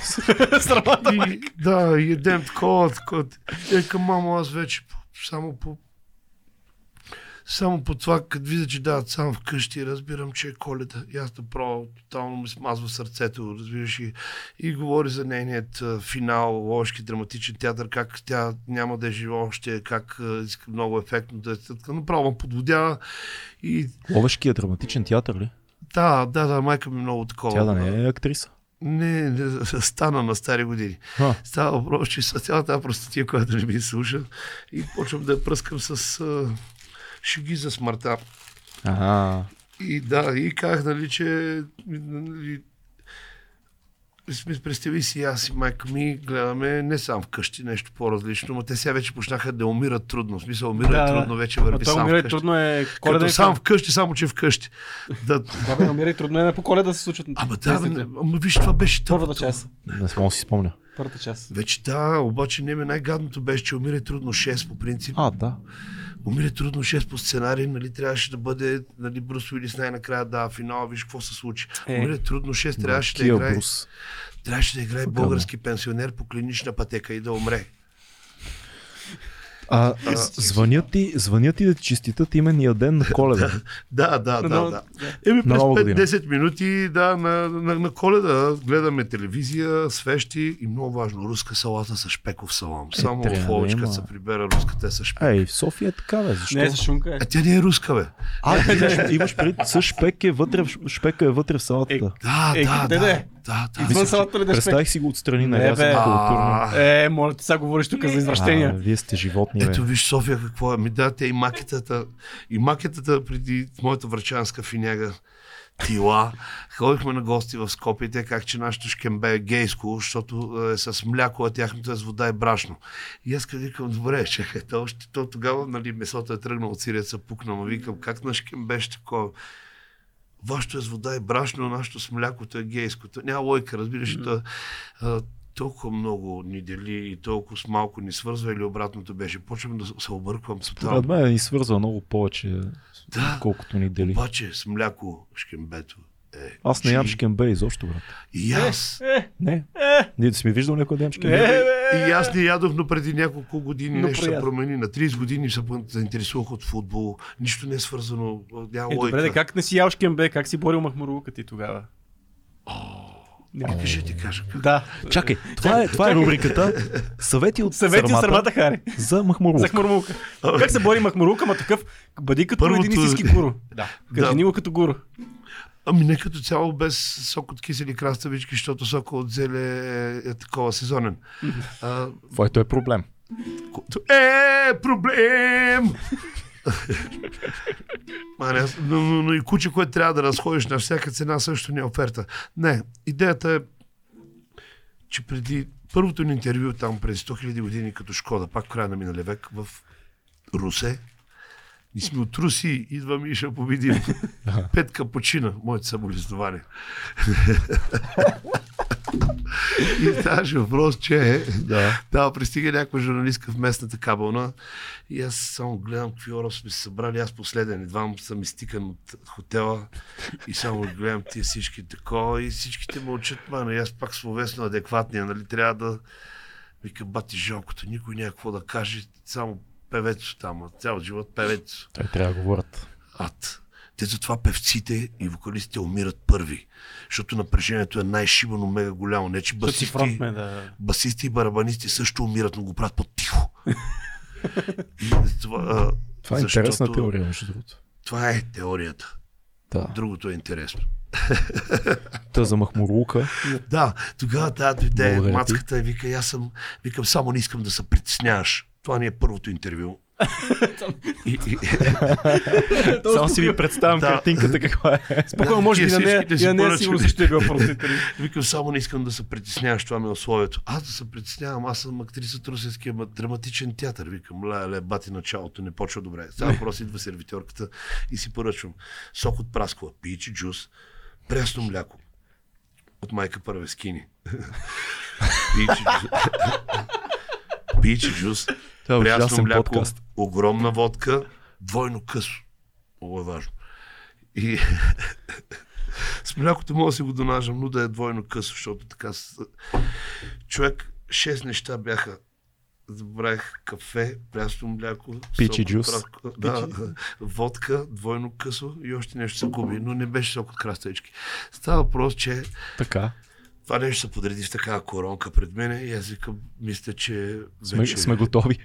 Срамата. И, да, и едем такова, такова. Е, към мамо, аз вече само по само по това, като видя, че дават сам вкъщи, разбирам, че е коледа. И аз направо тотално ми смазва сърцето, разбираш и, и говори за нейният финал, Лошки драматичен театър, как тя няма да е жива още, как иска много ефектно да е. Направо подводява и Ловешкият драматичен театър ли? да, да, да, майка ми е много такова. Тя да не е актриса. Не, не, стана на стари години. А, Става въпрос, че с цялата простотия, която не ми слуша и почвам да я пръскам с шеги за смъртта. ага. И да, и казах, нали, че нали, представи си аз и майка ми, гледаме не сам вкъщи, нещо по-различно, но те сега вече почнаха да умират трудно. В смисъл, умират Да, трудно, вече върви сам умира вкъщи. трудно е коледа. Като сам вкъщи, само че вкъщи. Да, Да, бе, умира и трудно е по коледа да се случват. ама да, ама виж, това беше Първата тъпото. част. Не мога да си спомня. Първата част. Вече да, обаче не ме най-гадното беше, че умира трудно 6 по принцип. А, да. Умира трудно 6 по сценарий, нали, трябваше да бъде, нали, Брус Уилис най-накрая да, финала, виж какво се случи. Е. Умира трудно 6, трябваше да Кия играе, Брус. трябваше да играе български пенсионер по клинична пътека и да умре. А, а, звънят, ти, звънят ти да ти честитат именния ден на коледа. Да, да, да, да. Еми през Нова година. 5-10 минути, да, на, на, на коледа гледаме телевизия, свещи и много важно, руска салата с шпеков салам. Само трябва в да Ловичка се прибера руската е с шпек. Ей, в София е така, бе. Защо? Не е за шунка. Е. А тя не е руска, бе. А, ти имаш, имаш пред с шпек е вътре, шпека е вътре в салатата. Да, Е, да, да, да е? Да, да. Извън салата ли да? Представих си го отстрани, съм бе. културно. Е, моля ти сега говориш тук за А, извращения. вие сте животни. Ето виж София какво е. Ми да, те и макетата. И макетата преди моята врачанска финяга Тила. Ходихме на гости в Скопие, те как че нашето шкембе е гейско, защото е с мляко, а тяхното е с вода и брашно. И аз като викам, добре, чакай, то, още, то тогава нали, месото е тръгнало от сиреца, пукна, но викам, как на шкембе ще такова? Вашето е с вода и брашно, нашето с млякото е гейското. Няма лойка, разбираш, mm. а, толкова много ни дели и толкова с малко ни свързва или обратното беше. Почвам да се обърквам Според тотално. мен ни свързва много повече, Да. колкото ни дели. Обаче с мляко шкембето е. Аз не ям шкембе изобщо, брат. И аз. Е, Не. е, Ние да си ми виждал някой да ям е, шкембе. бе. И аз не ядох, но преди няколко години Но нещо се промени. На 30 години се заинтересувах от футбол. Нищо не е свързано. Няма Е, лойка. добре, де, как не си ял шкембе? Как си борил махмурлука ти тогава? Нека ще ти кажа. Как... Да. Чакай, това е, това е рубриката. Съвети от Съвети от сърмата Хари. за махмурлук. За хмурмулка. Как се бори махмурлука, ма такъв, бъди като Първото- един истински гуру. Да. Кажи Да. като гуру. Ами не като цяло без сок от кисели краставички, защото сока от зеле е, такова сезонен. А, Твоето е проблем. Е проблем! Маня, но, но, но, и куче, което трябва да разходиш на всяка цена, също не е оферта. Не, идеята е, че преди първото ни интервю там през 100 000 години като Шкода, пак в края на миналия век, в Русе, ние сме от Руси, идва Миша, победим. Пет капучина, моето съболезнование. И ставаше въпрос, че Да. да, пристига някаква журналистка в местната кабелна и аз само гледам какви хора сме се събрали. Аз последен, едва съм изтикан от хотела и само гледам тия всички такова и всичките мълчат, мана. И аз пак словесно адекватния, нали, трябва да вика бати жалкото, никой няма какво да каже, само певецо там, цял живот певецо. Той трябва да говорят. Ад. Те затова певците и вокалистите умират първи, защото напрежението е най-шибано мега голямо. Не, че басисти, фронтмен, да. басисти и барабанисти също умират, но го правят по-тихо. Това, а, Това е защото интересна теория, между другото. Това е теорията. Да. Другото е интересно. Та за махмурлука. Да, тогава тази дойде мацката и вика, аз съм, викам, само не искам да се притесняваш. Това ни е първото интервю. Само си ви представям картинката каква е. Спокойно, може би на нея, сигурно също е бил. Викам, само не искам да се притесняваш, това ми е условието. Аз да се притеснявам, аз съм актриса от Русенския ма- драматичен театър. Викам, ле, ле, бати началото, не почва добре. Сега просто идва сервиторката и си поръчвам сок от праскова, пичи джус, прясно мляко. От майка първескини. пичи джус. Пичи джус, е прясно мляко, подкаст. огромна водка, двойно късо. Много е важно. И с млякото мога да си го донажам, но да е двойно късо, защото така... Човек, шест неща бяха. Забравих кафе, прясно мляко, Пичи джус. праска- Да, водка, двойно късо и още нещо се губи, но не беше сок от краставички. Става въпрос, че Така. Това нещо се подреди в такава коронка пред мен и аз викам, мисля, че Сме, вече, сме готови.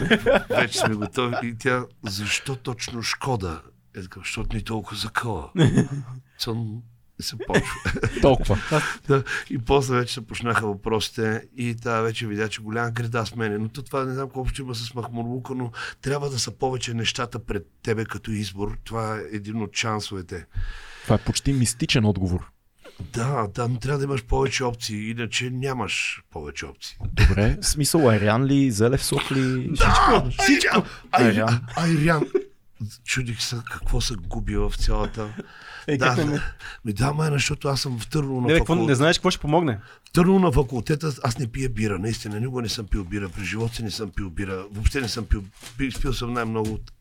вече сме готови. И тя, защо точно Шкода? Е така, защото ни толкова закъла. Цън се почва. Толкова. Да, и после вече се почнаха въпросите и тя вече видя, че голяма греда с мене. Но то това не знам колко ще има с Махмурлука, но трябва да са повече нещата пред тебе като избор. Това е един от шансовете. Това е почти мистичен отговор. Да, но трябва да имаш повече опции, иначе нямаш повече опции. Добре. Смисъл, Айрян ли, Зелев сок ли? Да, всичко! Айрян. Айрян. Айрян. Чудих се какво се губи в цялата... Е, Да, не? ми да, майна, защото аз съм в Търново на Не, бе, какво, факултет. не знаеш какво ще помогне. В Търново на факултета аз не пия бира, наистина. Никога не съм пил бира. При живота си не съм пил бира. Въобще не съм пил. Пил, спил съм най-много от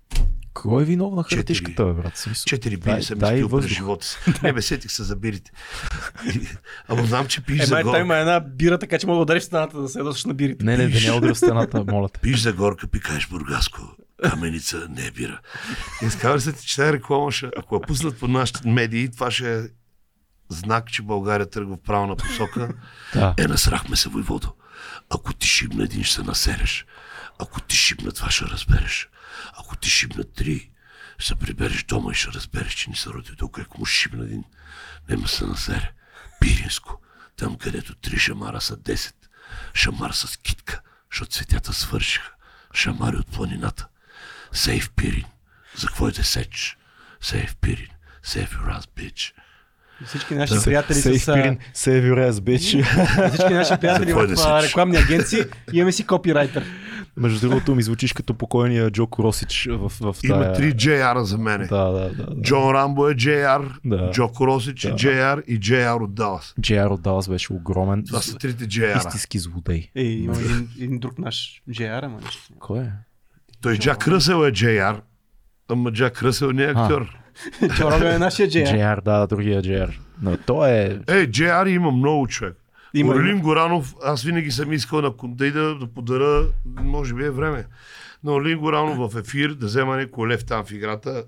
Кой е винов на Четири. хартишката, бе, брат? Смисъл. четири бири съм дай изпил през живота си. Не бе, сетих се за бирите. Ама знам, че пиш Е, за горка. има една бира, така че мога да удариш стената да се на бирите. Не, не, да не удря в стената, моля те. Пиш за горка, пикаеш бургаско. Каменица не е бира. И изказва се ти, че тази реклама ще, ако я пуснат по нашите медии, това ще е знак, че България тръгва в правилна посока. Да. Е, насрахме се, войводо. Ако ти шибна един, ще се насереш. Ако ти шибна два, ще разбереш. Ако ти шибна три, ще се прибереш дома и ще разбереш, че ни се роди тук. Ако му шибна един, нема се насере. Пиринско, там където три шамара са 10. Шамар с китка, защото цветята свършиха. Шамари от планината. Сейф Пирин. За какво е да сеч? Сейф Пирин. Сейф ass, bitch. Всички наши приятели Сейф с... а, Пирин, Save your ass, bitch. Всички наши приятели е да в рекламни агенции имаме си копирайтер. Между другото ми звучиш като покойния Джо Коросич в, в Има тая... три JR за мене. Да, да, да. да. Джон Рамбо е JR, Да. Джо Коросич е Да. JR и JR от Далас. JR от Далас беше огромен. Това са трите JR. Истински злодей. Е, има един, един друг наш JR, ама нещо. Кой е? Той Джак Ръсел е JR, ама Джак Ръсел не е актьор. Джо Роган е нашия JR. JR, да, другия JR. Но той е... Е, JR има много човек. Има, Орелин има. Горанов, аз винаги съм искал на Кондейда да подаря, може би е време, на Орелин Горанов в ефир, да взема някой лев там в играта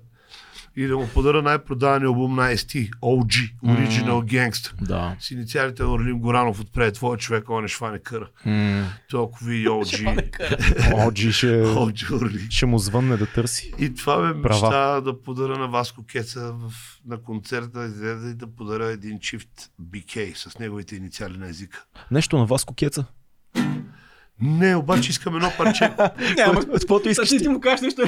и да му подаря най-продавания албум на ST, OG, Original Gangster. Да. С инициалите на Орлин Горанов отпред, твоя човек, он е шване къра. Толкова ви OG. Оджи ще, OG ще му звънне да търси. И това ме Права. мечта да подаря на Васко Кеца в, на концерта излезе и да подаря един чифт BK с неговите инициали на езика. Нещо на Васко Кеца. Не, обаче искам едно парче. Няма. Каквото искаш Ти, ти. му кажеш нещо.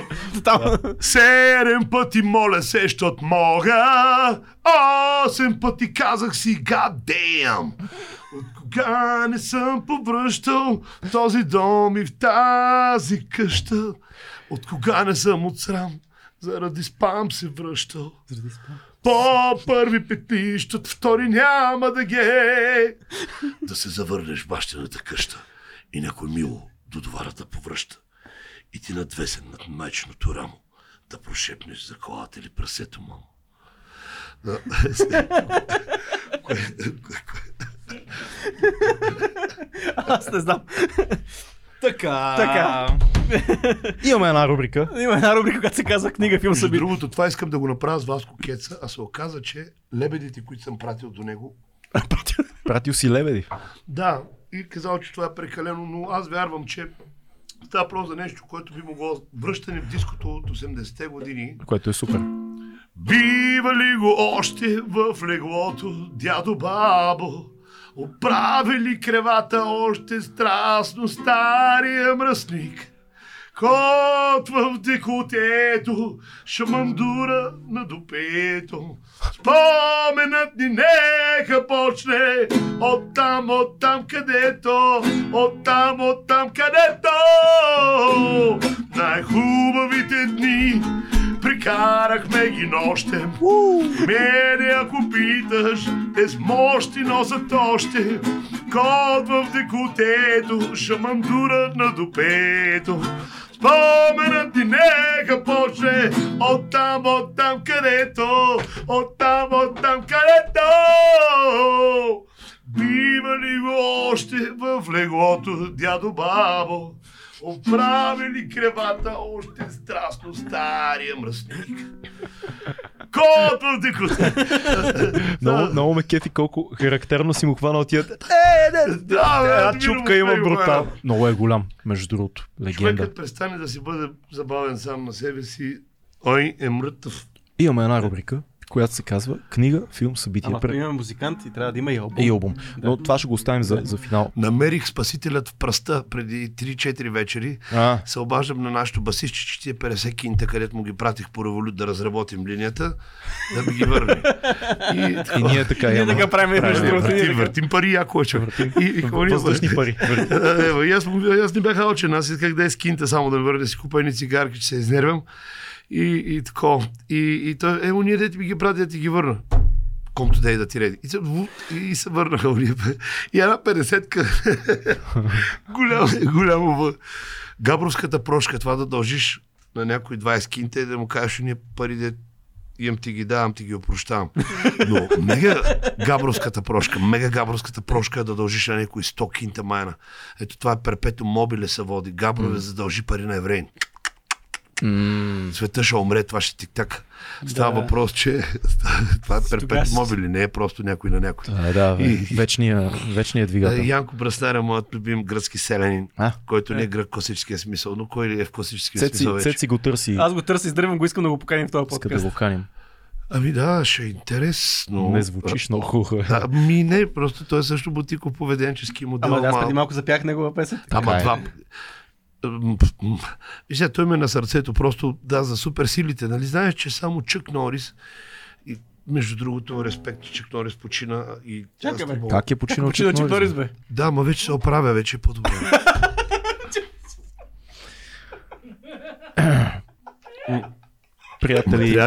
Седем пъти моля се, щот мога. Осем пъти казах си, God damn. От кога не съм повръщал този дом и в тази къща. От кога не съм от срам, заради спам се връщал. По първи петлищ, от втори няма да ге. Да се завърнеш в бащината къща и някой мило до доварата повръща. И ти надвесен над майчиното рамо да прошепнеш за колата или прасето, мамо. Да. Кое- Аз не знам. Така. Така. Имаме една рубрика. Има една рубрика, която се казва книга, филм, събитие. другото, това искам да го направя с Васко Кеца, а се оказа, че лебедите, които съм пратил до него, Пратил си лебеди. Да, и казал, че това е прекалено, но аз вярвам, че става просто за нещо, което би могло връщане в диското от 80-те години. Което е супер. Бива ли го още в леглото, дядо бабо? Оправи ли кревата още страстно стария мръсник? Кот в декотето, шамандура на дупето. Споменът ни нека почне оттам, оттам където, оттам, оттам където. Най-хубавите дни прикарахме ги нощем. Мене, ако питаш, те мощи носят още. Кот в декотето, шамандура на дупето. Споменът ни нека почне оттам, оттам където, оттам, оттам където. Бива ли го още в леглото, дядо бабо? Оправили кревата още страстно стария мръсник. Кот в декоте. Много, много ме кефи колко характерно си му хванал тия. Е, не, Да, бе, чупка има брутал. Много е голям, между другото. Легенда. Човекът престане да си бъде забавен сам на себе си. Ой, е мрътъв. Имаме една рубрика, която се казва книга, филм, събитие. Ама ако имаме музикант и трябва да има и албум. И албум. Но това ще го оставим за, за финал. Намерих спасителят в пръста преди 3-4 вечери. А, Се обаждам на нашото басистче, че тия 50 кинта, където му ги пратих по револют да разработим линията, да ми ги върне. И, и ние така Ние така правим въртим, въртим пари, яко е човек. И, и, ние- Въздушни пари. Е, Ева, и аз, не бях алчен, аз исках да е скинта само да върне си купа едни цигарки, че се изнервям. И, и тако. И, и той, ево, ние дете ми ги прати, да ти ги върна. Комто да е да ти реди. И, се- и се върнаха уния. И една 50-ка. голямо, голямо. Габровската прошка, това да дължиш на някой 20 кинта и да му кажеш, ние пари де имам ти ги давам, ти ги опрощавам. Но мега габровската прошка, мега габровската прошка е да дължиш на някой 100 кинта майна. Ето това е перпето мобиле се води. Габрове задължи пари на евреи. М, Света ще умре, това ще тик-так. Става Да. въпрос, че това е си- мобили, не е просто някой на някой. Да, да, бе. И- Вечния, вечния двигател. Янко Брастаря, моят любим гръцки селянин, А? който не е грък в класическия смисъл, но кой ли е в класическия Цеци, смисъл вече? Цеци го търси. Аз го търся издървам, го искам да го поканим в този Иска да подкаст. го каним. Ами да, ще е интересно. Не звучиш много хубаво. Да, ми не, просто той е също бутико поведенчески модел. Ама да, аз преди малко запях негова песен. Ама е. два. М, м, Виж, сега, той ме на сърцето, просто да, за суперсилите. Нали знаеш, че само Чък Норис и между другото, респект, че Чък Норис почина и... Чакай, бе. Как е починал Чак Норис, Норис, бе? бе? Да, ма вече се оправя, вече е по-добре. Приятели,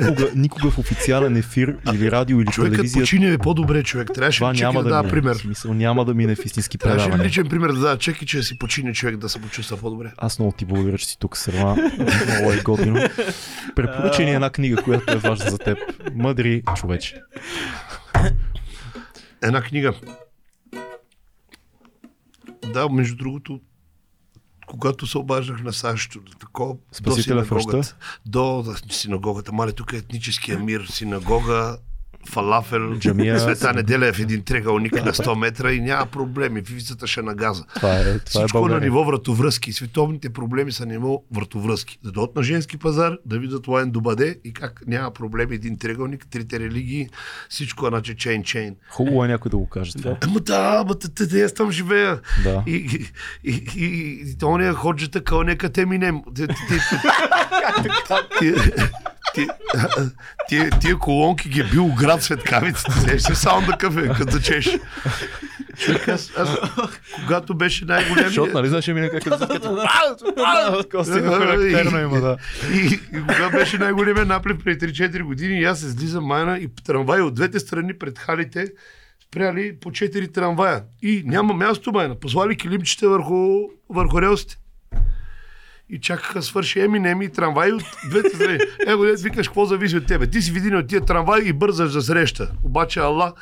никога, никога в официален ефир или радио или Човекът телевизия почини е по-добре, човек. Трябваше това няма да да мине. пример? Смисъл няма да мине в истински Трябваше предаване. личен пример да дава Чеки, че си почини човек да се почувства по-добре? Аз много ти благодаря, че си тук сърва. Много е готино. Препоръчай ни една книга, която е важна за теб. Мъдри човече. Една книга. Да, между другото, когато се обаждах на САЩ, такова, Спасителя в синагогата, до синагогата, мале, тук е етническия мир, синагога, фалафел, Джамия. света неделя е в един трегълник на 100 метра и няма проблеми, вивицата ще на газа. Това е, това е Всичко на България. ниво вратовръзки. Световните проблеми са на ниво вратовръзки. Да дойдат на женски пазар, да видят Лайн Добаде и как няма проблеми един триъгълник, трите религии, всичко е значи чейн чейн. Хубаво е някой да го каже това. Ама да, ама те, аз там живея. Да. И, и, и, и, и тония ходжата къл нека те минем. Ти- ти- ти- ти- ти- Тия тия колонки ги е бил град светкавицата. Сеш се саунд кафе, като зачеш. Човек, аз, аз, когато беше най-големият... Защото, нали знаеш, мине как е характерно има, да. И, и кога беше най-големия наплив преди 3-4 години, и аз се слизам майна и трамваи от двете страни пред халите спряли по 4 трамвая. И няма място, майна. Послали килимчета върху, върху релсите. И чакаха свърши Еминем и трамвай от двете страни. Его, дет викаш, какво зависи от тебе? Ти си в един от тия трамвай и бързаш за среща. Обаче, Алла,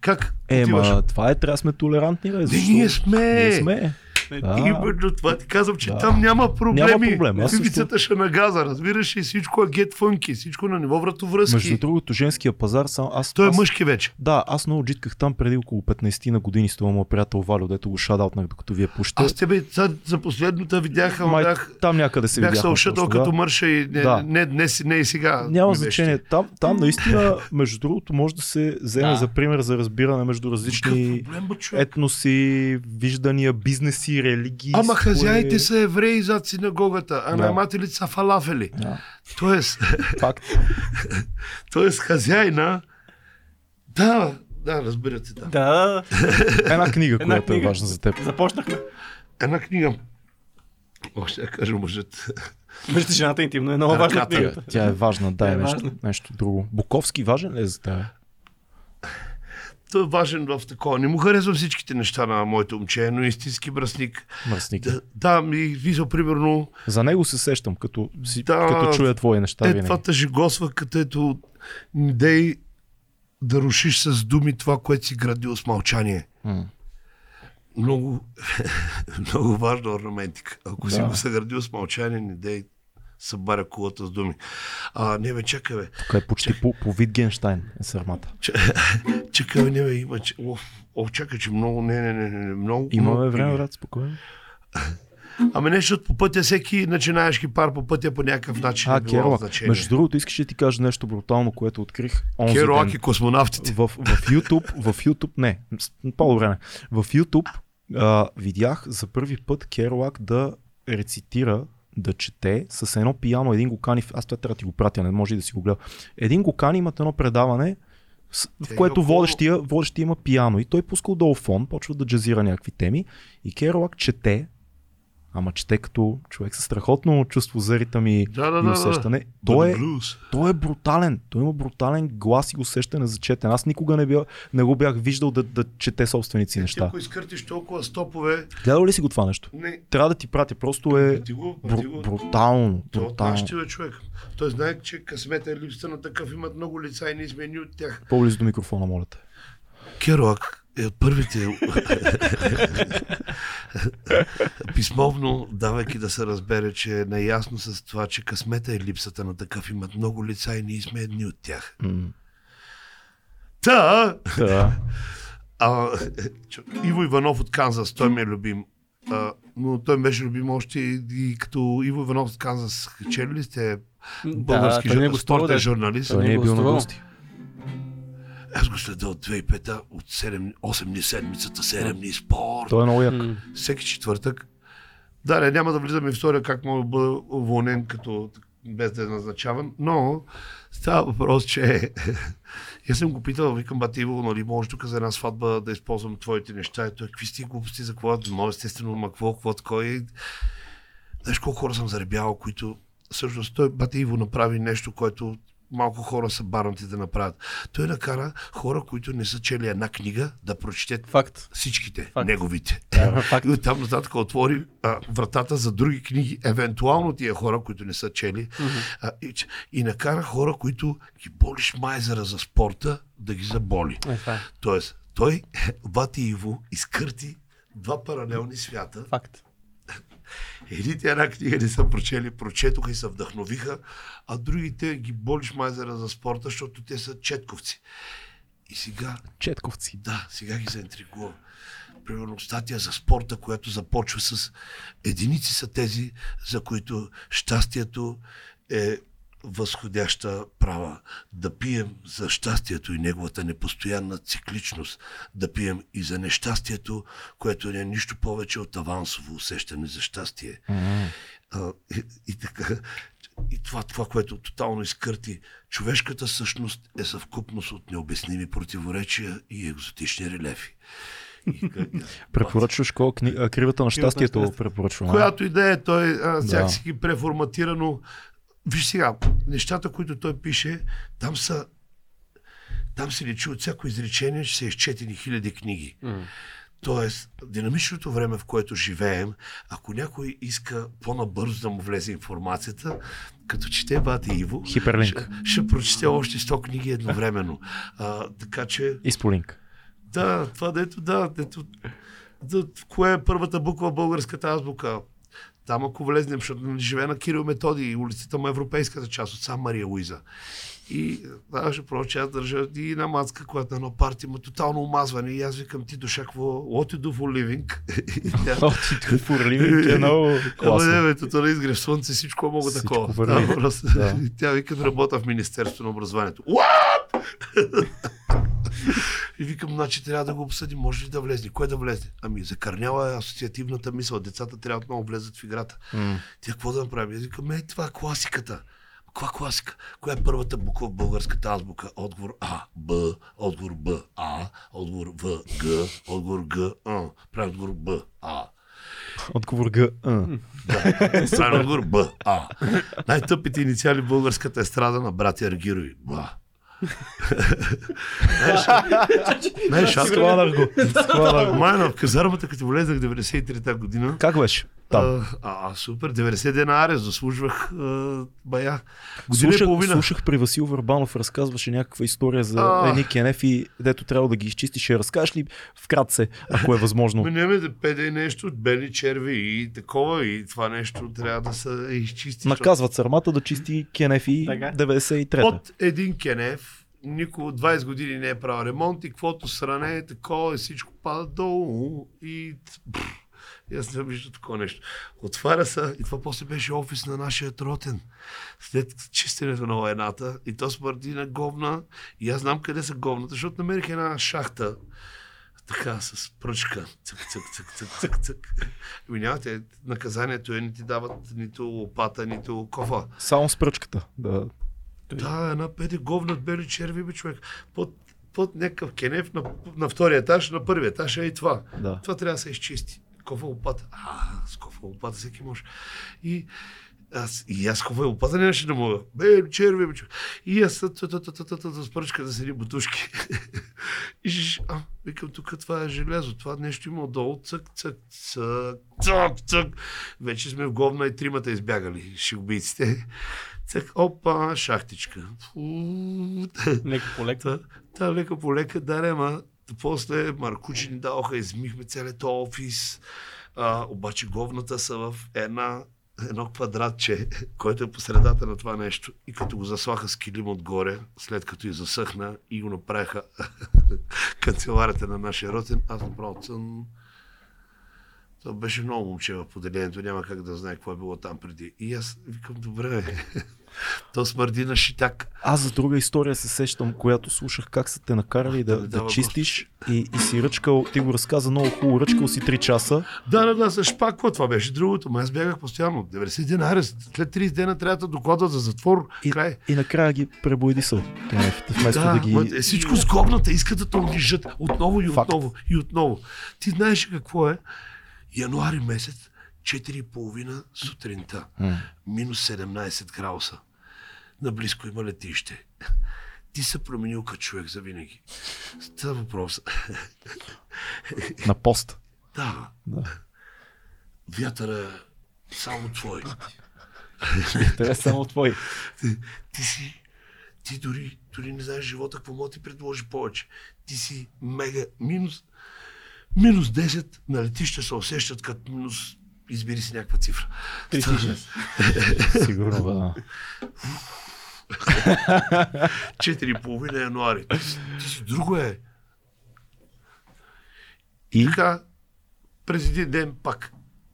как Е, ма, това е, трябва да сме толерантни, бе. Не, ние сме. Ние сме. Да. Именно това ти казвам, че Да. там няма проблеми. Няма проблем, аз също- ще на газа, разбираш и всичко е get funky, всичко на ниво вратовръзки. Между другото, женския пазар, сам, аз, Той е аз, мъжки вече. Да, аз много джитках там преди около 15 на години с това моят приятел Валю, дето го шадаутнах, докато вие пущате. Аз тебе за, за последната видях, ама Май, бях, там някъде се бях видяхме. се като да. мърша и не, Да. не, днес, не и сега. Няма ми беше. значение. Там, там наистина, между другото, може да се вземе Да. за пример за разбиране между различни проблем, етноси, виждания, бизнеси, религии. Ама според- хазяите са евреи зад синагогата, а Да. наймателите са фалафели. Да, Тоест, факт. тоест хазяйна... Да, да, разбирате, да. Да, Една книга, Една която книга. е важна за теб. започнахме. Една книга. Още да кажа мъжът. Вижте, жената е интимно е много важна книгата. Тя е важна, дай Тя е нещо, важна. нещо друго. Буковски важен ли е за теб? Той е важен в такова. Не му харесвам всичките неща на моето момче, но е истински бръсник. Мръсник. Да, да ми вижда примерно За него се сещам, като, си, Да, като чуя твои неща. Е, това тъжегосва, където не дей да рушиш с думи това, което си градил с мълчание. М. Много, много важна орнаментика. Ако си Да. го съградил с мълчание, не дей събаря кулата с думи. А, не бе, чакай бе. Тук е почти по, по Витгенштайн е сърмата. Ч- Чакай бе, не бе, има... че- О, о, чакай, че много, не, не, не, не, не много... Имаме време, брат, спокойно. Ами не, защото по пътя всеки начинаешки пар по пътя по някакъв начин. А, е значение. Между другото, искаш да ти кажа нещо брутално, което открих ден. и космонавтите. в, в YouTube, в YouTube, не, по-добре не. В YouTube а, видях за първи път Керуак да рецитира, да чете с едно пияно. Един го кани, аз това трябва да ти го пратя, не може и да си го гледа. Един го кани, имат едно предаване, в което водещия, водещия има пияно и той пуска отдолу фон, почва да джазира някакви теми и Керуак чете, ама чете като човек с страхотно чувство за ритъм и, Да, да, и да, да. усещане. Той е, той е брутален. Той има брутален глас и усещане за четене. Аз никога не, бя, не го бях виждал да, да чете собственици Ти неща. ако изкъртиш толкова стопове, Гледал ли си го това нещо? не, Трябва да ти пратя. Просто е ти го, бру, ти го. брутално. Брутално. нашите бе човек. Той знае, че късмета е липсата на такъв имат много лица и не измени от тях. По-близо до микрофона, моля те. Керуак е от първите писмовно, давайки да се разбере, че е наясно с това, че късмета е липсата на такъв имат много лица и ние сме едни от тях. Та, Да. а, Иво Иванов от Канзас, той ми е любим. А, но той беше любим още и, и като Иво Иванов от Канзас. Чели ли сте български е жур... гостувал, спортен да. журналист? Той не е бил на гости. Аз го следя от 2005-та, от 7, 8 дни седмицата, 7 дни спорт. Той е много як. Всеки четвъртък. Да, не, няма да влизаме в история как мога да бъда уволнен като без да е назначаван, но става въпрос, че аз съм го питал, викам, бате Иво, нали, може тук за една сватба да използвам твоите неща. И той, какви сте глупости, за какво? Но естествено, ма какво, какво. И... Знаеш колко хора съм заребявал, които всъщност той, бате Иво, направи нещо, което малко хора са барнати да направят. Той накара хора, които не са чели една книга, да прочетат Факт. всичките, Факт. неговите. Факт. И оттам нататък отвори а, вратата за други книги, евентуално тия хора, които не са чели. А, и, и накара хора, които ги болиш майзера за спорта, да ги заболи. Е, е. Тоест, той, Бати Иво, изкърти два паралелни свята. Факт. Едните една книга не са прочели, прочетоха и се вдъхновиха, а другите ги болиш майзера за спорта, защото те са четковци. И сега Четковци. да, сега ги заинтригува. Примерно статия за спорта, която започва с единици са тези, за които щастието е възходяща права. Да пием за щастието и неговата непостоянна цикличност. Да пием и за нещастието, което не е нищо повече от авансово усещане за щастие. М. А, и, и така. И това, това, което тотално изкърти. Човешката същност е съвкупност от необясними противоречия и екзотични релефи. Препоръчваш а, Кривата на щастието препоръчвам. която и да е, той а, Да. всякакси преформатирано. Виж сега, нещата, които той пише, там са там се личи от всяко изречение, че са изчетени хиляди книги. М. Тоест, динамичното време, в което живеем, ако някой иска по-набързо да му влезе информацията, като чете Бати Иво, Хиперлинк. ще, ще прочете още 100 книги едновременно. А, така че, Изполинк. да, това дето, да, дето, да, кое е първата буква в българската азбука? Там ако влезнем, защото живее на Кирил Методи улицата му е европейската част от сам Мария Луиза. И да, ще проче, аз държа и една мацка, която на едно парти има тотално омазване. И аз викам, ти душа, какво? What you do for living? Тя, О, ти тук фурливик е много не, класно. бе, то да изгрев слънце, всичко мога такова. Да, тя вика да работя в Министерството на образованието. What? И викам, значи трябва да го обсъдим, може ли да влезе? Кое да влезе? Ами закърнява асоциативната мисъл, децата трябва отново влезат в играта. М. Ти какво да направим? Аз викам, е, това е класиката. Каква класика? Коя е първата буква в българската азбука? Отговор А, Б, отговор Б, А, отговор В, Г, отговор Г, А. Прави отговор Б, А. Отговор Г. А. Да, прави отговор Б, А. Най-тъпите инициали в българската естрада на братя Аргирови. Ба. Знаеш, аз Схванах го. Схванах го. Майна в казармата, като влезах 93-та година, Как беше? Там. а, а, супер, 90 дена арес, заслужвах а, бая. Година Слушах, половина. слушах при Васил Върбанов, разказваше някаква история за А. едни кенеф и дето трябва да ги изчистиш. Ще разкажеш ли вкратце, ако е възможно? Ме не ме да педе нещо от бели черви и такова и това нещо трябва да се изчисти. Наказват сърмата да чисти кенефи Така. 93-та. От един кенев, никой от 20 години не е правил ремонт и каквото сране е такова и всичко пада долу и пф, и аз не вижда такова нещо. Отваря се и това после беше офис на нашия ротен. След чистенето на войната и то смърди на говна и аз знам къде са говната, защото намерих една шахта така с пръчка. Цък, цък, цък, цък, цък, цък. Ами нямате, наказанието е не ти дават нито лопата, нито кофа. Само с пръчката. Да. Да, една педе говна от бели черви, бе, човек. Под, под някакъв кенев на, на втория етаж, на първия етаж е и това. Да. Това трябва да се изчисти. Кофа лопата. А, с кофа лопата всеки може. И аз, и аз кофа лопата нямаше да мога. Бе, черви, бе. И аз с пръчка да седи бутушки. И ще, а, викам, тук това е железо, това нещо има отдолу, цък, цък, цък, цък, цък. Вече сме в говна и тримата избягали, шигубийците. Цък, опа, шахтичка. Фу, Леко по леко. Та, лека по лека даре, ама после Маркучи ни даваха, измихме целият офис. А, обаче говната са в една, едно квадратче, което е по средата на това нещо. И като го заслаха с килим отгоре, след като и засъхна и го направиха канцеларията на нашия роден, аз направо съм... Това беше много момче в поделението, няма как да знае какво е било там преди. И аз викам, добре, то смърди на шитак. Аз за друга история се сещам, която слушах как са те накарали да, да да чистиш и, и си ръчкал, ти го разказа много хубаво, ръчкал си 3 часа. Да, да, да, с шпаква, това беше другото. Ма аз бягах постоянно. 90 дена арест. След 30 дена трябва да докладват за затвор. И, Край. и накрая ги пребоядисал вместо да, Да, ги... е, всичко с говната, искат да те унижат отново и Факт. отново и отново. Ти знаеш какво е? Януари месец, 4,5 сутринта, минус 17 градуса. Наблизко има летище. Ти се променил като човек за винаги. Става въпрос. На пост. Да, Да. вятъра само твой. Те е само твой. Ти, ти си, ти дори, дори не знаеш живота, какво мога ти предложи повече. Ти си мега минус, минус 10 на летище се усещат като минус, избери си някаква цифра. 36. Сигурно, да. 4,5 януари. Друго е. И Така, през един ден пак.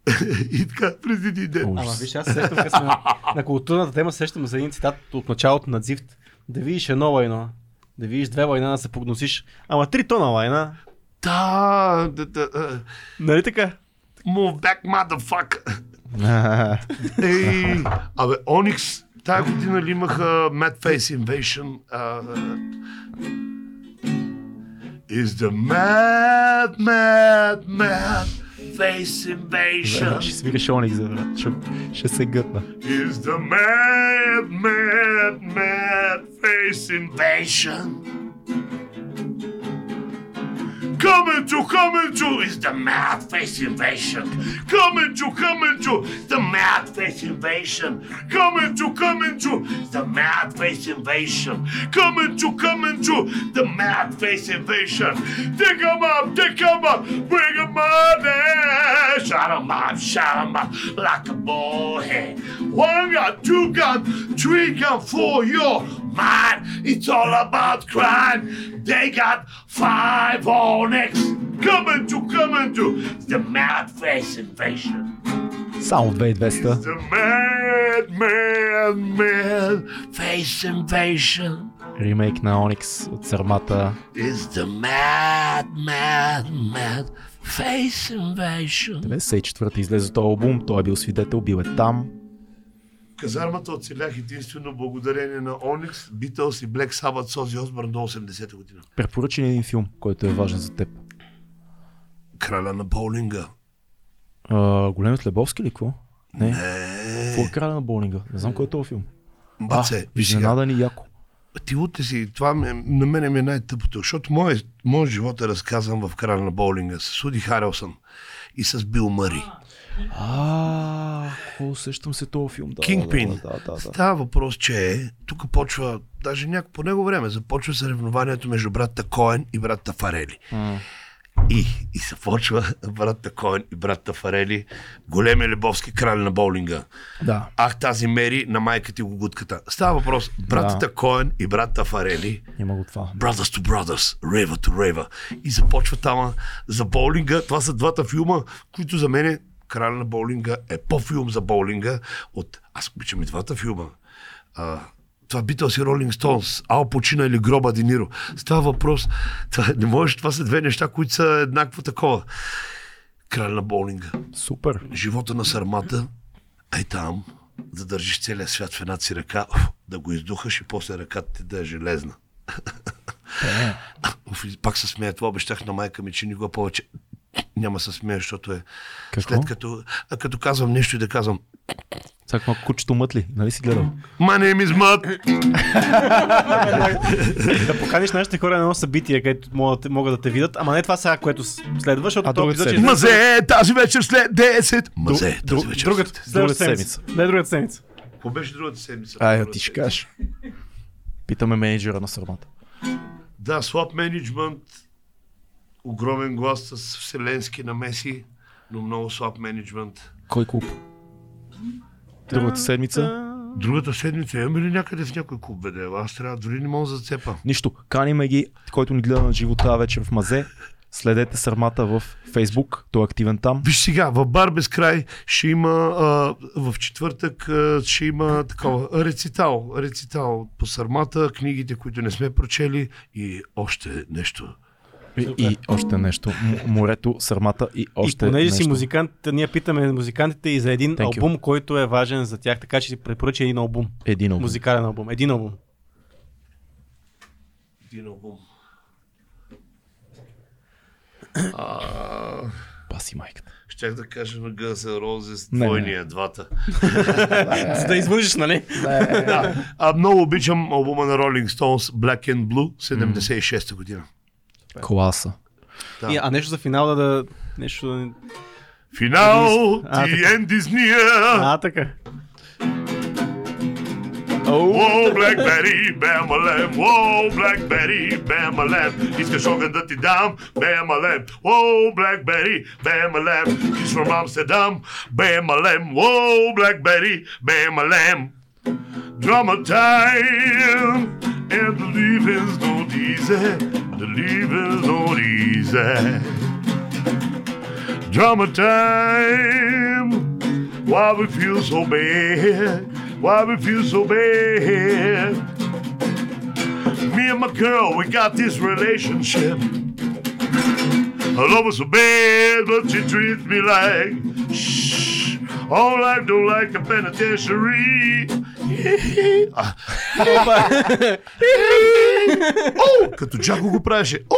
И така, през един ден. Ама виж, аз сещам, като сме на, на културната тема, сещам за един цитат от началото на Дзифт. Да видиш едно война, да видиш две война, да се прогнозиш. Ама три тона война. Да, да, да, да. Нали така? Move back, motherfucker. Ей, абе, Onyx, тази година ли имаха Mad Face Invasion? А, is the mad, mad, mad face invasion? ще свириш Оникс, за брат. Ще, ще се гътна. Is the mad, mad, mad face invasion? Coming to, coming to is the mad face invasion. Coming to, coming to the mad face invasion. Coming to, coming to the mad face invasion. Coming to, coming to the mad face invasion. Dig 'em up, dig 'em up, bring 'em money. Shut 'em up, shut 'em up like a bullhead. One gun, two gun, three gun, four, your mind. It's all about crime. They got five Onyx. Coming to, coming to the mad face invasion. Само 2200. The mad, mad, mad face invasion. ремейк на Оникс от Сармата. Is the mad, mad, mad face invasion. 94-та излезе този албум, той е бил свидетел, бил е там. Казармата оцелях единствено благодарение на Onyx, Beatles и Black Sabbath с Ози Осбърн до 80-та година. Препоръчен един филм, който е важен за теб. Краля на боулинга. А, големият Лебовски ли какво? Не. Не. Какво е краля на боулинга? Не знам кой е този филм. Баце, виж сега. изненада ни яко. Ти утре си, това ме, на мене ми е най-тъпото, защото моят живот е разказан в краля на боулинга с Уди Харелсън и с Бил Мъри. А, какво усещам се този филм. Да, Кингпин. Да, да, да, да. Става въпрос, че тук почва, даже някак по него време, започва съревнованието между братта Коен и братта Фарели. М. И, и се почва братта Коен и братта Фарели, големи лебовски крали на боулинга. да. Ах, тази Мери на майка ти гугутката. Става въпрос, братата Да. Коен и братта Фарели, Има го това. Brothers to Brothers, Raver to Raver. И започва там за боулинга. Това са двата филма, които за мен Краля на боулинга е по-филм за боулинга от... Аз обичам и двата филма. А, това Битълс и Ролинг Стоунс, Ал Почина или Гроба Дениро. Става въпрос, това, не можеш, това са две неща, които са еднакво такова. Краля на боулинга. Супер. Живота на сармата е там, да държиш целия свят в едната си ръка, да го издухаш и после ръката ти да е железна. Е, пак се смея. Това обещах на майка ми, че никога повече няма се смея, защото е Какво? след като, а като казвам нещо и да казвам Сега малко кучето мътли. Нали си гледал? My name is Mud. да поканиш нашите хора на едно събитие, където могат, могат да те видят, ама не това сега, което следва, защото А то епизод излезе- Мазе, тази вечер след 10. Мазе, тази вечер другата, след 10. следващата Другата седмица. Не, другата седмица. Какво беше другата седмица? Ай, ти ще кажеш. Питаме менеджера на сърмата. Да, Swap Management, огромен глас с вселенски намеси, но много Swap Management. Кой клуб? Другата седмица? Другата седмица имаме ли някъде в някой клуб, бе? Аз трябва, дори не мога да зацепа. Нищо. Каниме ги, който ни гледа на живо тази вечер в Мазе. Следете Сърмата в Фейсбук, той е активен там. Виж сега, в Бар без край ще има, а, в четвъртък а, ще има такова рецитал, рецитал по сърмата, книгите, които не сме прочели и още нещо. И, и още нещо. Морето, Сърмата и още и понеже нещо. си музикант, ние питаме музикантите и за един Thank you. албум, който е важен за тях, така че си препоръча един албум. Един албум. Музикален албум. Един албум. Един албум. А, Паси майката. щях да кажа на Guns N' Roses, Не, двойния, двата. За да извържиш, нали? да. А, много обичам албума на Rolling Stones, Black and Blue, 76-та година. Класа. Да. И, а нещо за финал да... да нещо да... Финал, the end is near. А, така. Lamb. Whoa, Blackberry, bam a lamb. Искаш огън да ти дам, Blackberry, bam a lamb. He's from Amsterdam, Blackberry, bam a lamb. Drama time, and the living's not easy. The living's not easy. Drama time. Why we feel so bad? Why we feel so bad? Me and my girl, we got this relationship. I love her so bad, but she treats me like shh. All I don't like a penitentiary. А. О, като Джако го правеше. О,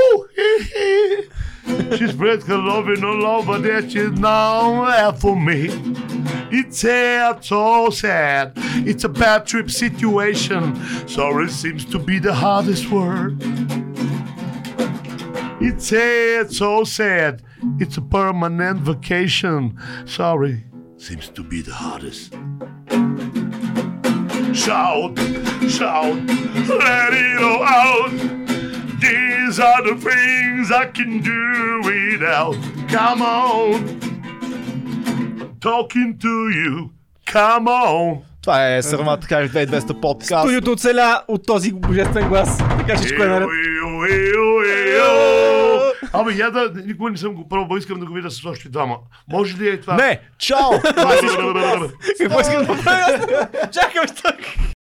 She spreads her loving all over that she's now there for me. It's sad, so sad. It's a bad trip situation. Sorry seems to be the hardest word. It's sad, so sad. It's a permanent vacation. Sorry seems to be the hardest. Shout, shout, let it all out. These are the things I can do without. Come on, talking to you. Come on. Това е Сърмата Кари 2200 подкаст. Студиото оцеля от този божествен глас. Така всичко е наред. Абе, я да, никога не съм го пробвал, искам да го видя с още двама. Може ли е това? Не! Чао! Какво искам да направя? Чакай, тук.